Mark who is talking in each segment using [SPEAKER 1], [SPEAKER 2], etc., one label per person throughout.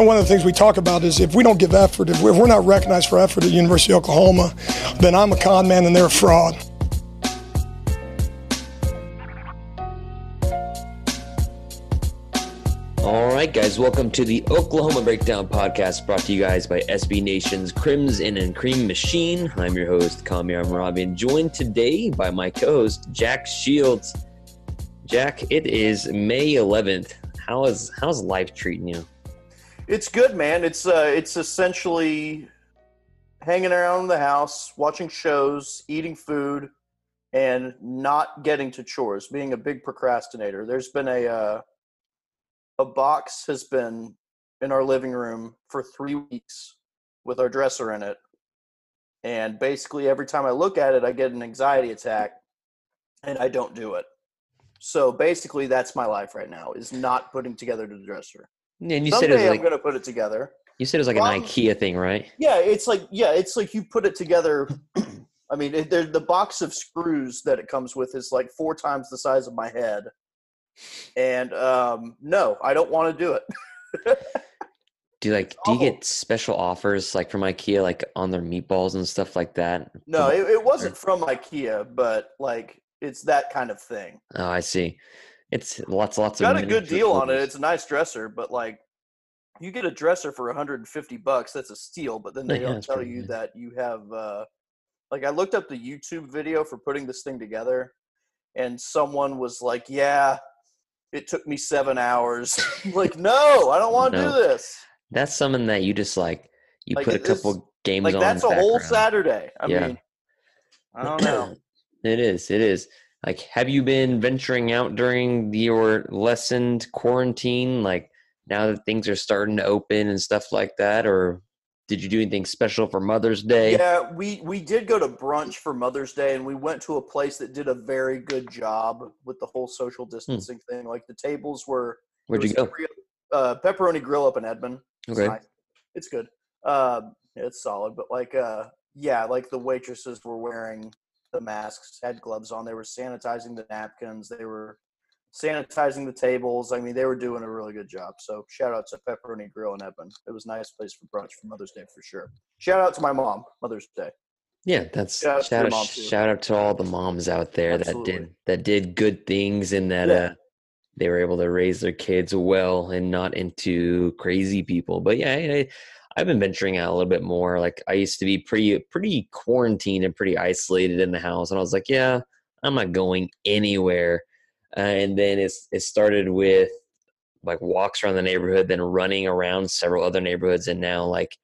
[SPEAKER 1] And one of the things we talk about is if we don't give effort, if we're not recognized for effort at University of Oklahoma, then I'm a con man and they're a fraud.
[SPEAKER 2] All right, guys, welcome to the Oklahoma Breakdown podcast brought to you guys by SB Nation's Crimson and Cream Machine. I'm your host, Kamiar Mehrabi, and joined today by my co host, Jack Shields. Jack, it is May 11th. How is how's life treating you?
[SPEAKER 3] It's good, man. It's uh, it's essentially hanging around the house, watching shows, eating food, and not getting to chores. Being a big procrastinator. There's been a uh, a box has been in our living room for three weeks with our dresser in it, and basically every time I look at it, I get an anxiety attack, and I don't do it. So basically, that's my life right now: is not putting together the dresser.
[SPEAKER 2] And you
[SPEAKER 3] Someday
[SPEAKER 2] said it was
[SPEAKER 3] I'm
[SPEAKER 2] like
[SPEAKER 3] going to put it together.
[SPEAKER 2] you said it was like an IKEA thing, right?
[SPEAKER 3] Yeah, it's like yeah, it's like you put it together. I mean, it, the box of screws that it comes with is like four times the size of my head, and um, no, I don't want to do it.
[SPEAKER 2] Do you like do you get special offers like from IKEA, like on their meatballs and stuff like that?
[SPEAKER 3] No, it, it wasn't from IKEA, but like it's that kind of thing.
[SPEAKER 2] Oh, I see. It's lots, lots
[SPEAKER 3] Got
[SPEAKER 2] of
[SPEAKER 3] a good deal on it. It's a nice dresser, but like you get a dresser for 150 bucks, that's a steal. But then
[SPEAKER 2] Yeah,
[SPEAKER 3] they don't tell you
[SPEAKER 2] good.
[SPEAKER 3] that you have uh, like I looked up the YouTube video for putting this thing together, and someone was like, "Yeah, it took me seven hours." like, no, I don't want to
[SPEAKER 2] No.
[SPEAKER 3] do this.
[SPEAKER 2] That's something that you just like you
[SPEAKER 3] Like,
[SPEAKER 2] put a
[SPEAKER 3] it is-
[SPEAKER 2] couple games
[SPEAKER 3] Like
[SPEAKER 2] on.
[SPEAKER 3] that's a
[SPEAKER 2] the
[SPEAKER 3] whole. Saturday. I
[SPEAKER 2] Yeah.
[SPEAKER 3] mean, I don't know.
[SPEAKER 2] It is. It is. Like, have you been venturing out during your lessened quarantine? Like, now that things are starting to open and stuff like that, or did you do anything special for Mother's Day?
[SPEAKER 3] Yeah, we we did go to brunch for Mother's Day, and we went to a place that did a very good job with the whole social distancing thing. Like the tables were.
[SPEAKER 2] Hmm. Where'd you go?
[SPEAKER 3] real- Uh, pepperoni grill up in Edmond. It's
[SPEAKER 2] Okay.
[SPEAKER 3] nice. It's good. Um, it's solid, but like, uh, yeah, like the waitresses were wearing the masks, had gloves on. They were sanitizing the napkins. They were sanitizing the tables. I mean, they were doing a really good job. So shout out to Pepperoni Grill in Edmond. It was a nice place for brunch for Mother's Day for sure. Shout out to my mom, Mother's Day.
[SPEAKER 2] Yeah, that's
[SPEAKER 3] Yeah, it's
[SPEAKER 2] shout out, shout out to all the moms out there that did that did good things and that
[SPEAKER 3] Yeah.
[SPEAKER 2] uh, they were able to raise their kids well and not into crazy people. But yeah, I, I've been venturing out a little bit more. Like I used to be pretty pretty quarantined and pretty isolated in the house, and I was like, yeah, I'm not going anywhere. Uh, and then it's it started with like walks around the neighborhood, then running around several other neighborhoods, and now like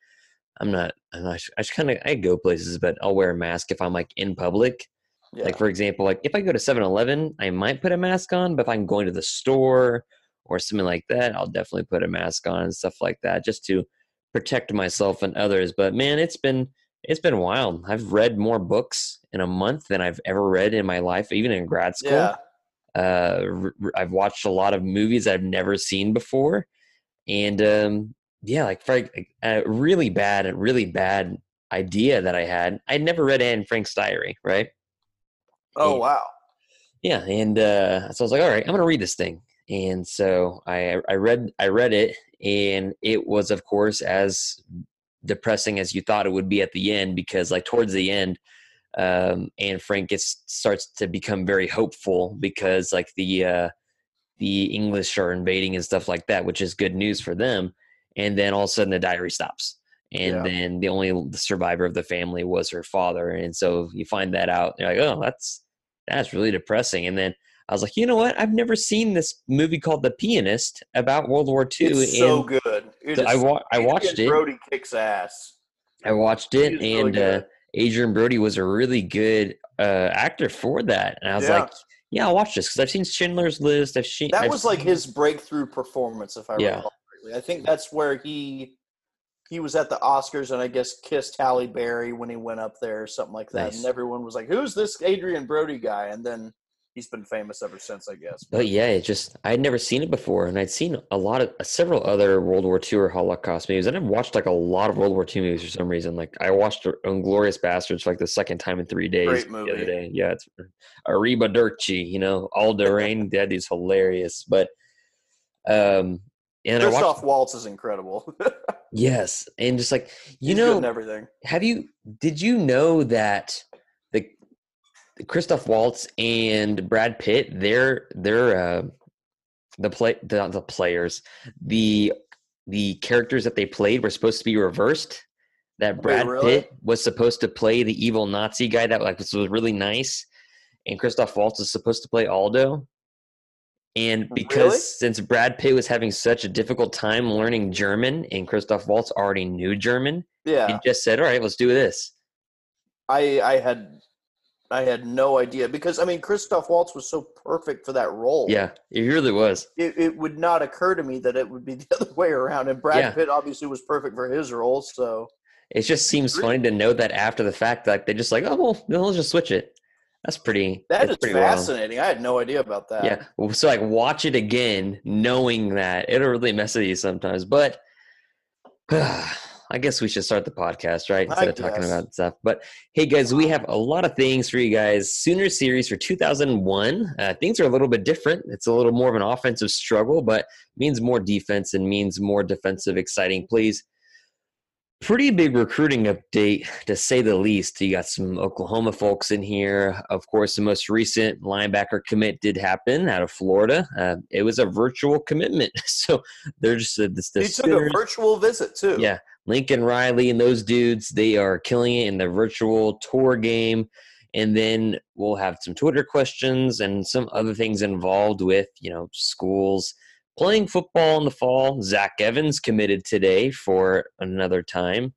[SPEAKER 2] I'm not. I'm not I just kind of I go places, but I'll wear a mask if I'm like in public.
[SPEAKER 3] Yeah.
[SPEAKER 2] Like for example, like if I go to 7-Eleven, I might put a mask on, but if I'm going to the store or something like that, I'll definitely put a mask on and stuff like that just to protect myself and others. But man, it's been it's been wild. I've read more books in a month than I've ever read in my life, even in grad school.
[SPEAKER 3] yeah.
[SPEAKER 2] Uh, I've watched a lot of movies I've never seen before, and um, yeah, like Frank, a really bad, a really bad idea that I had. I'd never read Anne Frank's diary, right?
[SPEAKER 3] Oh
[SPEAKER 2] And-
[SPEAKER 3] wow.
[SPEAKER 2] Yeah, and uh, so I was like, all right, I'm gonna read this thing, and so I I read I read it, and it was of course as depressing as you thought it would be at the end because like towards the end um Anne Frank gets starts to become very hopeful because like the uh the English are invading and stuff like that, which is good news for them. And then all of a sudden the diary stops. And
[SPEAKER 3] Yeah.
[SPEAKER 2] then the only survivor of the family was her father. And so you find that out. You're like, oh, that's that's really depressing. And then I was like, you know what? I've never seen this movie called The Pianist about World War II.
[SPEAKER 3] It's so good. It
[SPEAKER 2] I wa- I
[SPEAKER 3] Adrien
[SPEAKER 2] watched it.
[SPEAKER 3] Brody kicks ass.
[SPEAKER 2] I watched it,
[SPEAKER 3] is really
[SPEAKER 2] and uh. Adrien Brody was a really good uh, actor for that. And I was
[SPEAKER 3] Yeah.
[SPEAKER 2] like, yeah, I'll watch this because I've seen Schindler's List. I've seen
[SPEAKER 3] That
[SPEAKER 2] I've
[SPEAKER 3] was like
[SPEAKER 2] seen-
[SPEAKER 3] his breakthrough performance, if I
[SPEAKER 2] Yeah.
[SPEAKER 3] recall correctly. I think that's where he he was at the Oscars and I guess kissed Halle Berry when he went up there or something like that.
[SPEAKER 2] Nice.
[SPEAKER 3] And everyone was like, "Who's this Adrien Brody guy?" And then he's been famous ever since, I guess.
[SPEAKER 2] But yeah, it just I'd never seen it before, and I'd seen a lot of several other World War II or Holocaust movies. And I've watched like a lot of World War II movies for some reason. Like I watched Inglourious Basterds for like the second time in three days
[SPEAKER 3] Great movie.
[SPEAKER 2] the other day. Yeah, it's Arrivederci, you know, Aldo Raine, that is hilarious. But um, and I watched
[SPEAKER 3] Waltz is incredible.
[SPEAKER 2] yes, and just like you
[SPEAKER 3] He's
[SPEAKER 2] know,
[SPEAKER 3] in everything.
[SPEAKER 2] have you did you know that Christoph Waltz and Brad Pitt they're they're uh, the play the, the players the the characters that they played were supposed to be reversed that Brad
[SPEAKER 3] really?
[SPEAKER 2] Pitt was supposed to play the evil Nazi guy that like was, was really nice and Christoph Waltz is supposed to play Aldo and because
[SPEAKER 3] Really?
[SPEAKER 2] since Brad Pitt was having such a difficult time learning German and Christoph Waltz already knew German
[SPEAKER 3] Yeah,
[SPEAKER 2] he just said, "All right, let's do this."
[SPEAKER 3] I I had I had no idea because I mean Christoph Waltz was so perfect for that role.
[SPEAKER 2] Yeah, he really was.
[SPEAKER 3] it, it would not occur to me that it would be the other way around. And Brad
[SPEAKER 2] Yeah.
[SPEAKER 3] Pitt obviously was perfect for his role. So
[SPEAKER 2] It just seems funny to know that after the fact, like they just like, oh well, let's just switch it. That's pretty.
[SPEAKER 3] that
[SPEAKER 2] that's
[SPEAKER 3] is
[SPEAKER 2] pretty wild.
[SPEAKER 3] fascinating. I had no idea about that.
[SPEAKER 2] Yeah. So like, watch it again, knowing that it'll really mess with you sometimes. But I guess we should start the podcast, right?
[SPEAKER 3] I
[SPEAKER 2] Instead of talking
[SPEAKER 3] guess.
[SPEAKER 2] about stuff. But hey, guys, we have a lot of things for you guys. Sooner series for 2001. Uh, things are a little bit different. It's a little more of an offensive struggle, but means more defense and means more defensive, exciting plays. Pretty big recruiting update, to say the least. You got some Oklahoma folks in here. Of course, the most recent linebacker commit did happen out of Florida. Uh, it was a virtual commitment, so they're just uh, this.
[SPEAKER 3] he took a virtual visit too.
[SPEAKER 2] yeah, Lincoln Riley and those dudes, they are killing it in the virtual tour game. And then we'll have some Twitter questions and some other things involved with, you know, schools playing football in the fall. Zach Evans committed today for another time.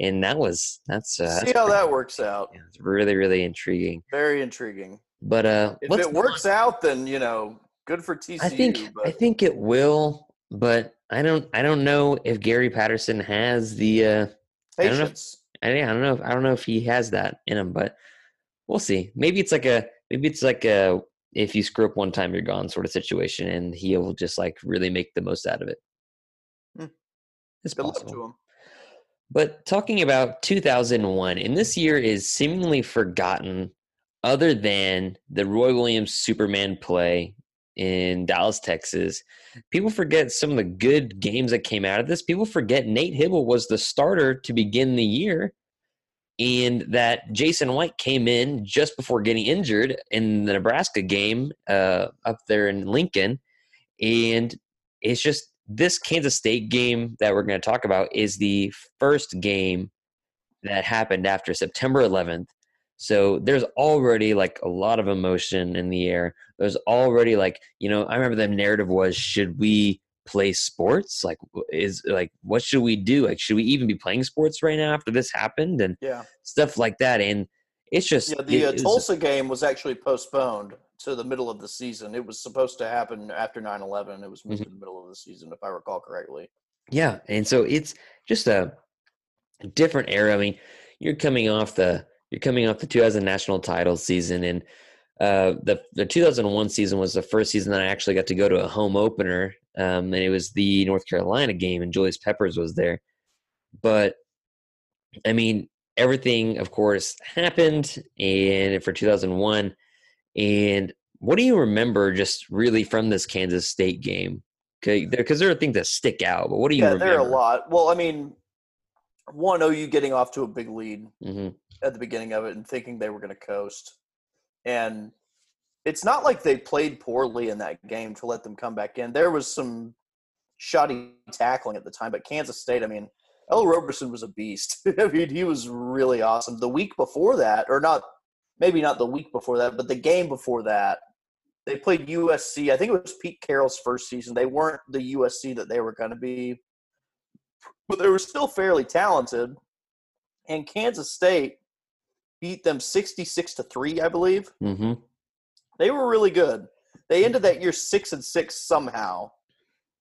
[SPEAKER 2] And that was, that's, uh,
[SPEAKER 3] See
[SPEAKER 2] that's
[SPEAKER 3] how
[SPEAKER 2] pretty-
[SPEAKER 3] that works out.
[SPEAKER 2] yeah, it's really, really intriguing.
[SPEAKER 3] Very intriguing.
[SPEAKER 2] But, uh,
[SPEAKER 3] If it works out, then you know, good for TCU.
[SPEAKER 2] I think
[SPEAKER 3] but
[SPEAKER 2] I think it will, but I don't I don't know if Gary Patterson has the uh I don't know.
[SPEAKER 3] patience.
[SPEAKER 2] I, I don't know. If, I don't know if he has that in him, but we'll see. Maybe it's like a maybe it's like a if you screw up one time you're gone sort of situation, and he'll just like really make the most out of it.
[SPEAKER 3] Hmm.
[SPEAKER 2] It's
[SPEAKER 3] Good
[SPEAKER 2] possible.
[SPEAKER 3] to him.
[SPEAKER 2] But talking about 2001, and this year is seemingly forgotten, other than the Roy Williams Superman play in Dallas, Texas. People forget some of the good games that came out of this. People forget Nate Hybl was the starter to begin the year, and that Jason White came in just before getting injured in the Nebraska game uh, up there in Lincoln. And it's just this Kansas State game that we're going to talk about is the first game that happened after September 11th. So there's already like a lot of emotion in the air. There's already like, you know, I remember the narrative was should we play sports? Like is like what should we do? Like should we even be playing sports right now after this happened and
[SPEAKER 3] Yeah.
[SPEAKER 2] stuff like that and it's just
[SPEAKER 3] Yeah, the
[SPEAKER 2] it
[SPEAKER 3] uh, Tulsa game was actually postponed to the middle of the season. It was supposed to happen after 9-11. It was moved
[SPEAKER 2] Mm-hmm.
[SPEAKER 3] to the middle of the season, if I recall correctly.
[SPEAKER 2] Yeah, and so it's just a different era. I mean, you're coming off the you're coming off the 2000 national title season, and uh, the the 2001 season was the first season that I actually got to go to a home opener, um, and it was the North Carolina game, and Julius Peppers was there. But I mean, everything, of course, happened, and for 2001, and what do you remember just really from this Kansas State game? Because there are things that stick out, but what do you
[SPEAKER 3] Yeah,
[SPEAKER 2] remember?
[SPEAKER 3] there are a lot. Well, I mean, one OU getting off to a big lead
[SPEAKER 2] hmm
[SPEAKER 3] at the beginning of it and thinking they were going to coast, and it's not like they played poorly in that game to let them come back in. There was some shoddy tackling at the time, but Kansas State, I mean, Ell Roberson was a beast. I mean, he was really awesome. The week before that, or not, maybe not the week before that, but the game before that, they played USC. I think it was Pete Carroll's first season. They weren't the USC that they were going to be, but they were still fairly talented. And Kansas State beat them 66 to 3, I believe.
[SPEAKER 2] Mm-hmm.
[SPEAKER 3] They were really good. They ended that year 6 and 6 somehow.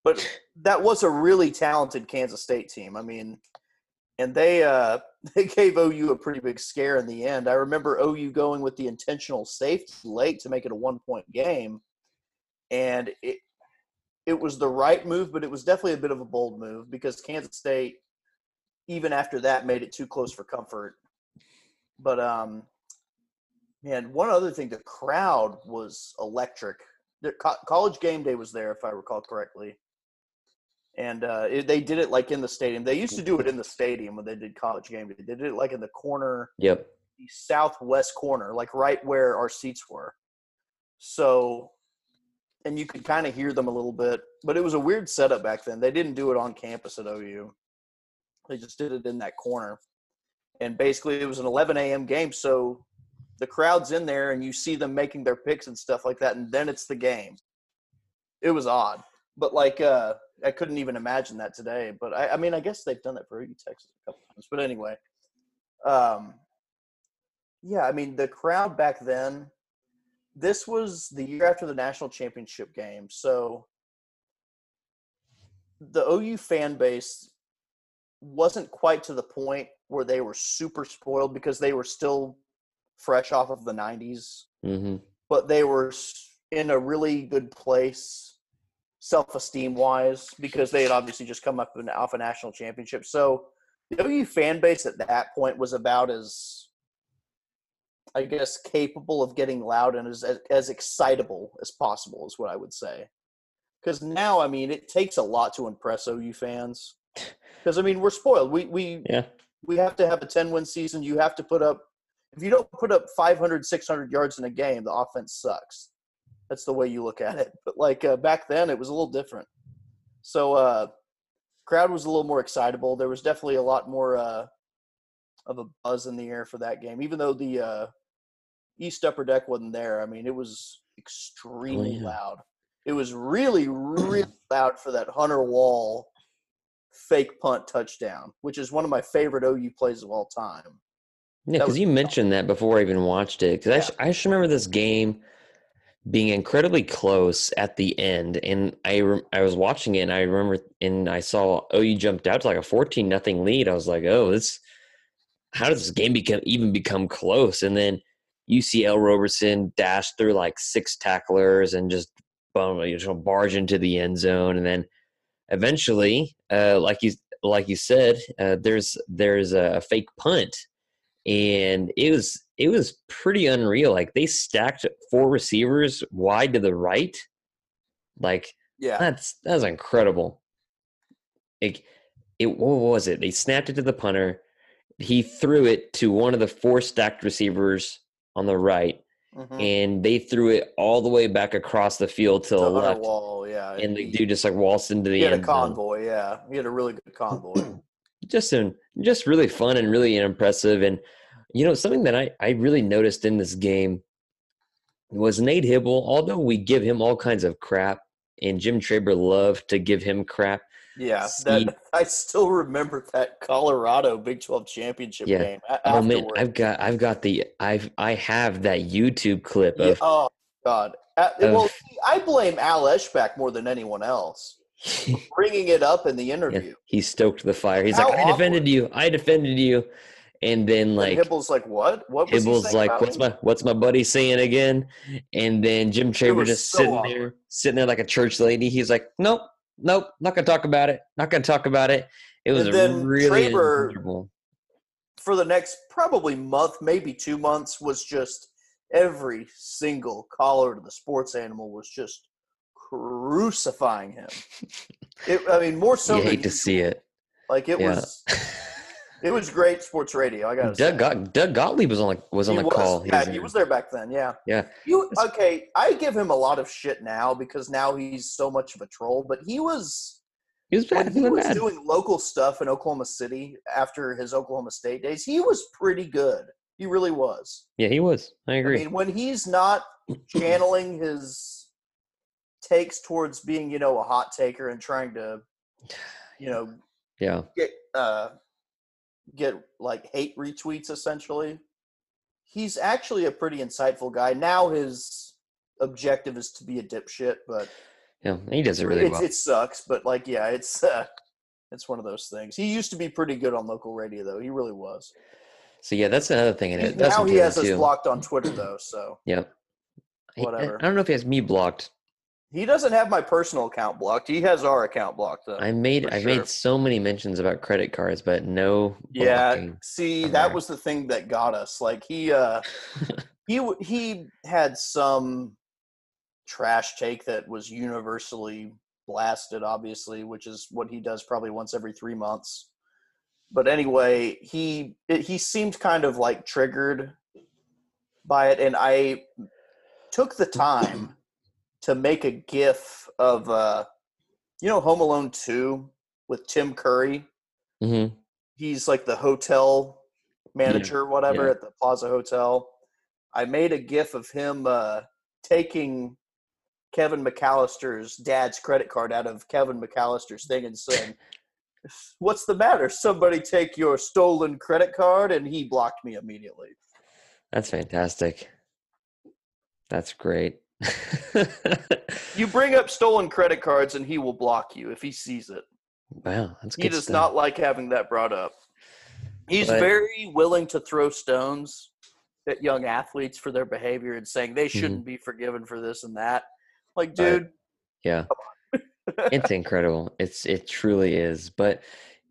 [SPEAKER 3] But that was a really talented Kansas State team. I mean, and they uh, they gave OU a pretty big scare in the end. I remember OU going with the intentional safety late to make it a one point game, and it it was the right move, but it was definitely a bit of a bold move because Kansas State, even after that, made it too close for comfort. But um, man, one other thing, the crowd was electric. The co- college game day was there, if I recall correctly and uh, it, they did it like in the stadium. They used to do it in the stadium when they did college game day. They did it like in the corner,
[SPEAKER 2] Yep.
[SPEAKER 3] the southwest corner, like right where our seats were. So, and you could kind of hear them a little bit, but it was a weird setup back then. They didn't do it on campus at OU. They just did it in that corner, and basically it was an 11 a.m. game. So the crowd's in there, and you see them making their picks and stuff like that, and then it's the game. It was odd, but like. uh I couldn't even imagine that today. But I, I mean, I guess they've done that for OU Texas a couple times. But anyway, um, yeah, I mean, the crowd back then. This was the year after the national championship game, so the OU fan base wasn't quite to the point where they were super spoiled because they were still fresh off of the 90s,
[SPEAKER 2] Mm-hmm.
[SPEAKER 3] but they were in a really good place self-esteem wise because they had obviously just come up in- off a national championship. So the OU fan base at that point was about as I guess capable of getting loud and as as, as excitable as possible is what I would say. Because now, I mean, it takes a lot to impress OU fans. Because I mean, we're spoiled. We we
[SPEAKER 2] Yeah.
[SPEAKER 3] We have to have a 10 win season. You have to put up, if you don't put up 500, 600 yards in a game, the offense sucks. That's the way you look at it. But like uh, back then, it was a little different. So, uh, crowd was a little more excitable. There was definitely a lot more uh, of a buzz in the air for that game, even though the uh, East Upper Deck wasn't there. I mean, it was extremely
[SPEAKER 2] yeah.
[SPEAKER 3] loud. It was really, really loud for that Hunter Wall fake punt touchdown, which is one of my favorite OU plays of all time.
[SPEAKER 2] Yeah, because you mentioned that before I even watched it. Because I,
[SPEAKER 3] Yeah.
[SPEAKER 2] sh- I just remember this game being incredibly close at the end, and I rem- I was watching it, and I remember, and I saw OU jumped out to like a fourteen nothing lead. I was like, oh, this, how does this game become even become close? And then UCL Roberson dashed through like six tacklers and just bum, you know, barge into the end zone, and then eventually, uh, like you like you said, uh, there's there's a fake punt and it was it was pretty unreal. Like they stacked four receivers wide to the right. Like
[SPEAKER 3] Yeah.
[SPEAKER 2] that's that's incredible. Like it what was it? They snapped it to the punter. He threw it to one of the four stacked receivers on the right,
[SPEAKER 3] Mhm.
[SPEAKER 2] and they threw it all the way back across the field to the left.
[SPEAKER 3] Wall, yeah.
[SPEAKER 2] And the
[SPEAKER 3] he,
[SPEAKER 2] dude just like waltzed into the
[SPEAKER 3] he had a
[SPEAKER 2] end zone.
[SPEAKER 3] convoy, yeah. He had a really good convoy.
[SPEAKER 2] just an, just really fun and really impressive. And you know, something that I I really noticed in this game was Nate Hybl. Although we give him all kinds of crap, and Jim Traber loved to give him crap.
[SPEAKER 3] Yeah, that, I still remember that Colorado Big Twelve championship
[SPEAKER 2] Yeah.
[SPEAKER 3] game.
[SPEAKER 2] Oh man. I've got I've got the I've I have that YouTube clip
[SPEAKER 3] Yeah, oh God! Uh, well,
[SPEAKER 2] of-
[SPEAKER 3] see, I blame Al Eschbach more than anyone else, bringing it up in the
[SPEAKER 2] Yeah,
[SPEAKER 3] interview.
[SPEAKER 2] he stoked the fire. He's
[SPEAKER 3] How
[SPEAKER 2] like, I defended you. I defended you. And then like
[SPEAKER 3] and Hybl's like, "What? What was Hybl's
[SPEAKER 2] like, "What's
[SPEAKER 3] me?"
[SPEAKER 2] my what's my buddy saying again?" And then Jim Traber just
[SPEAKER 3] so
[SPEAKER 2] sitting
[SPEAKER 3] awkward.
[SPEAKER 2] there, sitting there like a church lady. He's like, "Nope, nope, not gonna talk about it. Not gonna talk about it." It was
[SPEAKER 3] And then
[SPEAKER 2] really
[SPEAKER 3] Traber- for the next probably month, maybe two months, was just every single caller to the sports animal was just crucifying him. It, I mean, more so
[SPEAKER 2] you hate to see it.
[SPEAKER 3] Like it
[SPEAKER 2] Yeah.
[SPEAKER 3] was, It was great sports radio. I got
[SPEAKER 2] Doug Got- Doug Gottlieb was on like was on
[SPEAKER 3] he
[SPEAKER 2] the
[SPEAKER 3] was,
[SPEAKER 2] call.
[SPEAKER 3] Yeah, he was there back then. Yeah.
[SPEAKER 2] Yeah.
[SPEAKER 3] You okay? I give him a lot of shit now because now he's so much of a troll. But he was
[SPEAKER 2] He was
[SPEAKER 3] when
[SPEAKER 2] bad.
[SPEAKER 3] he
[SPEAKER 2] He was bad.
[SPEAKER 3] doing local stuff in Oklahoma City after his Oklahoma State days. He was pretty good. He really was.
[SPEAKER 2] Yeah, he was. I
[SPEAKER 3] I
[SPEAKER 2] agree.
[SPEAKER 3] mean, when he's not channeling his takes towards being, you know, a hot taker and trying to, you know,
[SPEAKER 2] yeah.
[SPEAKER 3] get uh get like hate retweets essentially he's actually a pretty insightful guy now his objective is to be a dipshit but
[SPEAKER 2] Yeah. He does it really
[SPEAKER 3] it's,
[SPEAKER 2] well.
[SPEAKER 3] it sucks but like yeah it's uh it's one of those things he used to be pretty good on local radio though he really was
[SPEAKER 2] So yeah, that's another thing. And it that's
[SPEAKER 3] now he has us
[SPEAKER 2] too.
[SPEAKER 3] blocked on twitter though so
[SPEAKER 2] yeah, I- I-
[SPEAKER 3] Whatever.
[SPEAKER 2] I don't know if he has me blocked.
[SPEAKER 3] He doesn't have my personal account blocked he has our account blocked though
[SPEAKER 2] I made I
[SPEAKER 3] sure.
[SPEAKER 2] made so many mentions about credit cards, but no.
[SPEAKER 3] Yeah, see, that
[SPEAKER 2] there.
[SPEAKER 3] was the thing that got us. Like he, uh, he, he had some trash take that was universally blasted, obviously, which is what he does probably once every three months. But anyway, he it, he seemed kind of like triggered by it, and I took the time to make a GIF of, uh, you know, Home Alone Two with Tim Curry
[SPEAKER 2] Mhm.
[SPEAKER 3] he's like the hotel manager, whatever,
[SPEAKER 2] yeah.
[SPEAKER 3] at the Plaza Hotel. I made a GIF of him uh, taking Kevin McAllister's dad's credit card out of Kevin McAllister's thing and saying, "What's the matter? Somebody take your stolen credit card?" And he blocked me immediately.
[SPEAKER 2] That's fantastic. That's great.
[SPEAKER 3] You bring up stolen credit cards, and he will block you if he sees it.
[SPEAKER 2] wow, that's
[SPEAKER 3] He does
[SPEAKER 2] stuff.
[SPEAKER 3] not like having that brought up. He's
[SPEAKER 2] But-
[SPEAKER 3] very willing to throw stones at young athletes for their behavior and saying
[SPEAKER 2] Mm-hmm.
[SPEAKER 3] they shouldn't be forgiven for this and that. Like, dude,
[SPEAKER 2] Yeah, it's incredible. It's it truly is. But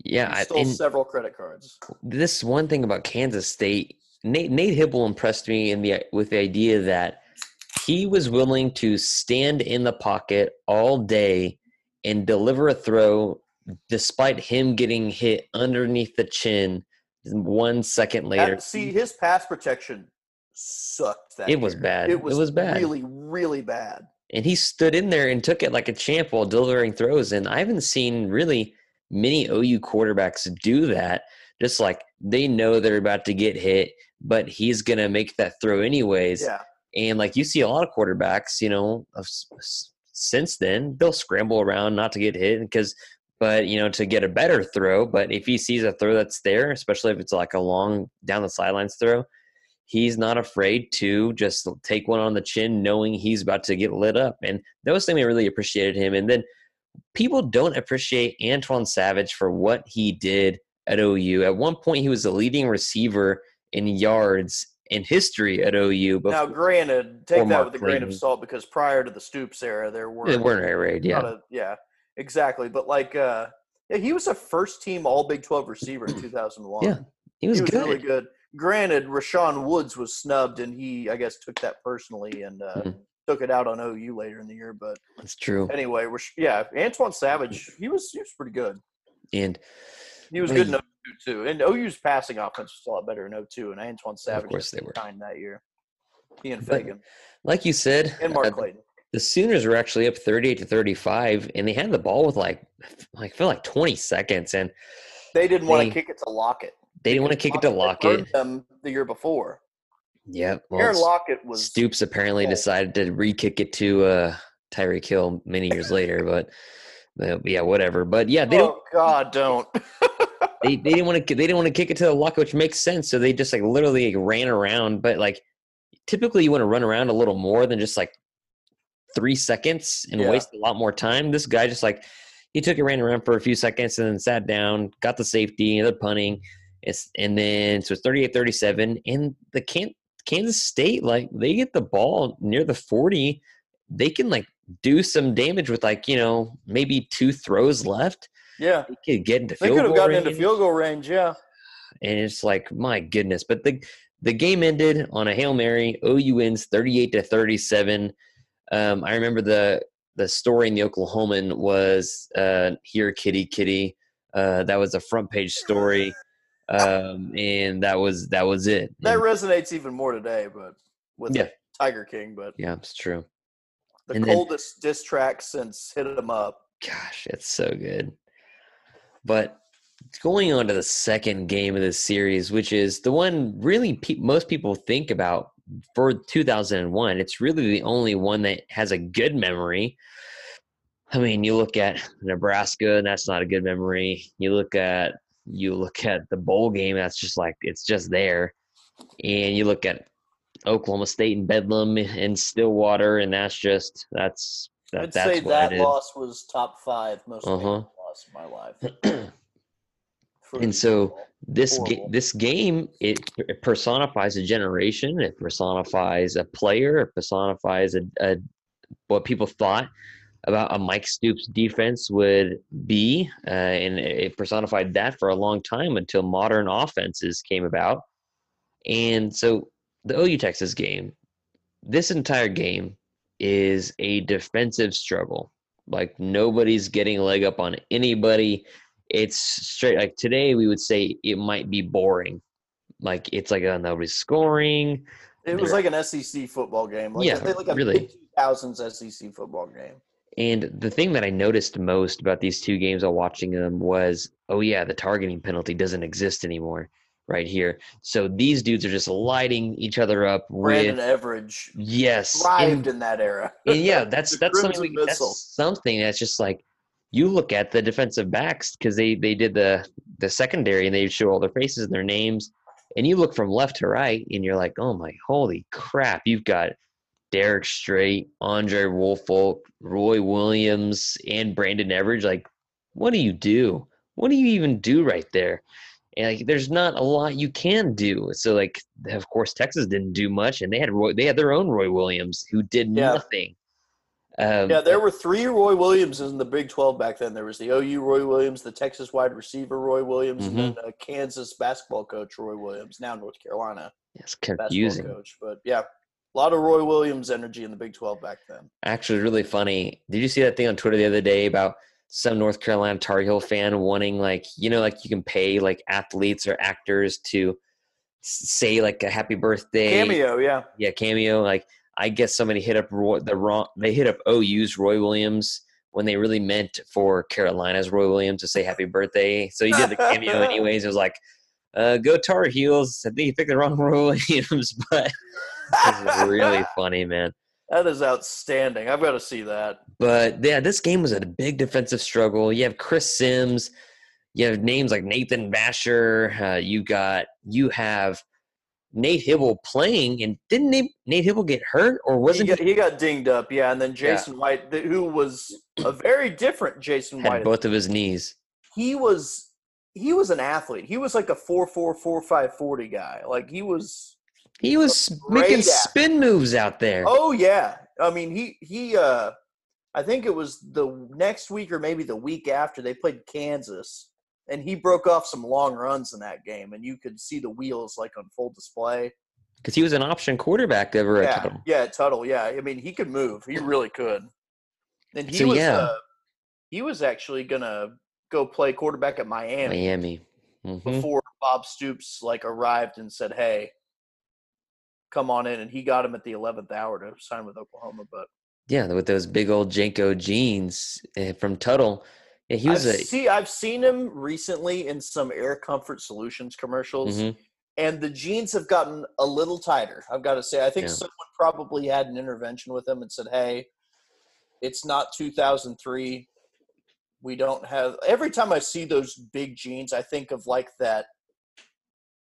[SPEAKER 2] yeah,
[SPEAKER 3] he
[SPEAKER 2] I,
[SPEAKER 3] stole
[SPEAKER 2] and
[SPEAKER 3] several credit cards.
[SPEAKER 2] this one thing about Kansas State, Nate Nate Hybl impressed me in the with the idea that he was willing to stand in the pocket all day and deliver a throw despite him getting hit underneath the chin one second later.
[SPEAKER 3] See, his pass protection sucked. That
[SPEAKER 2] It was bad.
[SPEAKER 3] It
[SPEAKER 2] It
[SPEAKER 3] was,
[SPEAKER 2] was bad.
[SPEAKER 3] really, really bad.
[SPEAKER 2] and he stood in there and took it like a champ while delivering throws. And I haven't seen really many OU quarterbacks do that. Just like they know they're about to get hit, but he's gonna make that throw anyways.
[SPEAKER 3] Yeah,
[SPEAKER 2] And like you see a lot of quarterbacks, you know, of, since then they'll scramble around not to get hit because, but you know, to get a better throw. But if he sees a throw that's there, especially if it's like a long down the sidelines throw, he's not afraid to just take one on the chin, knowing he's about to get lit up. And that was something I really appreciated him. And then people don't appreciate Antoine Savage for what he did at OU. At one point, he was the leading receiver in yards in history at OU. But
[SPEAKER 3] now granted, take that
[SPEAKER 2] Mark
[SPEAKER 3] with a grain of salt because prior to the Stoops era, there were
[SPEAKER 2] they weren't air raid, yeah.
[SPEAKER 3] a- yeah, exactly. But like, uh, yeah, he was a first team All Big Twelve receiver in two thousand one.
[SPEAKER 2] Yeah, he was,
[SPEAKER 3] he was
[SPEAKER 2] good.
[SPEAKER 3] really good. Granted, Rashaun Woods was snubbed, and he, I guess, took that personally and uh,
[SPEAKER 2] Mhm.
[SPEAKER 3] took it out on OU later in the year. But
[SPEAKER 2] That's true.
[SPEAKER 3] anyway, yeah, Antoine Savage, he was he was pretty good.
[SPEAKER 2] And
[SPEAKER 3] He was good 02 too. And OU's passing offense was a lot better in 02, and Antoine Savage
[SPEAKER 2] course they were.
[SPEAKER 3] kind that year. He and Fagan
[SPEAKER 2] like you said,
[SPEAKER 3] and Mark
[SPEAKER 2] uh,
[SPEAKER 3] Clayton.
[SPEAKER 2] the Sooners were actually up 38 to 35, and they had the ball with like, like I feel like 20 seconds, and
[SPEAKER 3] They didn't want to kick it to Lockett.
[SPEAKER 2] they didn't want to kick it to Lockett.
[SPEAKER 3] them the year before.
[SPEAKER 2] Yeah, well,
[SPEAKER 3] Aaron Lockett was
[SPEAKER 2] Stoops apparently
[SPEAKER 3] Oh.
[SPEAKER 2] decided to re-kick it to uh, Tyreek Hill many years later, but yeah, whatever. But yeah, they don't.
[SPEAKER 3] oh God, don't.
[SPEAKER 2] They, they didn't want to. They didn't want to kick it to the Lockett, which makes sense. So they just like literally like, ran around. But like typically, you want to run around a little more than just like three seconds and
[SPEAKER 3] Yeah.
[SPEAKER 2] waste a lot more time. This guy just like he took it, ran around for a few seconds, and then sat down, got the safety, and they're punting. It's and then so it's 38-37, and the can Kansas State like they get the ball near the forty, they can like do some damage with like you know maybe two throws left.
[SPEAKER 3] Yeah,
[SPEAKER 2] They could get into
[SPEAKER 3] they could have gotten into field goal range. Yeah,
[SPEAKER 2] and it's like my goodness but the the game ended on a hail mary ou wins 38 to 37 um, i remember the the story in the oklahoman was uh, here kitty kitty uh, that was a front page story um, and that was that was it.
[SPEAKER 3] That
[SPEAKER 2] And-
[SPEAKER 3] resonates even more today, but with
[SPEAKER 2] Yeah.
[SPEAKER 3] Tiger King. But
[SPEAKER 2] yeah, it's true.
[SPEAKER 3] the
[SPEAKER 2] And then-
[SPEAKER 3] coldest diss track since "Hit 'Em Up."
[SPEAKER 2] Gosh, it's so good. But going on to the second game of the series, which is the one really pe- most people think about for 2001. It's really the only one that has a good memory. I mean, you look at Nebraska, and that's not a good memory. You look at you look at the bowl game, that's just like it's just there. And you look at Oklahoma State and Bedlam and Stillwater, and that's just that's that,
[SPEAKER 3] I'd
[SPEAKER 2] that's
[SPEAKER 3] say
[SPEAKER 2] what
[SPEAKER 3] that loss was top five most
[SPEAKER 2] Uh-huh.
[SPEAKER 3] painful loss of my life.
[SPEAKER 2] And so this ga- this game it, it personifies a generation. It personifies a player. It personifies a, a what people thought about a mike stoops defense would be uh, and it personified that for a long time until modern offenses came about. And so the ou texas game this entire game is a defensive struggle like nobody's getting a leg up on anybody it's straight like today we would say it might be boring like it's like uh, nobody's scoring
[SPEAKER 3] it was like an SEC football game. Like,
[SPEAKER 2] Yeah,
[SPEAKER 3] like a
[SPEAKER 2] really.
[SPEAKER 3] mid 2000s SEC football game.
[SPEAKER 2] and the thing that i noticed most about these two games while watching them was oh yeah the targeting penalty doesn't exist anymore right here so these dudes are just lighting each other up
[SPEAKER 3] Brandon
[SPEAKER 2] with
[SPEAKER 3] Everage
[SPEAKER 2] yes
[SPEAKER 3] thrived
[SPEAKER 2] and-
[SPEAKER 3] in that era.
[SPEAKER 2] and yeah, that's that's something. We, that's something that's just like you look at the defensive backs because they they did the the secondary and they show all their faces and their names, and you look from left to right and you're like, oh my, holy crap! You've got Derek Strait, Andre Woolfolk, Roy Williams, and Brandon Everage. Like, what do you do? What do you even do right there? And like, there's not a lot you can do. So like, of course, Texas didn't do much, and they had Roy, they had their own Roy Williams who did
[SPEAKER 3] Yeah.
[SPEAKER 2] nothing. Um,
[SPEAKER 3] Yeah, there were three Roy Williamses in the Big 12 back then. There was the OU Roy Williams, the Texas wide receiver Roy Williams, and then uh, Kansas basketball coach Roy Williams, now North Carolina
[SPEAKER 2] it's confusing.
[SPEAKER 3] coach. But yeah, a lot of Roy Williams energy in the Big 12 back then.
[SPEAKER 2] Actually, really funny. Did you see that thing on Twitter the other day about some North Carolina Tar Heel fan wanting like you know like you can pay like athletes or actors to say like a happy birthday
[SPEAKER 3] Cameo, yeah.
[SPEAKER 2] yeah cameo like I guess somebody hit up Roy, the wrong they hit up OU's Roy Williams when they really meant for Carolina's Roy Williams to say happy birthday. So he did the cameo anyways. It was like, uh, go Tar Heels. I think he picked the wrong Roy Williams, but it was really funny, man.
[SPEAKER 3] That is outstanding. I've got to see that.
[SPEAKER 2] But yeah, this game was a big defensive struggle. You have Chris Simms, you have names like Nathan Vasher. Uh, you got you have Nate Hybl playing, and didn't Nate, Nate Hybl get hurt or wasn't
[SPEAKER 3] got, he got dinged up, yeah. And then Jason White, who was a very different Jason
[SPEAKER 2] had
[SPEAKER 3] White.
[SPEAKER 2] both of his knees?
[SPEAKER 3] He was he was an athlete. He was like a four four four five forty guy. Like he was.
[SPEAKER 2] He was making spin moves out there.
[SPEAKER 3] Oh yeah, I mean he he. uh I think it was the next week or maybe the week after they played Kansas, and he broke off some long runs in that game, and you could see the wheels like on full display.
[SPEAKER 2] Because he was an option quarterback over at
[SPEAKER 3] yeah,
[SPEAKER 2] Tuttle.
[SPEAKER 3] yeah, Tuttle. Yeah, I mean he could move. He really could. And he
[SPEAKER 2] So,
[SPEAKER 3] was
[SPEAKER 2] yeah.
[SPEAKER 3] uh, he was actually gonna go play quarterback at Miami,
[SPEAKER 2] Miami. Mhm.
[SPEAKER 3] before Bob Stoops like arrived and said, "Hey, come on in," and he got him at the eleventh hour to sign with Oklahoma. But
[SPEAKER 2] Yeah, with those big old JNCO jeans eh, from Tuttle. Yeah, he was
[SPEAKER 3] I've,
[SPEAKER 2] a.
[SPEAKER 3] see, I've seen him recently in some Air Comfort Solutions commercials,
[SPEAKER 2] Mhm.
[SPEAKER 3] and the jeans have gotten a little tighter. I've got to say, I think
[SPEAKER 2] Yeah.
[SPEAKER 3] someone probably had an intervention with him and said, "Hey, it's not 2003. We don't have." Every time I see those big jeans, I think of like that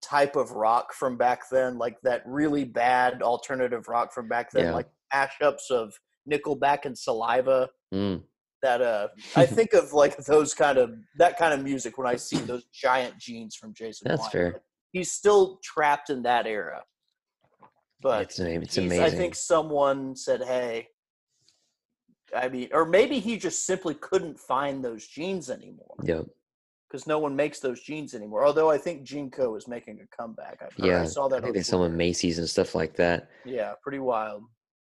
[SPEAKER 3] type of rock from back then, like that really bad alternative rock from back then,
[SPEAKER 2] Yeah.
[SPEAKER 3] like mashups of Nickelback and Saliva
[SPEAKER 2] Mm.
[SPEAKER 3] that uh I think of like those kind of that kind of music when I see those giant jeans from Jason.
[SPEAKER 2] That's
[SPEAKER 3] White.
[SPEAKER 2] fair.
[SPEAKER 3] He's still trapped in that era. But
[SPEAKER 2] It's, it's amazing.
[SPEAKER 3] I think someone said, "Hey, I mean, or maybe he just simply couldn't find those jeans anymore
[SPEAKER 2] Yep.
[SPEAKER 3] Because no one makes those jeans anymore. Although I think Gene is making a comeback. I've.
[SPEAKER 2] Yeah,
[SPEAKER 3] I saw that.
[SPEAKER 2] I think they sell them at Macy's and stuff like that.
[SPEAKER 3] Yeah, pretty wild.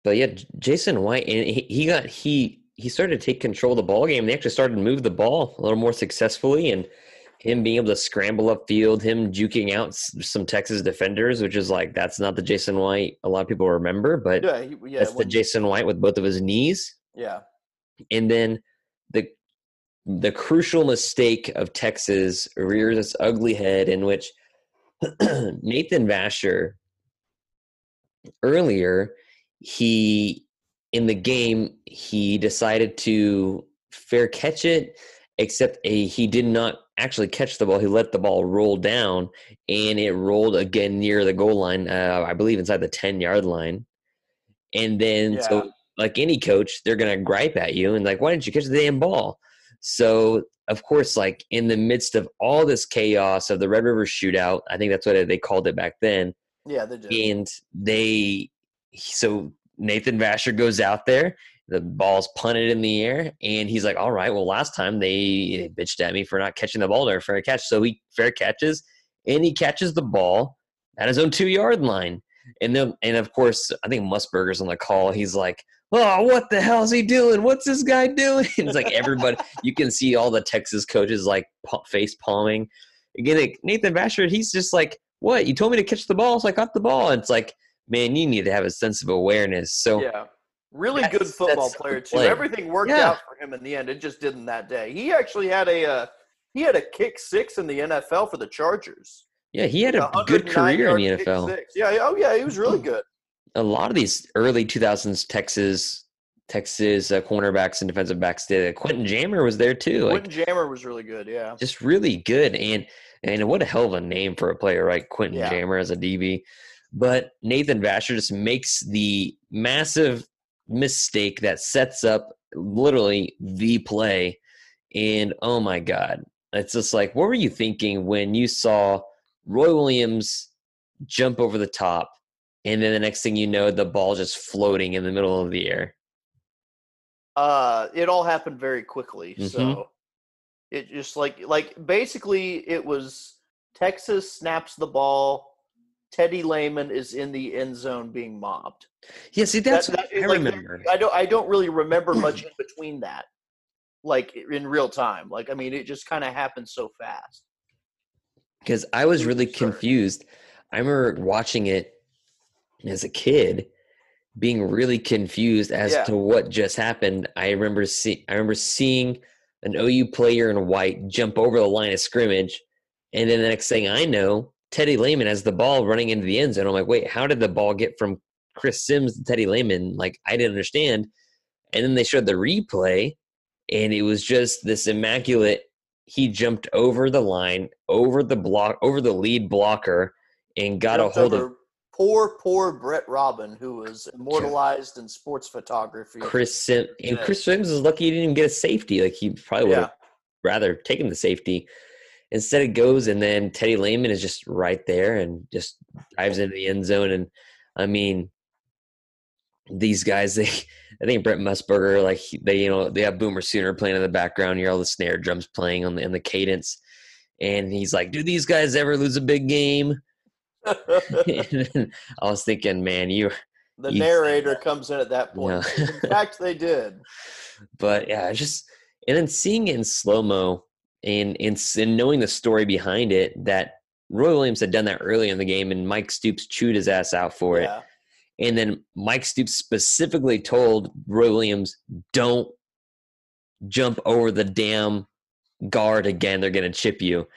[SPEAKER 2] But yeah, Jason White, and he, he got he he started to take control of the ball game. They actually started to move the ball a little more successfully, and him being able to scramble up field, him juking out some Texas defenders, which is like that's not the Jason White a lot of people remember, but
[SPEAKER 3] yeah, he, yeah,
[SPEAKER 2] that's the Jason White with both of his knees.
[SPEAKER 3] Yeah,
[SPEAKER 2] and then the the crucial mistake of Texas rears its ugly head in which Nathan Vasher earlier he in the game he decided to fair catch it except a, he did not actually catch the ball. He let the ball roll down and it rolled again near the goal line uh, i believe inside the 10 yard line. And then yeah. so like any coach they're gonna gripe at you and like why didn't you catch the damn ball so of course like in the midst of all this chaos of the red river shootout i think that's what they called it back then
[SPEAKER 3] yeah they did
[SPEAKER 2] and they so Nathan Vasher goes out there. The ball's punted in the air, and he's like, "All right, well, last time they bitched at me for not catching the ball there for a catch." So he fair catches, and he catches the ball at his own two yard line. And then, and of course, I think Musburger's on the call. He's like, "Oh, what the hell is he doing? What's this guy doing?" it's like everybody. you can see all the Texas coaches like face palming. Again, like Nathan Vasher, he's just like, "What? You told me to catch the ball, so I caught the ball." And it's like man, you need to have a sense of awareness. So
[SPEAKER 3] yeah, really good football player too. Everything worked yeah. out for him in the end. It just didn't that day. He actually had a uh, he had a kick six in the NFL for the Chargers.
[SPEAKER 2] Yeah, he had a good career in the NFL.
[SPEAKER 3] Yeah, oh yeah, he was really good.
[SPEAKER 2] A lot of these early 2000s Texas Texas uh, cornerbacks and defensive backs did. Quentin Jammer was there too.
[SPEAKER 3] Quentin like, Jammer was really good. Yeah,
[SPEAKER 2] just really good. And and what a hell of a name for a player, right? Quentin yeah. Jammer as a DB. But Nathan Vasher just makes the massive mistake that sets up literally the play. And oh my God, it's just like, what were you thinking when you saw Roy Williams jump over the top? And then the next thing you know, the ball just floating in the middle of the air.
[SPEAKER 3] Uh, it all happened very quickly. Mm-hmm. So it just like like basically it was Texas snaps the ball Teddy Lehman is in the end zone being mobbed.
[SPEAKER 2] Yeah, see, that's that, that, I like, remember.
[SPEAKER 3] I don't. I don't really remember much in between that, like in real time. Like, I mean, it just kind of happened so fast.
[SPEAKER 2] Because I was really confused. I remember watching it as a kid, being really confused as yeah. to what just happened. I remember see. I remember seeing an OU player in white jump over the line of scrimmage, and then the next thing I know, Teddy Lehman has the ball running into the end zone. I'm like, wait, how did the ball get from Chris Simms to Teddy Lehman? Like, I didn't understand. And then they showed the replay, and it was just this immaculate. He jumped over the line, over the block, over the lead blocker, and got a hold of
[SPEAKER 3] poor, poor Brett Robin, who was immortalized in sports photography.
[SPEAKER 2] Chris Simms and Chris Simms is lucky he didn't even get a safety. Like he probably would have yeah. rather taken the safety. Instead, it goes and then Teddy Lehman is just right there and just dives into the end zone. And I mean, these guys, they, I think Brent Musburger, like they, you know, they have Boomer Sooner playing in the background. You hear all the snare drums playing on the, in the cadence. And he's like, do these guys ever lose a big game? I was thinking, man, you.
[SPEAKER 3] The you, narrator comes in at that point. In fact, they did.
[SPEAKER 2] But yeah, just and then seeing it in slow mo and, and, and knowing the story behind it that Roy Williams had done that early in the game and Mike Stoops chewed his ass out for yeah. it. And then Mike Stoops specifically told Roy Williams, don't jump over the damn guard again. They're going to chip you.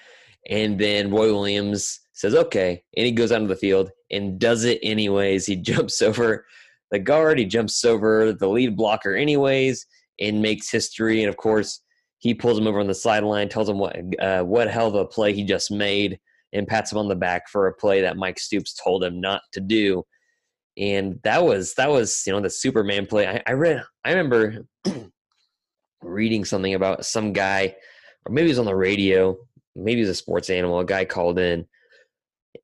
[SPEAKER 2] And then Roy Williams says, okay. And he goes out of the field and does it anyways. He jumps over the guard, he jumps over the lead blocker anyways, and makes history. And of course, he pulls him over on the sideline, tells him what uh, what hell of a play he just made, and pats him on the back for a play that Mike Stoops told him not to do. And that was that was you know the Superman play. I, I read I remember reading something about some guy, or maybe it was on the radio, maybe it was a sports animal. A guy called in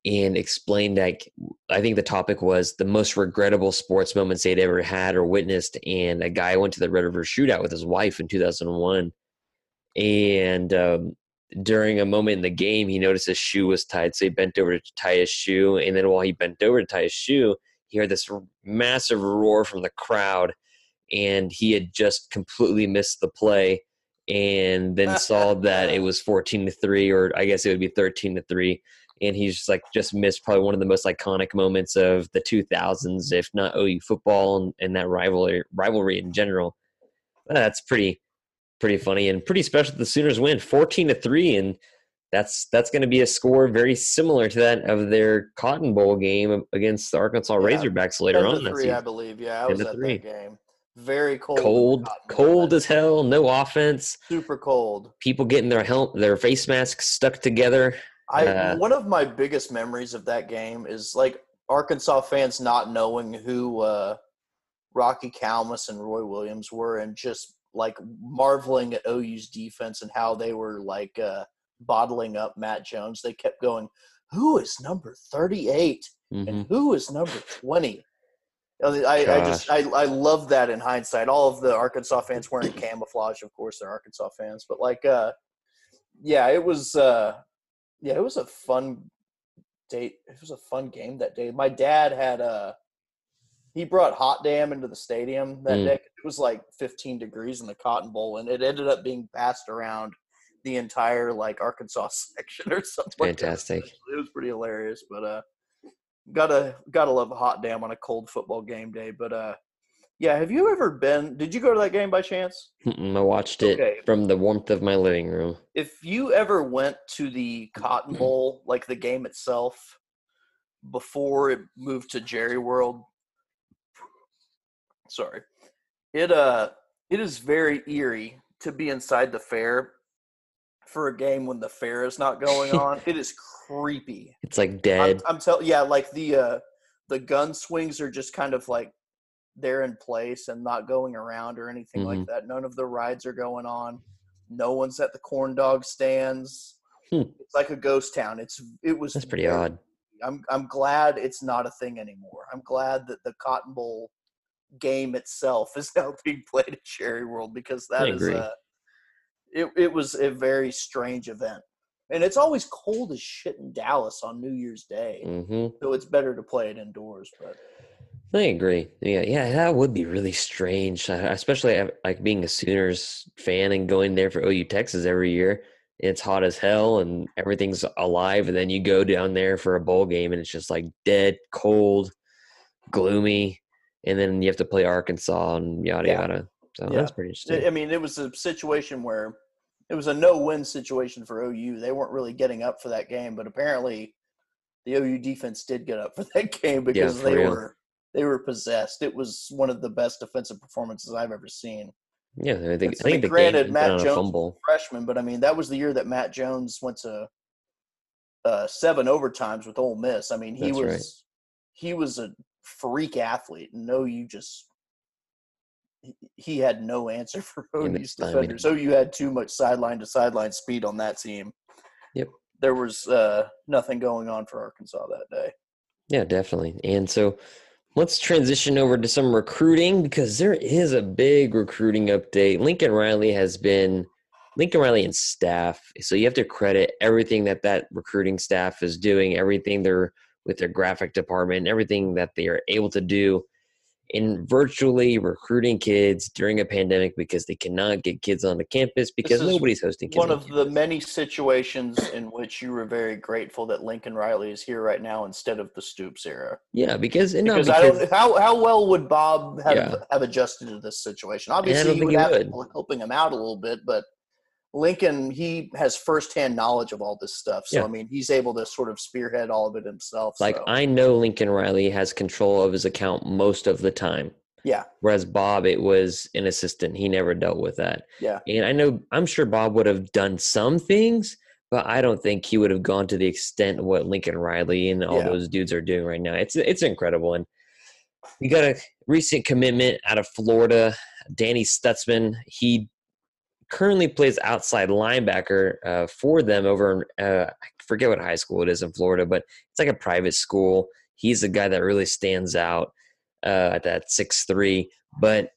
[SPEAKER 2] and explained like I think the topic was the most regrettable sports moments they'd ever had or witnessed. And a guy went to the Red River Shootout with his wife in 2001 and um, during a moment in the game, he noticed his shoe was tied, so he bent over to tie his shoe. And then while he bent over to tie his shoe, he heard this massive roar from the crowd, and he had just completely missed the play. and then saw that it was 14 to 3 or I guess it would be 13 to 3 and he's just like just missed probably one of the most iconic moments of the 2000s if not OU football and, and that rivalry rivalry in general. That's pretty pretty funny and pretty special. The Sooners win 14 to 3 and that's that's going to be a score very similar to that of their Cotton Bowl game against the Arkansas
[SPEAKER 3] Yeah.
[SPEAKER 2] Razorbacks later on.
[SPEAKER 3] three,
[SPEAKER 2] season.
[SPEAKER 3] I believe. Yeah, I was at
[SPEAKER 2] three.
[SPEAKER 3] that game. Very cold.
[SPEAKER 2] Cold, cold as hell. No offense.
[SPEAKER 3] Super cold.
[SPEAKER 2] People getting their help, their face masks stuck together.
[SPEAKER 3] I
[SPEAKER 2] Uh,
[SPEAKER 3] one of my biggest memories of that game is like Arkansas fans not knowing who uh, Rocky Calmus and Roy Williams were, and just like marveling at OU's defense and how they were like uh, bottling up Matt Jones. They kept going, "Who is number thirty-eight?
[SPEAKER 2] Mhm.
[SPEAKER 3] and who is number 20 I, I, I just I, I love that in hindsight all of the arkansas fans wearing camouflage of course they're arkansas fans but like uh yeah it was uh yeah it was a fun date it was a fun game that day my dad had uh he brought hot damn into the stadium that
[SPEAKER 2] Mm.
[SPEAKER 3] day it was like 15 degrees in the cotton bowl and it ended up being passed around the entire like arkansas section or something like.
[SPEAKER 2] Fantastic.
[SPEAKER 3] it was pretty hilarious but uh gotta gotta love a hot damn on a cold football game day but uh yeah have you ever been did you go to that game by chance
[SPEAKER 2] Mm-mm, I watched it
[SPEAKER 3] Okay.
[SPEAKER 2] from the warmth of my living room.
[SPEAKER 3] if you ever went to the cotton bowl like the game itself before it moved to jerry world sorry it uh it is very eerie to be inside the fair for a game when the fair is not going on it is creepy
[SPEAKER 2] It's like
[SPEAKER 3] I'm,
[SPEAKER 2] dead.
[SPEAKER 3] I'm telling, yeah, like the uh, the gun swings are just kind of like they're in place and not going around or anything like
[SPEAKER 2] Mhm.
[SPEAKER 3] that. None of the rides are going on. No one's at the corn dog stands.
[SPEAKER 2] Hmm.
[SPEAKER 3] It's like a ghost town. It's it was
[SPEAKER 2] That's pretty odd.
[SPEAKER 3] I'm I'm glad it's not a thing anymore. I'm glad that the Cotton Bowl game itself is now being played at Jerry World because that
[SPEAKER 2] I
[SPEAKER 3] is
[SPEAKER 2] agree.
[SPEAKER 3] uh, it it was a very strange event. And it's always cold as shit in Dallas on New Year's Day.
[SPEAKER 2] hmm
[SPEAKER 3] So it's better to play it indoors, but
[SPEAKER 2] I agree. Yeah, yeah, that would be really strange, uh, especially like being a Sooners fan and going there for OU Texas every year. It's hot as hell and everything's alive, and then you go down there for a bowl game and it's just like dead, cold, gloomy, and then you have to play Arkansas and yada
[SPEAKER 3] Yeah.
[SPEAKER 2] yada. So
[SPEAKER 3] Yeah.
[SPEAKER 2] that's pretty interesting.
[SPEAKER 3] I mean, it was a situation where it was a no-win situation for OU. They weren't really getting up for that game, but apparently the OU defense did get up for that game because
[SPEAKER 2] for
[SPEAKER 3] they
[SPEAKER 2] real.
[SPEAKER 3] were they were possessed. It was one of the best defensive performances I've ever seen.
[SPEAKER 2] Yeah, I think, I
[SPEAKER 3] I
[SPEAKER 2] think the
[SPEAKER 3] granted,
[SPEAKER 2] game
[SPEAKER 3] Matt Jones-. Freshman, but I mean that was the year that Matt Jones went to uh, seven overtimes with Ole Miss. I mean he
[SPEAKER 2] That's
[SPEAKER 3] was
[SPEAKER 2] right.
[SPEAKER 3] he was a freak athlete. No, you just he- had no answer for
[SPEAKER 2] Yeah, they
[SPEAKER 3] OU's
[SPEAKER 2] stymied
[SPEAKER 3] defenders. So you had too much sideline to sideline speed on that team.
[SPEAKER 2] Yep.
[SPEAKER 3] There was uh, nothing going on for Arkansas that day.
[SPEAKER 2] Yeah, definitely. And so let's transition over to some recruiting because there is a big recruiting update. Lincoln Riley has been Lincoln Riley and staff. So you have to credit everything that that recruiting staff is doing, everything they're with their graphic department, everything that they are able to do in virtually recruiting kids during a pandemic because they cannot get kids onto campus because nobody's hosting kids.
[SPEAKER 3] One
[SPEAKER 2] on
[SPEAKER 3] of the many situations in which you were very grateful that Lincoln Riley is here right now instead of the Stoops era.
[SPEAKER 2] yeah, because, no,
[SPEAKER 3] because,
[SPEAKER 2] because
[SPEAKER 3] I don't how how well would Bob have
[SPEAKER 2] Yeah.
[SPEAKER 3] have adjusted to this situation? Obviously, he would
[SPEAKER 2] he
[SPEAKER 3] have
[SPEAKER 2] would.
[SPEAKER 3] people helping him out a little bit, but Lincoln he has firsthand knowledge of all this stuff. So
[SPEAKER 2] Yeah.
[SPEAKER 3] I mean, he's able to sort of spearhead all of it himself.
[SPEAKER 2] Like
[SPEAKER 3] so.
[SPEAKER 2] I know Lincoln Riley has control of his account most of the time.
[SPEAKER 3] yeah,
[SPEAKER 2] Whereas Bob, it was an assistant. He never dealt with that.
[SPEAKER 3] yeah,
[SPEAKER 2] And I know I'm sure Bob would have done some things, but I don't think he would have gone to the extent of what Lincoln Riley and all
[SPEAKER 3] Yeah.
[SPEAKER 2] those dudes are doing right now. It's it's incredible. And we got a recent commitment out of Florida, Danny Stutzman. He currently plays outside linebacker uh, for them over in uh, I forget what high school it is in Florida, but it's like a private school. He's the guy that really stands out uh, at that six three. But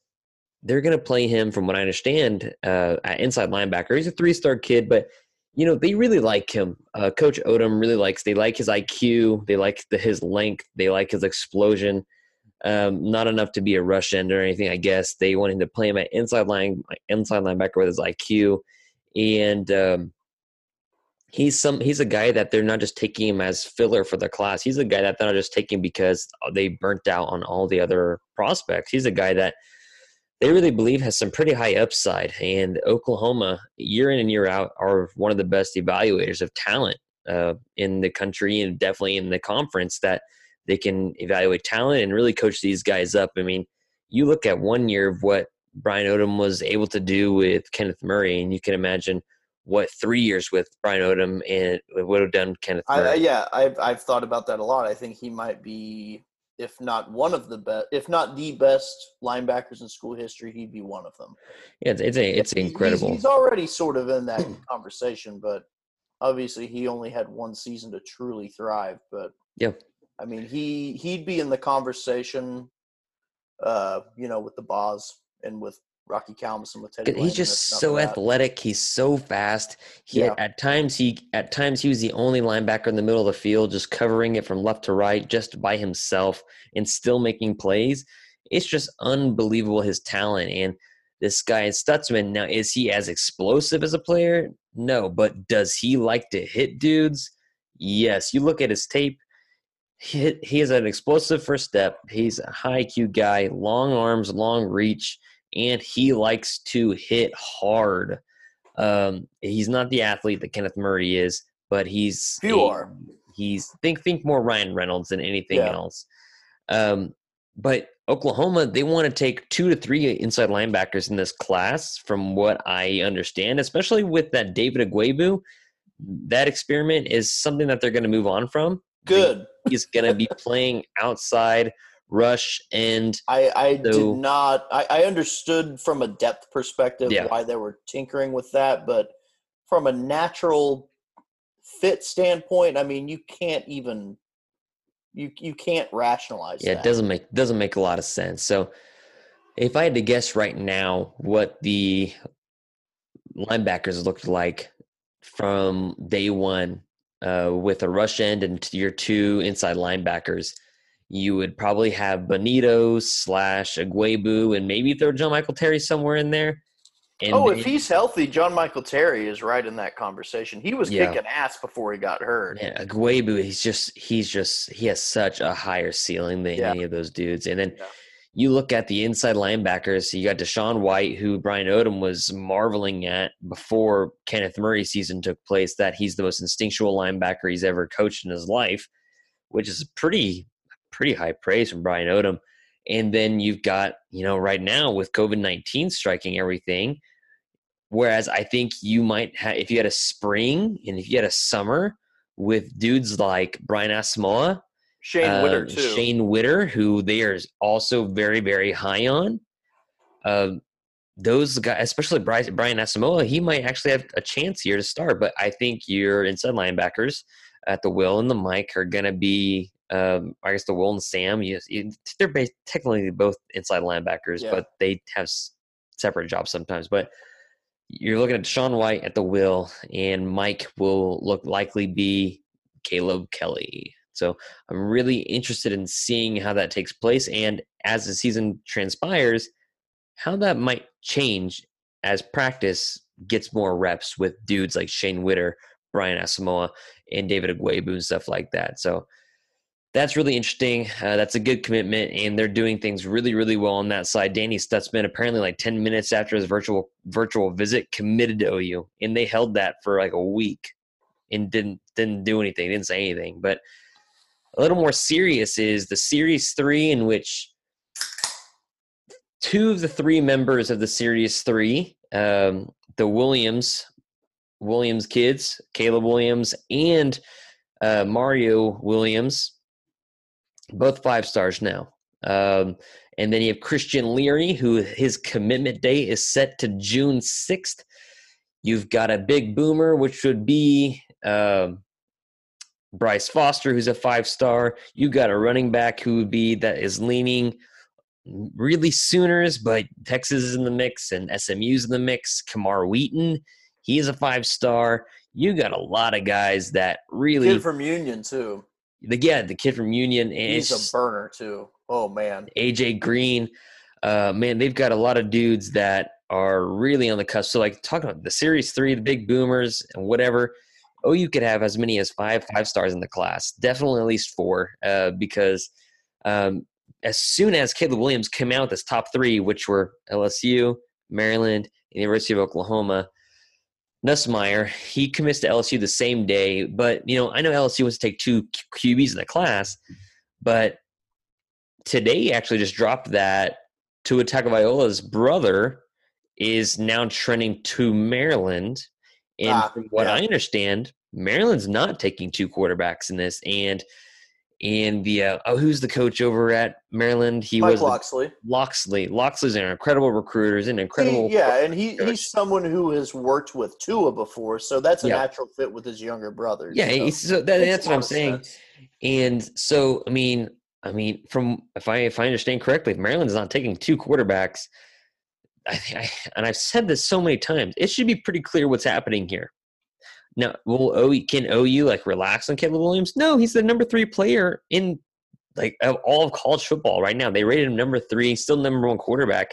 [SPEAKER 2] they're going to play him, from what I understand, uh, at inside linebacker. He's a three star kid, but you know they really like him. Uh, Coach Odom really likes. They like his IQ. They like the, his length. They like his explosion. Um, not enough to be a rush end or anything, I guess. They wanted to play him at inside line, inside linebacker with his IQ, and um, he's some he's a guy that they're not just taking him as filler for the class. He's a guy that they're not just taking because they burnt out on all the other prospects. He's a guy that they really believe has some pretty high upside. And Oklahoma, year in and year out, are one of the best evaluators of talent uh, in the country and definitely in the conference that they can evaluate talent and really coach these guys up. I mean, you look at one year of what Brian Odom was able to do with Kenneth Murray, and you can imagine what three years with Brian Odom and would have done Kenneth Murray.
[SPEAKER 3] I, yeah, I've I've thought about that a lot. I think he might be, if not one of the best, if not the best linebackers in school history, he'd be one of them.
[SPEAKER 2] Yeah, it's, it's a it's
[SPEAKER 3] He-
[SPEAKER 2] incredible.
[SPEAKER 3] He's, he's already sort of in that conversation, but obviously he only had one season to truly thrive. But
[SPEAKER 2] Yeah.
[SPEAKER 3] I mean, he he'd be in the conversation, uh, you know, with the Boz and with Rocky Calmus and with Teddy.
[SPEAKER 2] He's
[SPEAKER 3] and
[SPEAKER 2] just so athletic. He's so fast. He
[SPEAKER 3] Yeah.
[SPEAKER 2] at times he at times he was the only linebacker in the middle of the field, just covering it from left to right, just by himself, and still making plays. It's just unbelievable his talent. And this guy Stutzman now is he as explosive as a player? No, but does he like to hit dudes? Yes. You look at his tape. He, he has an explosive first step. He's a high IQ guy, long arms, long reach and he likes to hit hard. Um, he's not the athlete that Kenneth Murray is, but he's
[SPEAKER 3] Few
[SPEAKER 2] a-
[SPEAKER 3] are.
[SPEAKER 2] He's think think more Ryan Reynolds than anything
[SPEAKER 3] Yeah.
[SPEAKER 2] else. Um, but Oklahoma, they want to take two to three inside linebackers in this class, from what I understand, especially with that David Ugwoegbu. That experiment is something that they're going to move on from.
[SPEAKER 3] Good.
[SPEAKER 2] He's going to be playing outside rush and
[SPEAKER 3] I, I
[SPEAKER 2] So-
[SPEAKER 3] did not. I, I understood from a depth perspective
[SPEAKER 2] Yeah.
[SPEAKER 3] why they were tinkering with that, but from a natural fit standpoint, I mean, you can't even you you can't rationalize.
[SPEAKER 2] Yeah,
[SPEAKER 3] that.
[SPEAKER 2] it doesn't make doesn't make a lot of sense. So, if I had to guess right now what the linebackers looked like from day one, uh, with a rush end and your two inside linebackers, you would probably have Bonitto slash Ugwoegbu and maybe throw John Michael Terry somewhere in there. And
[SPEAKER 3] Oh, if he's healthy, John Michael Terry is right in that conversation. He was
[SPEAKER 2] Yeah.
[SPEAKER 3] kicking ass before he got hurt.
[SPEAKER 2] Yeah, Ugwoegbu, he's just he's just he has such a higher ceiling than
[SPEAKER 3] Yeah.
[SPEAKER 2] any of those dudes. And then
[SPEAKER 3] Yeah.
[SPEAKER 2] You look at the inside linebackers, you got DaShaun White, who Brian Odom was marveling at before Kenneth Murray season took place, that he's the most instinctual linebacker he's ever coached in his life, which is pretty pretty high praise from Brian Odom. And then you've got, you know, right now with COVID nineteen striking everything, Whereas I think you might have, if you had a spring and if you had a summer with dudes like Brian Asamoah,
[SPEAKER 3] Shane Witter
[SPEAKER 2] uh,
[SPEAKER 3] too.
[SPEAKER 2] Shane Witter, who they are also very, very high on. Um, those guys, especially Brian, Brian Asamoah, he might actually have a chance here to start. But I think your inside linebackers at the Will and the Mike are going to be, um, I guess, the Will and Sam. You, you, they're based, technically both inside linebackers,
[SPEAKER 3] Yeah.
[SPEAKER 2] but they have s- separate jobs sometimes. But you're looking at Sean White at the Will, and Mike will look likely be Caleb Kelly. So I'm really interested in seeing how that takes place, and as the season transpires, how that might change as practice gets more reps with dudes like Shane Witter, Brian Asamoah, and David Ugwoegbu and stuff like that. So that's really interesting. Uh, that's a good commitment, and they're doing things really, really well on that side. Danny Stutzman apparently like ten minutes after his virtual virtual visit committed to OU, and they held that for like a week and didn't didn't do anything, didn't say anything. But a little more serious is the series three, in which two of the three members of the series three, um, the Williams Williams kids, Caleb Williams and uh, Mario Williams, both five stars now. Um, and then you have Christian Leary, who his commitment date is set to June 6th. You've got a big boomer, which would be um, Bryce Foster, who's a five star. You got a running back who would be that is leaning really Sooners, but Texas is in the mix and SMU's in the mix. Camar Wheaton, he is a five star. You got a lot of guys that really
[SPEAKER 3] Kid from Union too.
[SPEAKER 2] the yeah, the kid from Union, and
[SPEAKER 3] He's a burner too. Oh man,
[SPEAKER 2] AJ Green. Uh, man, they've got a lot of dudes that are really on the cusp. So, like talking about the Series Three, the big boomers, and whatever. Oh, you could have as many as five five stars in the class. Definitely at least four, uh, because um, as soon as Caleb Williams came out with his top three, which were LSU, Maryland, and University of Oklahoma, Nussmeier, he commits to LSU the same day. But you know, I know LSU wants to take two QBs in the class, but today actually just dropped that Tua Tagovailoa's brother is now trending to Maryland, and
[SPEAKER 3] Ah,
[SPEAKER 2] from what
[SPEAKER 3] yeah.
[SPEAKER 2] I understand, Maryland's not taking two quarterbacks in this. And and the uh, oh, who's the coach over at Maryland? He
[SPEAKER 3] Mike
[SPEAKER 2] was
[SPEAKER 3] Locksley.
[SPEAKER 2] Locksley. Locksley's an incredible recruiter. He's an incredible.
[SPEAKER 3] He- yeah, and he,
[SPEAKER 2] coach.
[SPEAKER 3] he's someone who has worked with Tua before, so that's a
[SPEAKER 2] Yeah.
[SPEAKER 3] natural fit with his younger brother.
[SPEAKER 2] Yeah,
[SPEAKER 3] so
[SPEAKER 2] so that, that's what I'm saying.
[SPEAKER 3] sense.
[SPEAKER 2] And so, I mean, I mean, from if I if I understand correctly, if Maryland's not taking two quarterbacks, I, I and I've said this so many times, it should be pretty clear what's happening here. Now, will OU can OU like relax on Caleb Williams? No, he's the number three player in like of all of college football right now. They rated him number three, still number one quarterback,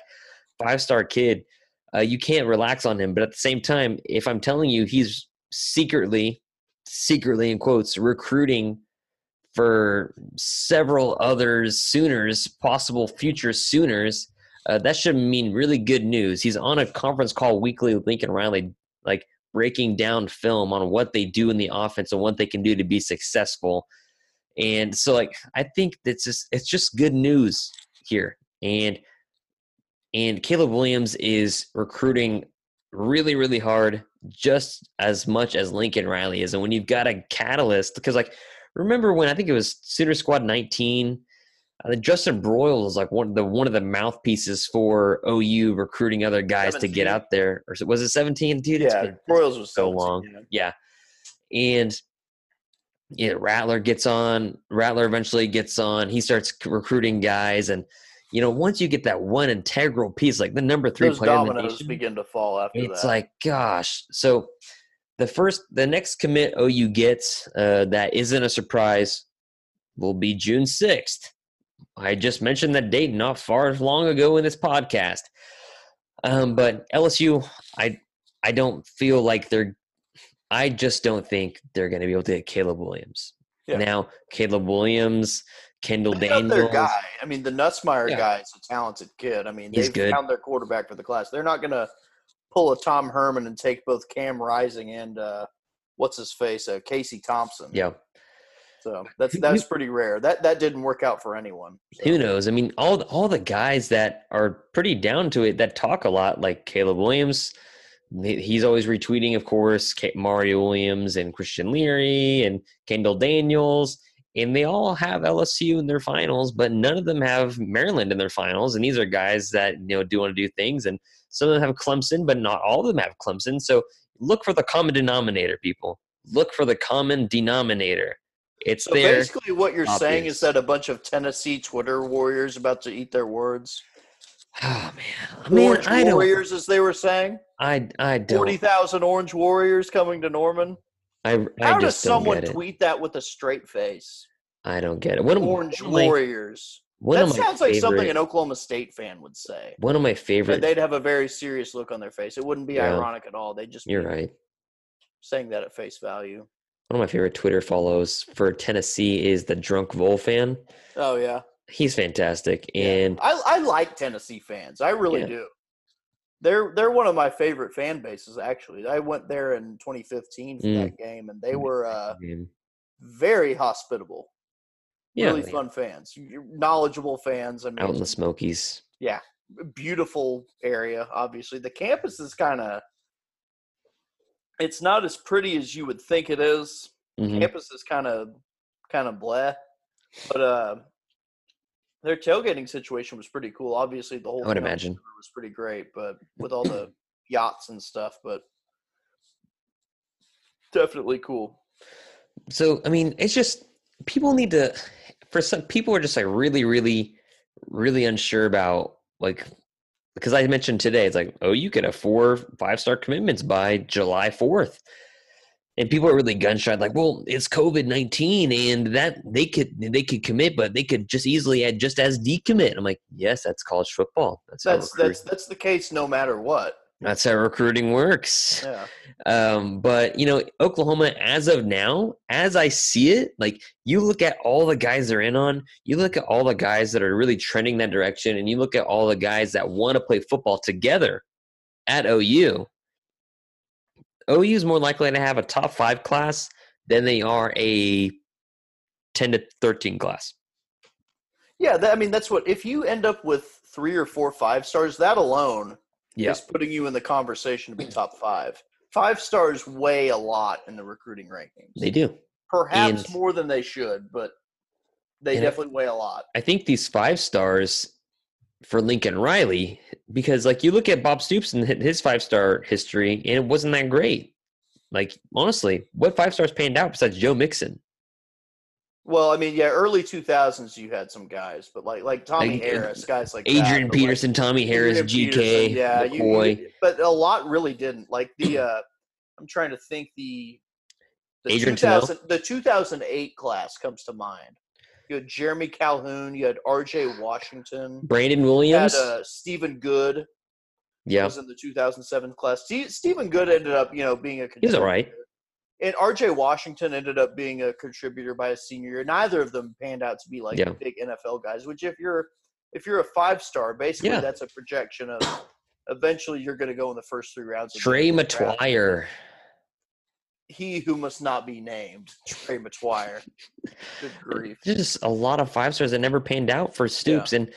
[SPEAKER 2] five star kid. Uh, you can't relax on him, but at the same time, if I'm telling you he's secretly, secretly in quotes, recruiting for several others Sooners, possible future Sooners, uh, that should mean really good news. He's on a conference call weekly with Lincoln Riley, like breaking down film on what they do in the offense and what they can do to be successful. And so, like, I think that's just it's just good news here. And and Caleb Williams is recruiting really, really hard, just as much as Lincoln Riley is. And when you've got a catalyst, because like remember when I think it was Sooner Squad 19, uh, Justin Broiles is like one of the one of the mouthpieces for OU recruiting other guys to get out there. Or was it 17, dude?
[SPEAKER 3] Yeah,
[SPEAKER 2] been
[SPEAKER 3] Royals was
[SPEAKER 2] so
[SPEAKER 3] 17,
[SPEAKER 2] long.
[SPEAKER 3] yeah.
[SPEAKER 2] Yeah. And yeah, Rattler gets on. Rattler eventually gets on. He starts recruiting guys, and you know, once you get that one integral piece, like the number three
[SPEAKER 3] Those
[SPEAKER 2] player in the nation,
[SPEAKER 3] begin to fall after
[SPEAKER 2] it's
[SPEAKER 3] that.
[SPEAKER 2] like, gosh. So the first, the next commit OU gets uh, that isn't a surprise will be June 6th. I just mentioned that date not far long ago in this podcast. Um, but LSU, I I don't feel like they're. I just don't think they're going to be able to get Caleb Williams.
[SPEAKER 3] Yeah.
[SPEAKER 2] Now, Caleb Williams, Kendall
[SPEAKER 3] They got their guy. I mean, the Nussmeier
[SPEAKER 2] Yeah.
[SPEAKER 3] guy is a talented kid. I mean,
[SPEAKER 2] He's
[SPEAKER 3] they've
[SPEAKER 2] good.
[SPEAKER 3] found their quarterback for the class. They're not going to pull a Tom Herman and take both Cam Rising and uh, what's his face, uh, Casey Thompson.
[SPEAKER 2] yeah.
[SPEAKER 3] So that's that's pretty rare. That that didn't work out for anyone. So.
[SPEAKER 2] Who knows? I mean, all all the guys that are pretty down to it that talk a lot, like Caleb Williams, he's always retweeting, of course, Mario Williams and Christian Leary and Kendall Daniels, and they all have LSU in their finals, but none of them have Maryland in their finals. And these are guys that you know do want to do things, and some of them have Clemson, but not all of them have Clemson. So look for the common denominator, people. Look for the common denominator. It's
[SPEAKER 3] So
[SPEAKER 2] there.
[SPEAKER 3] basically, what you're saying is that a bunch of Tennessee Twitter warriors about to eat their words.
[SPEAKER 2] Oh man, I mean,
[SPEAKER 3] Orange
[SPEAKER 2] I don't.
[SPEAKER 3] warriors, as they were saying.
[SPEAKER 2] I I don't.
[SPEAKER 3] Forty thousand Orange Warriors coming to Norman.
[SPEAKER 2] I I
[SPEAKER 3] How does someone tweet that with a straight face?
[SPEAKER 2] I don't get it. Of,
[SPEAKER 3] Orange
[SPEAKER 2] my,
[SPEAKER 3] Warriors.
[SPEAKER 2] one
[SPEAKER 3] That sounds like something an Oklahoma State fan would say.
[SPEAKER 2] One of my
[SPEAKER 3] And
[SPEAKER 2] favorite.
[SPEAKER 3] they'd have a very serious look on their face. It wouldn't be
[SPEAKER 2] Yeah.
[SPEAKER 3] ironic at all. They'd just
[SPEAKER 2] You're
[SPEAKER 3] be
[SPEAKER 2] right.
[SPEAKER 3] saying that at face value.
[SPEAKER 2] One of my favorite Twitter follows for Tennessee is the Drunk Vol fan.
[SPEAKER 3] Oh yeah.
[SPEAKER 2] He's fantastic,
[SPEAKER 3] Yeah.
[SPEAKER 2] and
[SPEAKER 3] I, I like Tennessee fans. I really
[SPEAKER 2] Yeah.
[SPEAKER 3] do. They're they're one of my favorite fan bases. Actually, I went there in 2015 for
[SPEAKER 2] Mm.
[SPEAKER 3] that game, and they were uh, very hospitable.
[SPEAKER 2] yeah,
[SPEAKER 3] really fun fans, knowledgeable fans. I mean,
[SPEAKER 2] out in the Smokies.
[SPEAKER 3] Yeah, beautiful area. Obviously, the campus is kind of. It's not as pretty as you would think it is.
[SPEAKER 2] Mhm.
[SPEAKER 3] Campus is kind of kind of bleh, but uh, their tailgating situation was pretty cool. Obviously, the whole
[SPEAKER 2] I would
[SPEAKER 3] thing
[SPEAKER 2] imagine.
[SPEAKER 3] Was pretty great, but with all the yachts and stuff, but definitely cool.
[SPEAKER 2] So I mean, it's just people need to. For some people, are just like really, really, really unsure about like because I mentioned today, it's like, oh, you could have four five star commitments by July fourth. and people are really gunshot like well it's covid-19 and that they could they could commit but they could just easily add just as decommit. I'm like yes that's college football. That's
[SPEAKER 3] that's that's, that's the case no matter what
[SPEAKER 2] that's how recruiting works
[SPEAKER 3] yeah
[SPEAKER 2] um, but you know oklahoma as of now as i see it like you look at all the guys they're in on you look at all the guys that are really trending that direction and you look at all the guys that want to play football together at ou OU is more likely to have a top five class than they are a 10 to 13 class.
[SPEAKER 3] Yeah, that, I mean, that's what, if you end up with three or four five stars, that alone
[SPEAKER 2] Yeah.
[SPEAKER 3] is putting you in the conversation to be top five. Five stars weigh a lot in the recruiting rankings.
[SPEAKER 2] They do.
[SPEAKER 3] Perhaps
[SPEAKER 2] and-
[SPEAKER 3] more than they should, but they definitely weigh a lot.
[SPEAKER 2] I think these five stars for Lincoln Riley, because like you look at Bob Stoops and his five star history, and it wasn't that great. Like honestly, what five stars panned out besides Joe Mixon?
[SPEAKER 3] Well, I mean, yeah, early 2000s you had some guys, but like like Tommy
[SPEAKER 2] Like,
[SPEAKER 3] Harris, guys like that,
[SPEAKER 2] Adrian
[SPEAKER 3] like,
[SPEAKER 2] Peterson, Tommy Harris,
[SPEAKER 3] Adrian
[SPEAKER 2] GK,
[SPEAKER 3] Peterson, yeah,
[SPEAKER 2] McCoy.
[SPEAKER 3] you- but a lot really didn't. Like the, uh, I'm trying to think the, the
[SPEAKER 2] Adrian
[SPEAKER 3] 2000, the 2008 class comes to mind. You had Jeremy Calhoun, you had R.J. Washington,
[SPEAKER 2] Brandon
[SPEAKER 3] you had
[SPEAKER 2] Williams.
[SPEAKER 3] uh, Stephen Good
[SPEAKER 2] yeah,
[SPEAKER 3] was in the 2007 class. Ste Stephen Good ended up, you know, being a
[SPEAKER 2] he was all right.
[SPEAKER 3] And R.J. Washington ended up being a contributor by his senior year. Neither of them panned out to be like
[SPEAKER 2] Yeah.
[SPEAKER 3] big NFL guys. Which, if you're if you're a five star, basically
[SPEAKER 2] Yeah.
[SPEAKER 3] that's a projection of eventually you're going to go in the first three rounds. of
[SPEAKER 2] Trey
[SPEAKER 3] draft.
[SPEAKER 2] Matwire.
[SPEAKER 3] he who must not be named, Trey Matwire. Good grief.
[SPEAKER 2] Just a lot of five stars that never panned out for Stoops. And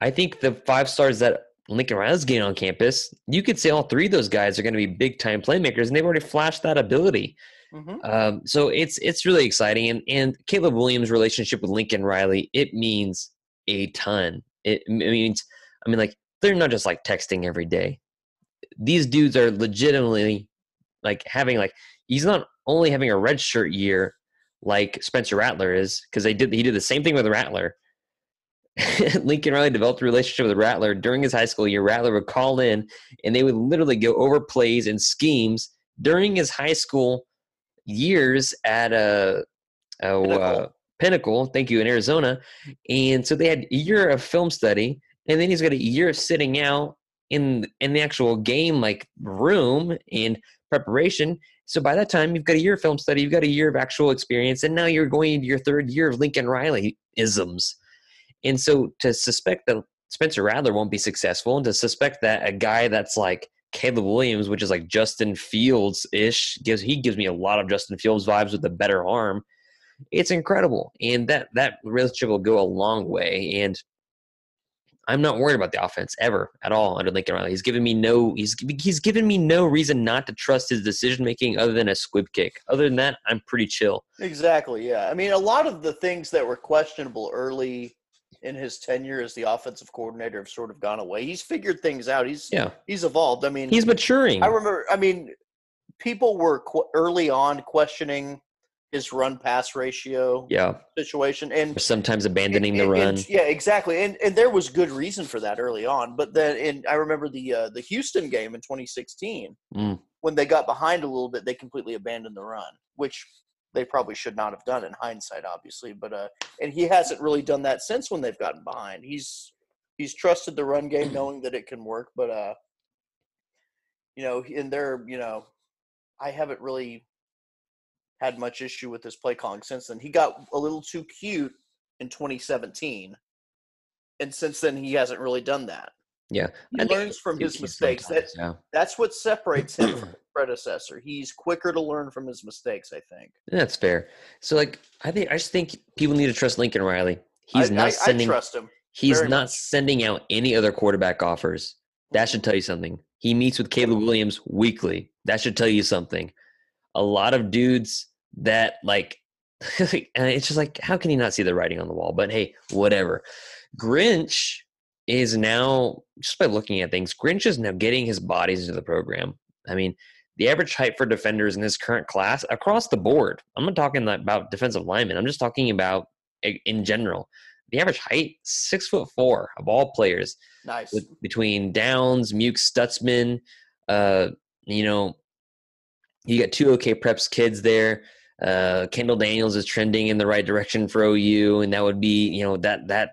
[SPEAKER 2] I think the five stars that Lincoln Riley's getting on campus, you could say all three of those guys are going to be big time playmakers, and they've already flashed that ability.
[SPEAKER 3] Hmm
[SPEAKER 2] Um, so it's it's really exciting. And and Caleb Williams' relationship with Lincoln Riley, it means a ton. It, it means, I mean, like they're not just like texting every day. These dudes are legitimately like having like he's not only having a red shirt year like Spencer Rattler is because they did he did the same thing with Rattler. Lincoln Riley developed a relationship with Rattler during his high school year. Rattler would call in and they would literally go over plays and schemes during his high school years at a, a
[SPEAKER 3] Pinnacle.
[SPEAKER 2] Uh, Pinnacle, thank you, in Arizona. And so they had a year of film study, and then he's got a year of sitting out in in the actual game like room and preparation. So by that time, you've got a year of film study, you've got a year of actual experience, and now you're going into your third year of Lincoln Riley isms. And so to suspect that Spencer Rattler won't be successful, and to suspect that a guy that's like Caleb Williams, which is like Justin Fields ish, gives he gives me a lot of Justin Fields vibes with a better arm. It's incredible, and that that relationship will go a long way. And I'm not worried about the offense ever at all under Lincoln Riley. He's given me no he's he's given me no reason not to trust his decision making other than a squib kick. Other than that, I'm pretty chill.
[SPEAKER 3] Exactly. Yeah. I mean, a lot of the things that were questionable early in his tenure as the offensive coordinator have sort of gone away. He's figured things out. He's
[SPEAKER 2] Yeah,
[SPEAKER 3] he's evolved. I mean,
[SPEAKER 2] he's maturing.
[SPEAKER 3] I remember. I mean, people were qu- early on questioning his run pass ratio
[SPEAKER 2] yeah,
[SPEAKER 3] situation, and
[SPEAKER 2] sometimes abandoning the
[SPEAKER 3] and- and-
[SPEAKER 2] run.
[SPEAKER 3] yeah, exactly. And and there was good reason for that early on. But then, and I remember the uh, the Houston game in 2016
[SPEAKER 2] Mm.
[SPEAKER 3] when they got behind a little bit, they completely abandoned the run, which they probably should not have done in hindsight, obviously. But uh, and he hasn't really done that since when they've gotten behind. He's he's trusted the run game, knowing that it can work. But uh, you know, in their you know, I haven't really had much issue with his play calling since then. He got a little too cute in 2017, and since then he hasn't really done that.
[SPEAKER 2] Yeah,
[SPEAKER 3] He
[SPEAKER 2] I
[SPEAKER 3] learns from his mistakes. That
[SPEAKER 2] yeah.
[SPEAKER 3] that's what separates him from predecessor. He's quicker to learn from his mistakes. I think.
[SPEAKER 2] That's fair. So like I think I just think people need to trust Lincoln Riley. He's
[SPEAKER 3] I,
[SPEAKER 2] not
[SPEAKER 3] I,
[SPEAKER 2] sending
[SPEAKER 3] I trust him.
[SPEAKER 2] he's not
[SPEAKER 3] much.
[SPEAKER 2] sending out any other quarterback offers. That should tell you something. He meets with Caleb Williams weekly. That should tell you something. A lot of dudes that like and it's just like how can you not see the writing on the wall? But hey, whatever. Grinch is now just by looking at things, Grinch is now getting his bodies into the program. I mean, the average height for defenders in this current class across the board. I'm not talking about defensive linemen. I'm just talking about in general. The average height six foot four of all players
[SPEAKER 3] Nice.
[SPEAKER 2] with, between Downs, Muke, Stutzman, uh, you know, you got two OK Preps kids there. Uh, Kendall Daniels is trending in the right direction for OU, and that would be you know that that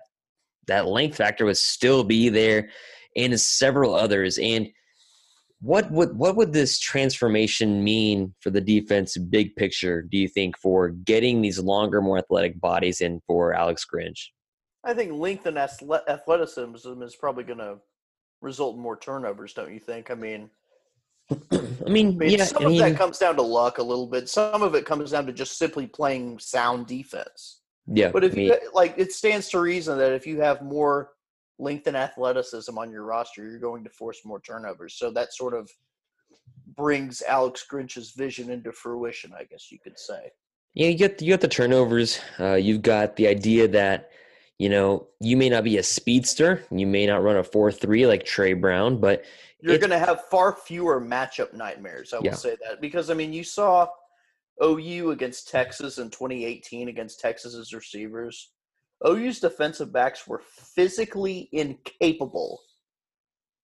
[SPEAKER 2] that length factor would still be there, and several others. And what would what would this transformation mean for the defense big picture? Do you think for getting these longer, more athletic bodies in for Alex Grinch?
[SPEAKER 3] I think length and athleticism is probably going to result in more turnovers. Don't you think? I mean,
[SPEAKER 2] I mean,
[SPEAKER 3] I mean
[SPEAKER 2] yeah,
[SPEAKER 3] some
[SPEAKER 2] and
[SPEAKER 3] of that comes down to luck a little bit. Some of it comes down to just simply playing sound defense.
[SPEAKER 2] yeah.
[SPEAKER 3] But if
[SPEAKER 2] I mean,
[SPEAKER 3] you like, it stands to reason that if you have more length and athleticism on your roster, you're going to force more turnovers. So that sort of brings Alex Grinch's vision into fruition, I guess you could say.
[SPEAKER 2] Yeah, you get you got the turnovers. Uh, you've got the idea that you know you may not be a speedster, you may not run a four three like Trey Brown, but
[SPEAKER 3] You're going to have far fewer matchup nightmares. I will
[SPEAKER 2] Yeah.
[SPEAKER 3] say that because I mean, you saw OU against Texas in 2018 against Texas's receivers. OU's defensive backs were physically incapable